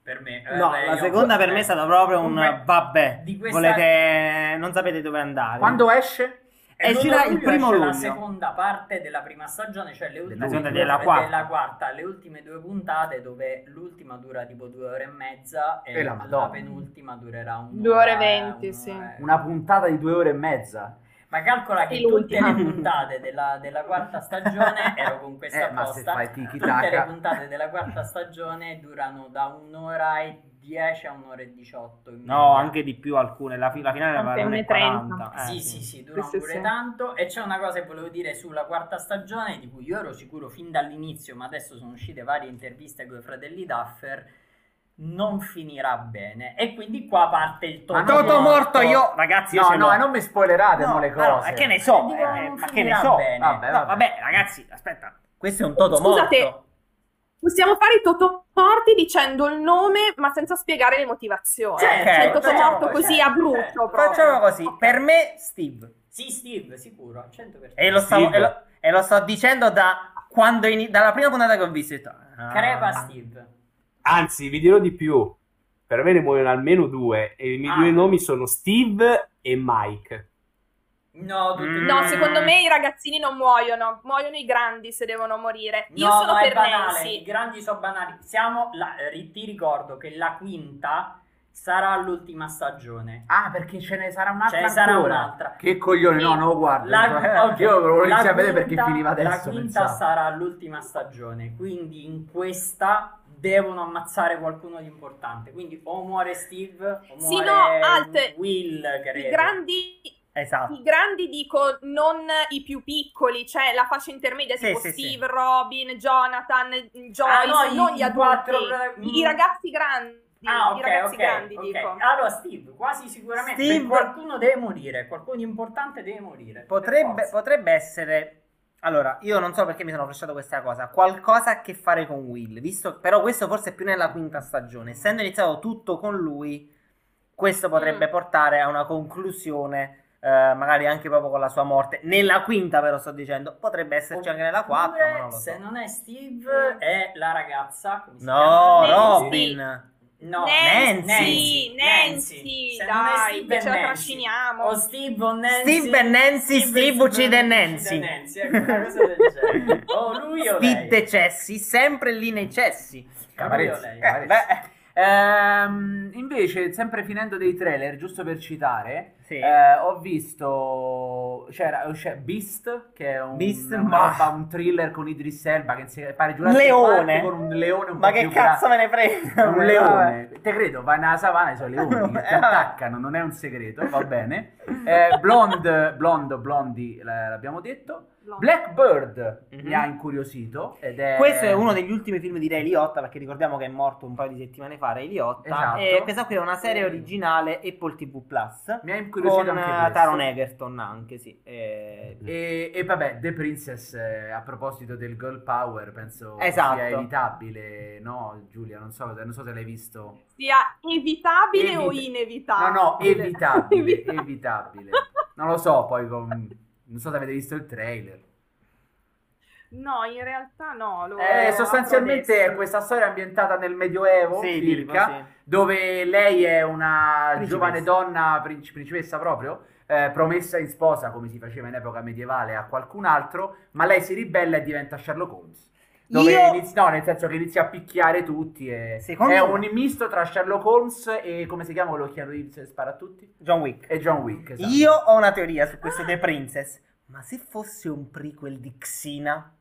Per me, No, eh, la seconda per me è stata proprio un vabbè. di questa- Volete non sapete dove andare. Quando esce? E E gira il primo luglio. la seconda parte della prima stagione, cioè le ultime due- della quarta. della quarta, le ultime due puntate dove l'ultima dura tipo due ore e mezza e, E la la, penultima durerà un Due ore e venti, sì. Una puntata di due ore e mezza. Ma calcola che tutte le puntate della, della quarta stagione ero con questa Eh, tiki Tutte le puntate della quarta stagione durano da un'ora e 10 a un'ora e 18. in No, media. anche di più alcune. La, fi- la finale era un e 40. Eh, sì, sì, sì, sì, pure sì. tanto. E c'è una cosa che volevo dire sulla quarta stagione, di cui io ero sicuro fin dall'inizio, ma adesso sono uscite varie interviste con i fratelli Duffer. Non finirà bene. E quindi qua parte il Ma Toto, no, Toto morto io, ragazzi, io No, l'ho. no, non mi spoilerate mo le No, cose. no, e che ne so, Eh, dico, eh, non ma che ne finirà so. bene. Vabbè, No, vabbè. vabbè, ragazzi, aspetta. Questo è un Toto Scusate. morto. Possiamo fare i totomorti dicendo il nome ma senza spiegare le motivazioni. Certo, cioè facciamo- totomorto così certo, a brutto certo. Facciamo così. Per me, Steve. Sì, Steve, sicuro, al 100%. E lo, stavo, e lo- E lo sto dicendo da quando ini- dalla prima puntata che ho visto. ah. Crepa Steve. Anzi, vi dirò di più. Per me ne muoiono almeno due. E i miei Ah. due nomi sono Steve e Mike. No, tutti Mm. No, e due. secondo me i ragazzini non muoiono, muoiono i grandi se devono morire. Io No, sono no, per banale. Nancy. I grandi sono banali. Siamo la- ti ricordo che la quinta sarà l'ultima stagione. Ah, perché ce ne sarà un'altra Ce ne sarà ancora. un'altra. Che coglione, no, non lo guardo. La- ok, Io lo la iniziare a vedere perché quinta- finiva adesso. La quinta pensavo. sarà l'ultima stagione, quindi in questa devono ammazzare qualcuno di importante. Quindi o muore Steve o Sì, muore no, Alt, Will, credo. I grandi, Esatto. I grandi dico non i più piccoli, cioè la fascia intermedia Sì, tipo sì, sì. Steve, Robin, Jonathan, Joyce, Ah, no, i- non gli adulti, quattro- i ragazzi grandi, Ah, ok, i ragazzi ok, grandi ok. dico. Allora Steve, quasi sicuramente Steve- qualcuno deve morire, qualcuno di importante deve morire. Potrebbe, potrebbe essere. Allora, io non so perché mi sono flashato questa cosa. Qualcosa a che fare con Will. Visto, però, questo forse è più nella quinta stagione. Essendo iniziato tutto con lui, questo potrebbe Mm. portare a una conclusione. Eh, magari anche proprio con la sua morte. Nella quinta, però, sto dicendo. Potrebbe esserci anche nella quattro. Non lo Se so. non è Steve, è la ragazza. come si No, chiama? Nancy. Robin. No, Nancy, Nancy, Nancy. Se non è dai, Steve ce la Nancy. trasciniamo. O Steve o Nancy. Steve e Nancy, Steve uccide Nancy. Nancy, ecco, una cosa del genere. O lui o lei. Spitte cessi, sempre lì nei cessi. Cavarezzi, lei. Beh. Ehm, invece, sempre finendo dei trailer, giusto per citare, Sì. eh, ho visto c'era c'è Beast, che è un, Beast, ma- roba, un thriller con Idris Elba che insieme- pare Jurassic Leone. Con un leone un Ma po' che più cazzo me ne frega? un leone, te credo, vai nella savana, sono leoni che ti attaccano, non è un segreto, va bene. Eh, blonde, blondo, blondi, l'abbiamo detto. Blackbird Mhm. mi ha incuriosito ed è... Questo è uno degli ultimi film di Ray Liotta, perché ricordiamo che è morto un paio di settimane fa Ray Liotta. Esatto. E questa qui è una serie originale Apple TV Plus. Mi ha incuriosito con anche eh, questo. Taron Egerton anche, sì. Eh, E, e vabbè, The Princess, eh, a proposito del girl power, penso Esatto. sia evitabile, no Giulia? Non so, non so se l'hai visto. Sia evitabile o Evita- inevitabile? No, no, evitabile, Evitabile. evitabile. Non lo so, poi con... Non so se avete visto il trailer. No, in realtà no. Lo Eh, sostanzialmente è questa storia ambientata nel Medioevo, sì, circa, tipo, sì. dove lei è una Principessa. giovane donna, princi- principessa proprio, eh, promessa in sposa, come si faceva in epoca medievale, a qualcun altro, ma lei si ribella e diventa Sherlock Holmes. Dove Io- inizi- no, nel senso che inizia a picchiare tutti. E... Secondo È me- un misto tra Sherlock Holmes e come si chiama quello Keanu Reeves spara a tutti? John Wick. E John Wick. esatto. Io ho una teoria su questo The Princess. Ma se fosse un prequel di Xena?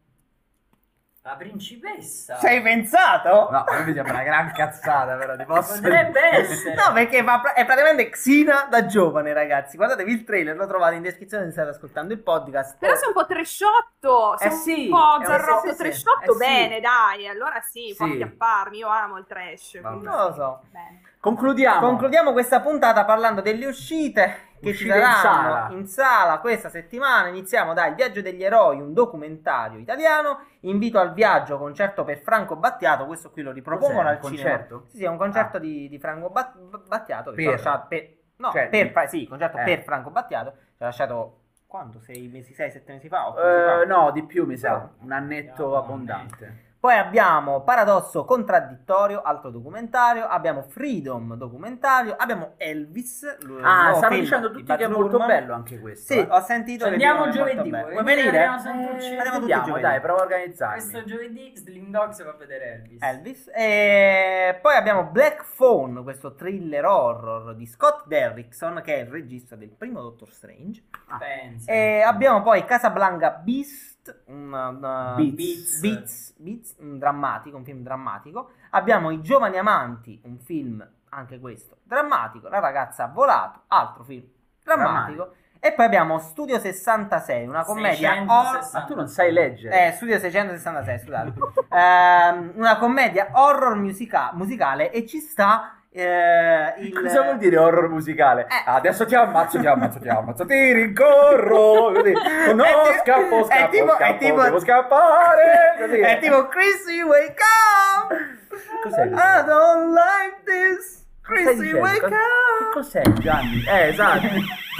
La principessa. Ci hai pensato? No, a me mi sembra una gran cazzata, però ti posso Potrebbe essere. No, perché fa- è praticamente Xena da giovane, ragazzi. Guardatevi il trailer, lo trovate in descrizione se state ascoltando il podcast. Però sei un po' tresciotto, sei Eh sì, un po' zarrotto sì, sì, tresciotto, eh sì. bene, dai, allora sì, può acchiapparmi, io amo il trash. Non lo so. bene. Concludiamo. Concludiamo questa puntata parlando delle uscite che Uscite ci in saranno sala. in sala questa settimana. Iniziamo da Il viaggio degli eroi, un documentario italiano. Invito al viaggio, concerto per Franco Battiato. Questo qui lo ripropongono al concerto? Sì, sì, è un concerto Ah. di, di Franco Bat- Battiato. Per? lasciato per, no, Cioè, per, di- sì, concerto Eh. per Franco Battiato. Ci ha lasciato quando? Sei mesi, sei, sette mesi fa? Otto mesi Eh, fa? no, di più mi sa, un annetto No, abbondante. Poi abbiamo Paradosso Contraddittorio, altro documentario. Abbiamo Freedom, documentario. Abbiamo Elvis. Ah, stanno dicendo di tutti che è molto bello anche questo. Sì, eh. ho sentito Ci che andiamo giovedì, vuoi venire? Andiamo sempre tutti- Andiamo tutti Andiamo, giovedì. dai, prova a organizzarmi. Questo giovedì Slim Dogs va a vedere Elvis. Elvis. E poi abbiamo Black Phone, questo thriller horror di Scott Derrickson, che è il regista del primo Doctor Strange. Pensa. E abbiamo poi Casablanca Beast, un, un- Beats. Beats, Beats, un drammatico, un film drammatico. Abbiamo I Giovani Amanti, un film anche questo drammatico. La ragazza ha volato, altro film drammatico. E poi abbiamo Studio 66, una commedia 660. Ma tu non sai leggere. eh, Studio 666, scusate. Ehm, una commedia horror musica- musicale e ci sta eh, il... Cosa vuol dire horror musicale? Eh. Adesso ti ammazzo, ti ammazzo, ti ammazzo, ti rincorro. Così. No, È ti- scappo, è scappo, tipo- è scappo, tipo- devo scappare. Così. È tipo Chrissy, wake up! Cos'è? I don't like this! Chrissy, wake Cosa- Che up! cos'è, Gianni? Eh, esatto.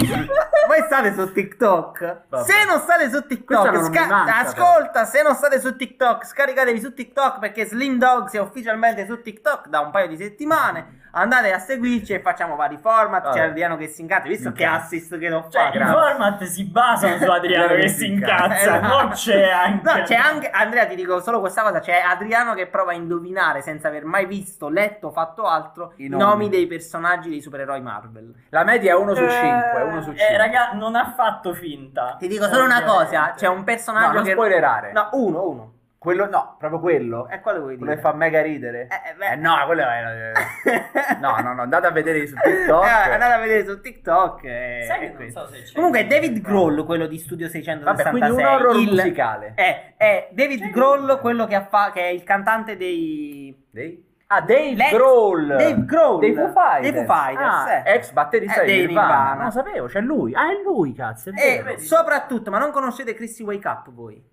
Voi state su TikTok? Vabbè. Se non state su TikTok, non mi sca- manca, ascolta, se non state su TikTok, scaricatevi su TikTok perché Slim Dogs è ufficialmente su TikTok da un paio di settimane. Andate a seguirci e facciamo vari format. Vabbè. C'è Adriano che si incazza. Visto che Incazza. assist che l'ho Cioè, fatto. i format si basano su Adriano che si incazza, non c'è anche... No, c'è anche Andrea, ti dico solo questa cosa: c'è Adriano che prova a indovinare senza aver mai visto, letto o fatto altro I nomi. nomi dei personaggi dei supereroi Marvel. La media è 1 su Eh, 5, 1 su 5. Eh, raga, non ha fatto finta. Ti dico solo una cosa: c'è un no, personaggio non che. spoilerare. No, uno, uno. Quello, no, proprio quello. E quale vuoi Quello dire? che fa mega ridere. Eh, eh. Eh, no, quello è... No, no, no, andate a vedere su TikTok. Eh, andate a vedere su TikTok. e- Sai che non questo. so se c'è... Comunque, è David Grohl, quello di Studio 666. Vabbè, quindi un horror il- musicale. È, è David Grohl, quello che, ha fa- che è il cantante dei. Dei? Ah, Dave Grohl. Dave Grohl. Dei Foo Fighters. Dei Foo Fighters, Ah, eh. ex batterista Eh, di Nirvana. Nirvana. Non lo sapevo, c'è lui. Ah, è lui, cazzo, è E vero. soprattutto, ma non conoscete Chrissy Wake Up voi?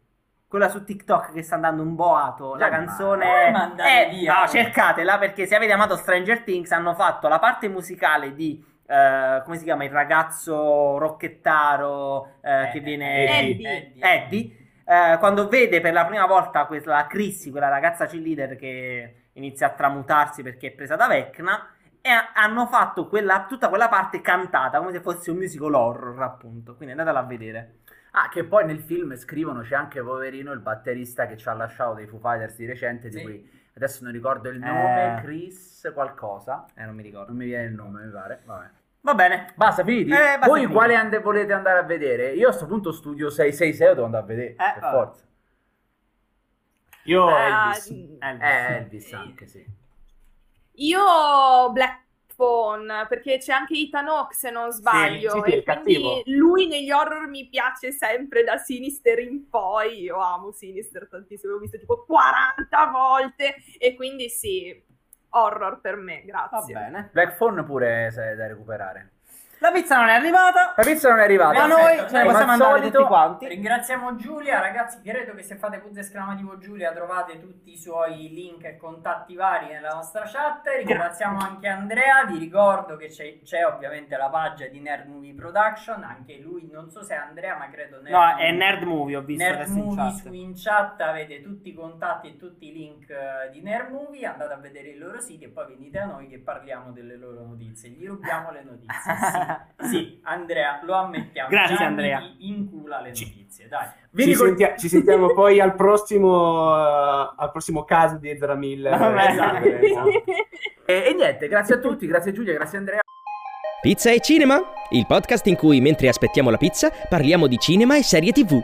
Quella su TikTok che sta andando un boato, la canzone... ma- Eh, via. no, cercatela perché se avete amato Stranger Things hanno fatto la parte musicale di... eh, come si chiama? Il ragazzo rocchettaro eh, Eh, che viene... Eddie. Eddie. Eddie, eh, quando vede per la prima volta quella Chrissy, quella ragazza cheerleader che inizia a tramutarsi perché è presa da Vecna, e ha- hanno fatto quella- tutta quella parte cantata come se fosse un musical horror, appunto. Quindi andatela a vedere. Ah, che poi nel film scrivono c'è anche poverino il batterista che ci ha lasciato dei Foo Fighters di recente, di Sì. cui adesso non ricordo il Eh. nome, Chris qualcosa. Eh, non mi ricordo. Non mi viene il nome, mi pare. Vabbè. Va bene. Basta, finiti? Eh, basta, Voi finiti. quale and- volete andare a vedere? Io a sto punto studio 666 lo devo andare a vedere, per vabbè. forza. Io Ah, Elvis. Elvis. Eh, Elvis anche, sì. Io Black Phone, perché c'è anche Ethan Hawke se non sbaglio, sì, sì, e quindi cattivo. lui negli horror mi piace sempre da Sinister in poi, io amo Sinister tantissimo, l'ho visto tipo 40 volte e quindi sì, horror per me, Va grazie. bene. Black Phone pure se è da recuperare. La pizza non è arrivata, La pizza non è arrivata. ma noi ce ne possiamo andare solito- tutti quanti. Ringraziamo Giulia, ragazzi. Credo che se fate punto esclamativo Giulia trovate tutti i suoi link e contatti vari nella nostra chat. Ringraziamo anche Andrea. Vi ricordo che c'è, c'è ovviamente la pagina di Nerd Movie Production. Anche lui, non so se è Andrea, ma credo Nerd No, Movie. è Nerd Movie, ho visto Nerd adesso in Movie chat. su in chat avete tutti i contatti e tutti i link eh, di Nerd Movie. Andate a vedere i loro siti e poi venite a noi che parliamo delle loro notizie. Gli rubiamo le notizie. Sì, sì, Andrea, lo ammettiamo. Grazie, Gianni Andrea. incula le Ci- notizie, dai. Vi Ci, ricor- sentia- ci sentiamo poi al prossimo, eh, al prossimo caso di Ezra Miller. Vabbè, Esatto, esatto. E, e niente, grazie a tutti, grazie Giulia, grazie Andrea. Pizza e Cinema, il podcast in cui mentre aspettiamo la pizza parliamo di cinema e serie TV.